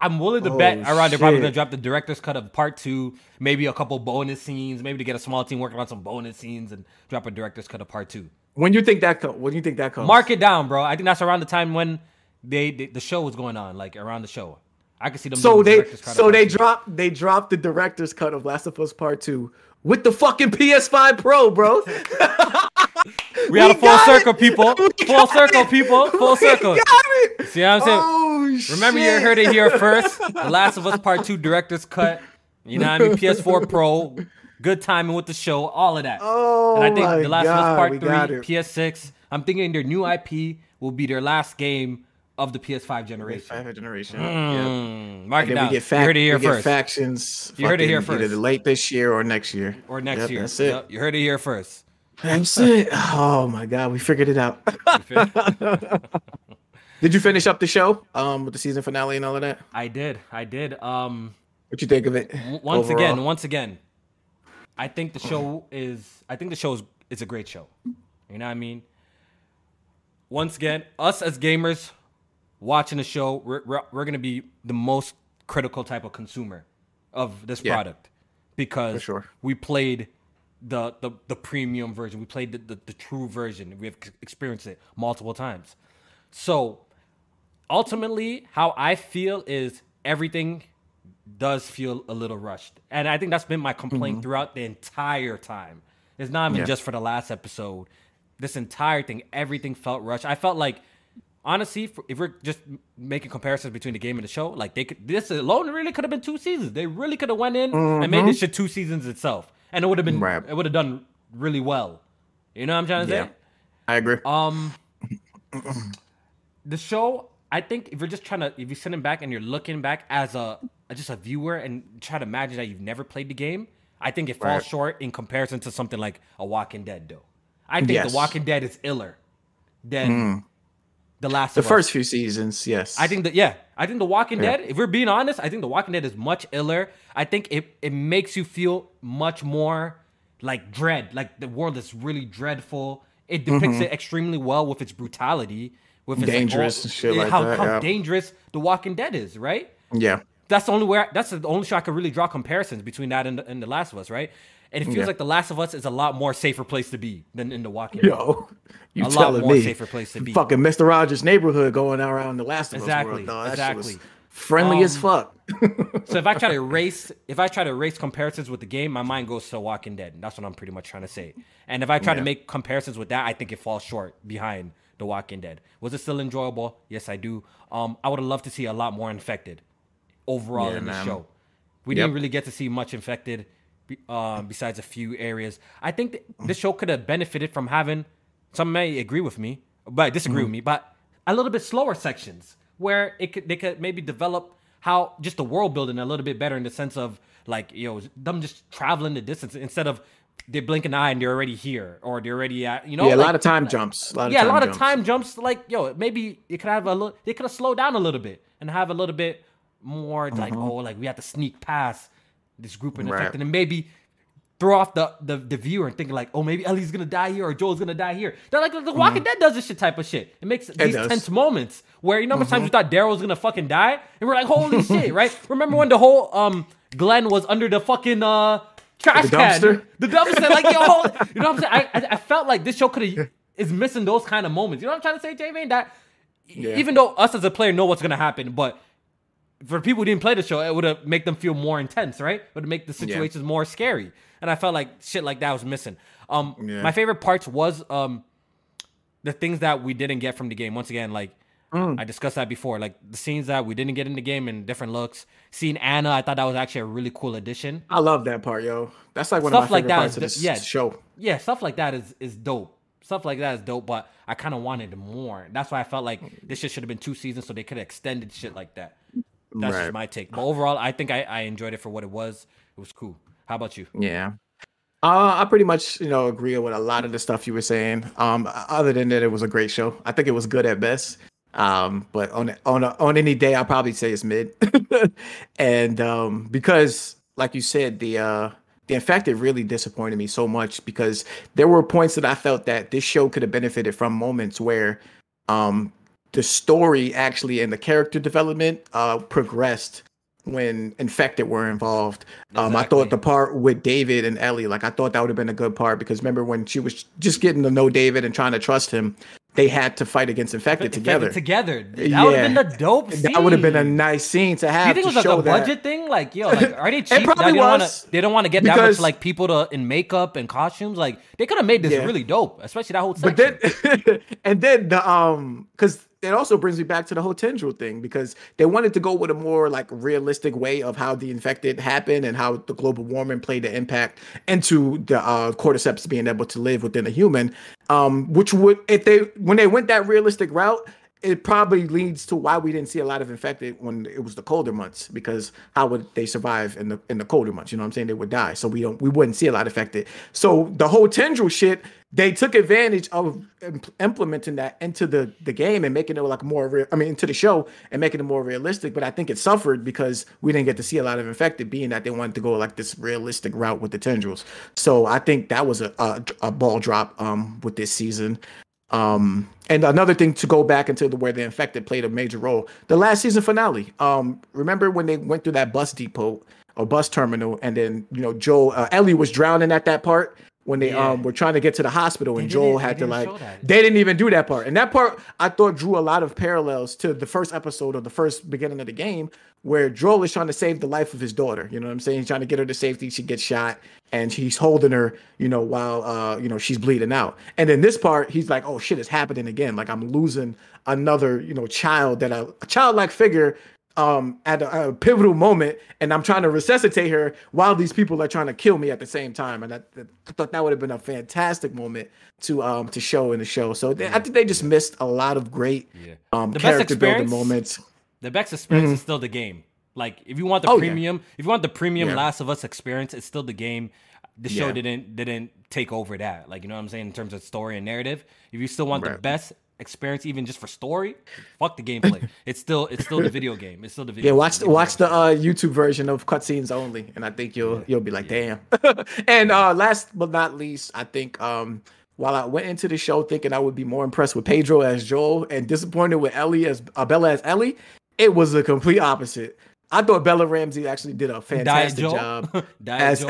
I'm willing to oh, bet around they're probably gonna drop the director's cut of part two, maybe a couple bonus scenes, maybe to get a small team working on some bonus scenes and drop a director's cut of part two. When you think that when do you think that comes? Mark it down, bro. I think that's around the time when they, they the show was going on, like around the show. I could see them. So they so they dropped they dropped the director's cut of Last of Us Part Two with the fucking PS5 Pro, bro. we had a full circle, it. people. full circle, it. people. Full we circle. See what I'm saying? Oh, Remember, shit. you heard it here first. The Last of Us Part Two director's cut. You know what I mean? PS4 Pro. Good timing with the show. All of that. Oh, and I oh think The Last God, of Us Part Three, PS6. I'm thinking their new IP will be their last game of the PS5 generation. PS5 generation. Mm. Yep. Mark it down. We get fac- you heard it here first. factions. You heard it here first. Either late this year or next year. Or next yep, year. That's it. Yep. You heard it here first. That's it. Oh my god, we figured it out. did you finish up the show um with the season finale and all of that? I did. I did. Um what you think of it? Once overall? again, once again, I think the show is I think the show is it's a great show. You know what I mean? Once again, us as gamers, watching the show, we're, we're, we're going to be the most critical type of consumer of this yeah. product because sure. we played the, the the premium version. We played the, the, the true version. We have experienced it multiple times. So ultimately, how I feel is everything does feel a little rushed. And I think that's been my complaint mm-hmm. throughout the entire time. It's not even yeah. just for the last episode. This entire thing, everything felt rushed. I felt like honestly, if we're just making comparisons between the game and the show, like they could, this alone really could have been two seasons. They really could have went in mm-hmm. and made this shit two seasons itself, and it would have been right. it would have done really well. You know what I'm trying to yeah, say? I agree. Um, the show, I think, if you're just trying to, if you're sitting back and you're looking back as a just a viewer and try to imagine that you've never played the game, I think it falls right. short in comparison to something like a Walking Dead, though. I think yes. The Walking Dead is iller than. Mm the last the first few seasons yes. I think that yeah. I think the walking yeah. dead if we're being honest i think the walking dead is much iller. I think it, it makes you feel much more like dread like the world is really dreadful. It depicts mm-hmm. it extremely well with its brutality with its dangerous like, shit like how, that, how yeah. dangerous the walking dead is right? Yeah. That's the only where that's the only show i could really draw comparisons between that and, and the last of us right and it feels yeah. like The Last of Us is a lot more safer place to be than in The Walking Dead. Yo, you a telling lot more me? safer place to be. Fucking Mister Rogers' neighborhood going around The Last of exactly, Us world. exactly. friendly um, as fuck. so if I try to erase, if I try to erase comparisons with the game, my mind goes to Walking Dead. That's what I'm pretty much trying to say. And if I try yeah. to make comparisons with that, I think it falls short behind The Walking Dead. Was it still enjoyable? Yes, I do. Um, I would have loved to see a lot more infected overall yeah, in the man. show. We yep. didn't really get to see much infected um, besides a few areas. I think th- this show could have benefited from having. Some may agree with me, but disagree mm-hmm. with me. But a little bit slower sections where it could they could maybe develop how just the world building a little bit better in the sense of like you know them just traveling the distance instead of they blink an eye and they're already here or they're already at you know yeah a like, lot of time jumps a lot yeah a lot jumps. of time jumps like yo maybe it could have a little they could have slowed down a little bit and have a little bit more like mm-hmm. oh like we have to sneak past this group and right. effect, and then maybe throw off the, the the viewer and thinking like, oh, maybe Ellie's gonna die here or Joel's gonna die here. They're like the Walking mm-hmm. Dead does this shit type of shit. It makes it these does. tense moments where you know how many mm-hmm. times we thought Daryl was gonna fucking die, and we're like, holy shit, right? Remember when the whole um Glenn was under the fucking uh trash the can, dumpster? the dumpster, like yo, you know what I'm saying? I, I, I felt like this show could have is missing those kind of moments. You know what I'm trying to say, Jamie? That yeah. even though us as a player know what's gonna happen, but for people who didn't play the show, it would have make them feel more intense, right? It would make the situations yeah. more scary. And I felt like shit like that was missing. Um, yeah. my favorite parts was um, the things that we didn't get from the game. Once again, like mm. I discussed that before, like the scenes that we didn't get in the game and different looks. Seeing Anna, I thought that was actually a really cool addition. I love that part, yo. That's like one stuff of my favorite like parts of this yeah, show. Yeah, stuff like that is is dope. Stuff like that is dope, but I kind of wanted more. That's why I felt like this shit should have been two seasons, so they could have extended shit like that. That's right. just my take. But overall, I think I, I enjoyed it for what it was. It was cool. How about you? Yeah. Uh, I pretty much, you know, agree with a lot of the stuff you were saying. Um, other than that, it was a great show. I think it was good at best. Um, but on on a, on any day, I'll probably say it's mid. and um, because, like you said, the uh, the infected really disappointed me so much because there were points that I felt that this show could have benefited from moments where um, the story actually and the character development uh, progressed when infected were involved. Exactly. Um, I thought the part with David and Ellie, like I thought that would have been a good part because remember when she was just getting to know David and trying to trust him, they had to fight against infected, together. Together, that yeah. would have been a dope. Scene. That would have been a nice scene to have. Do you think it was like a budget that. thing? Like, yo, like are they cheap? it probably they was. Wanna, they don't want to get because, that much like people to in makeup and costumes. Like, they could have made this yeah. really dope, especially that whole section. But then, and then the um, because it also brings me back to the whole tendril thing because they wanted to go with a more like realistic way of how the infected happened and how the global warming played an impact into the uh, cordyceps being able to live within a human. Um, which would if they when they went that realistic route, it probably leads to why we didn't see a lot of infected when it was the colder months because how would they survive in the in the colder months? You know what i'm saying? They would die. So we don't we wouldn't see a lot affected so the whole tendril shit they took advantage of imp- implementing that into the the game and making it like more real i mean into the show and making it more realistic but i think it suffered because we didn't get to see a lot of infected being that they wanted to go like this realistic route with the tendrils. So i think that was a a, a ball drop um with this season. Um, and another thing to go back into the where the infected played a major role, the last season finale. Um, remember when they went through that bus depot or bus terminal, and then you know Joel uh, Ellie was drowning at that part, when they yeah. um were trying to get to the hospital and Joel had to like they didn't even do that part. And that part I thought drew a lot of parallels to the first episode of the first beginning of the game where Joel is trying to save the life of his daughter. You know what I'm saying? He's trying to get her to safety. She gets shot and he's holding her, you know, while uh, you know, she's bleeding out. And in this part, he's like, oh shit, it's happening again. Like I'm losing another, you know, child that I, a childlike figure um, at a, a, pivotal moment, and I'm trying to resuscitate her while these people are trying to kill me at the same time. And I, I thought that would have been a fantastic moment to um to show in the show. So they, I think they just missed a lot of great yeah. um the character building moments. The best experience mm-hmm. is still the game. Like if you want the oh, premium, yeah. if you want the premium yeah. Last of Us experience, it's still the game. The show didn't didn't take over that. Like you know what I'm saying in terms of story and narrative. If you still want right. the best experience even just for story fuck the gameplay it's still it's still the video game it's still the video yeah watch the watch the uh youtube version of cutscenes only and i think you'll yeah. you'll be like yeah. damn and uh last but not least i think um while I went into the show thinking I would be more impressed with Pedro as Joel and disappointed with Ellie as uh, Bella as Ellie, it was a complete opposite. I thought Bella Ramsey actually did a fantastic job as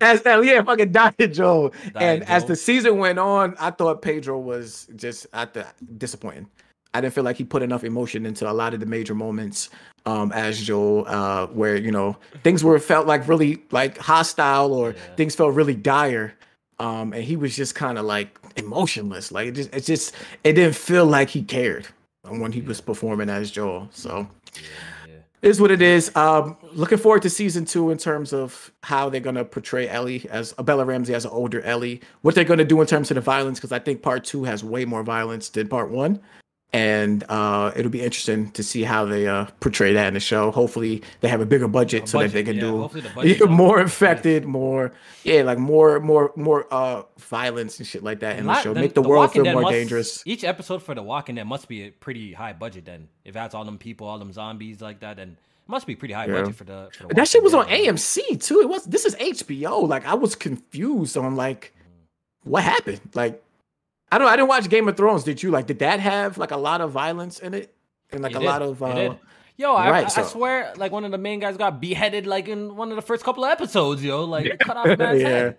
as yeah, fucking Diet Joel. Diet and as the season went on, I thought Pedro was just at the disappointing. I didn't feel like he put enough emotion into a lot of the major moments um, as Joel, uh, where you know things were felt like really like hostile or yeah. things felt really dire. Um, and he was just kind of like emotionless. Like it just, it just, it didn't feel like he cared when he was performing as Joel. So. Yeah is what it is. Um, looking forward to season two in terms of how they're gonna portray Ellie as Bella Ramsey as an older Ellie. What they're gonna do in terms of the violence, because I think part two has way more violence than part one and uh, it'll be interesting to see how they uh, portray that in the show. Hopefully, they have a bigger budget, a so budget, that they can yeah, do more infected, more yeah, like more more more uh, violence and shit like that in the show. Make the, the world feel more must, dangerous. Each episode for The Walking Dead must be a pretty high budget. Then, if that's all them people, all them zombies like that, then it Must be pretty high yeah. budget for the. For the that shit was on AMC too. It was. This is HBO. Like I was confused on like what happened. Like I don't. I didn't watch Game of Thrones. Did you? Like, did that have like a lot of violence in it and like it a did. lot of? Uh, Yo, I, right, I, so. I, swear, like one of the main guys got beheaded like in one of the first couple of episodes. Yo, like cut off man's yeah. head.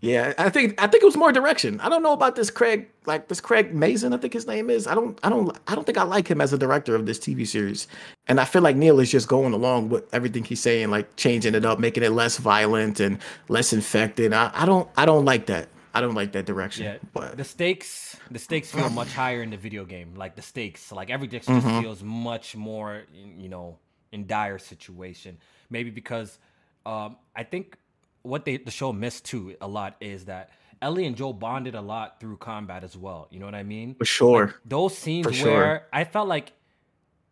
Yeah, I think I think it was more direction. I don't know about this Craig, like this Craig Mazin, I think his name is. I don't I don't I don't think I like him as a director of this TV series. And I feel like Neil is just going along with everything he's saying, like changing it up, making it less violent and less infected. I, I don't I don't like that. I don't like that direction. Yeah, but the stakes the stakes feel much higher in the video game. Like the stakes, like everything just mm-hmm. feels much more, you know, in dire situation. Maybe because um, I think what they the show missed too a lot is that Ellie and Joel bonded a lot through combat as well. You know what I mean? For sure. Like, those scenes For where sure. I felt like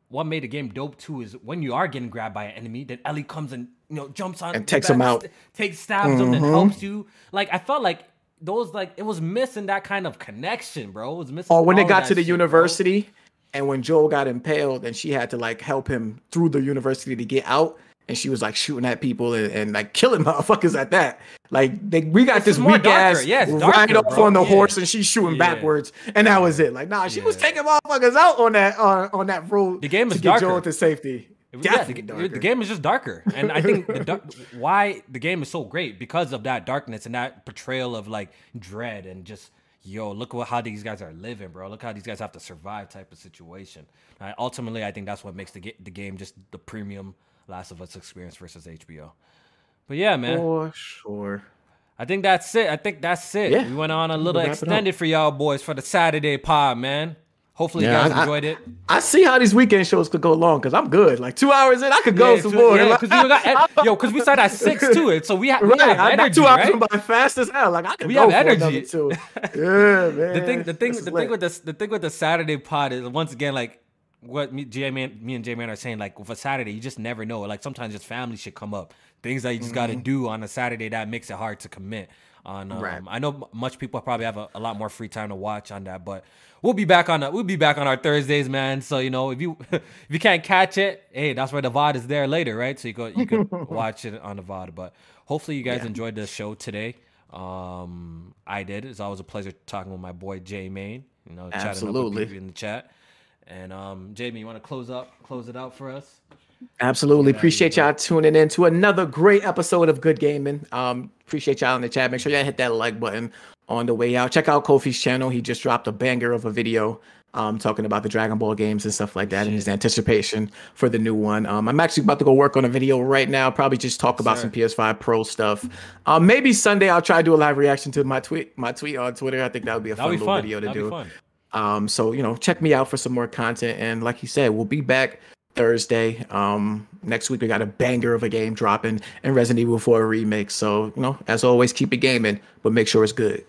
what made the game dope too is when you are getting grabbed by an enemy, then Ellie comes and you know jumps on and takes him out, st- takes stabs mm-hmm. him, and helps you. Like I felt like those like it was missing that kind of connection, bro. It was missing. Oh, when it got to the shit, university, bro. and when Joel got impaled, and she had to like help him through the university to get out and she was like shooting at people and, and like killing motherfuckers at that. Like they, we got it's this weak darker. ass yeah, ride off bro. on the yeah. horse and she's shooting yeah. backwards, and that was it. Like nah, she yeah. was taking motherfuckers out on that on, on that road. The game is to darker. get Joel to safety. Yeah, the, the, game is just darker, and I think the, why the game is so great because of that darkness and that portrayal of like dread and just yo, look what how these guys are living, bro. Look how these guys have to survive type of situation. Right? Ultimately, I think that's what makes the the game just the premium Last of Us experience versus HBO. But yeah, man. For sure. I think that's it. I think that's it. Yeah. We went on a little extended for y'all boys for the Saturday pod, man. Hopefully yeah, you guys I, enjoyed it. I see how these weekend shows could go long because I'm good. Like two hours in, I could go yeah, some two, more. Yeah, because we got yo, because we started at six to it, so we, ha- we right, have energy. Two hours right? by fast as hell. Like I could we go have energy. Too. Yeah, man. The thing, the thing, the thing with the the thing with the Saturday pod is once again like what me, J Man, me and J Man are saying, like with a Saturday, you just never know. Like sometimes just family should come up, things that you just mm-hmm. got to do on a Saturday that makes it hard to commit. On, um, right. I know much people probably have a, a, lot more free time to watch on that, but we'll be back on. we'll be back on our Thursdays, man. So you know, if you if you can't catch it, hey, that's where the VOD is there later, right? So you go you can watch it on the VOD. But hopefully, you guys yeah. enjoyed the show today. Um, I did. It's always a pleasure talking with my boy Jay Main. You know, Absolutely. chatting up in the chat. And um, Jamie, you want to close up, close it out for us? Absolutely. Appreciate y'all tuning in to another great episode of Good Gaming. Um, appreciate y'all in the chat. Make sure y'all hit that like button on the way out. Check out Kofi's channel. He just dropped a banger of a video um, talking about the Dragon Ball games and stuff like that Shit. and his anticipation for the new one. Um, I'm actually about to go work on a video right now, probably just talk about some PS5 Pro stuff. Um, maybe Sunday I'll try to do a live reaction to my tweet, my tweet on Twitter. I think that would be a fun little fun. video to That'd do. Um, so you know, check me out for some more content. And like you said, we'll be back Thursday. Um, next week we got a banger of a game dropping and Resident Evil 4 remake. So you know, as always, keep it gaming, but make sure it's good.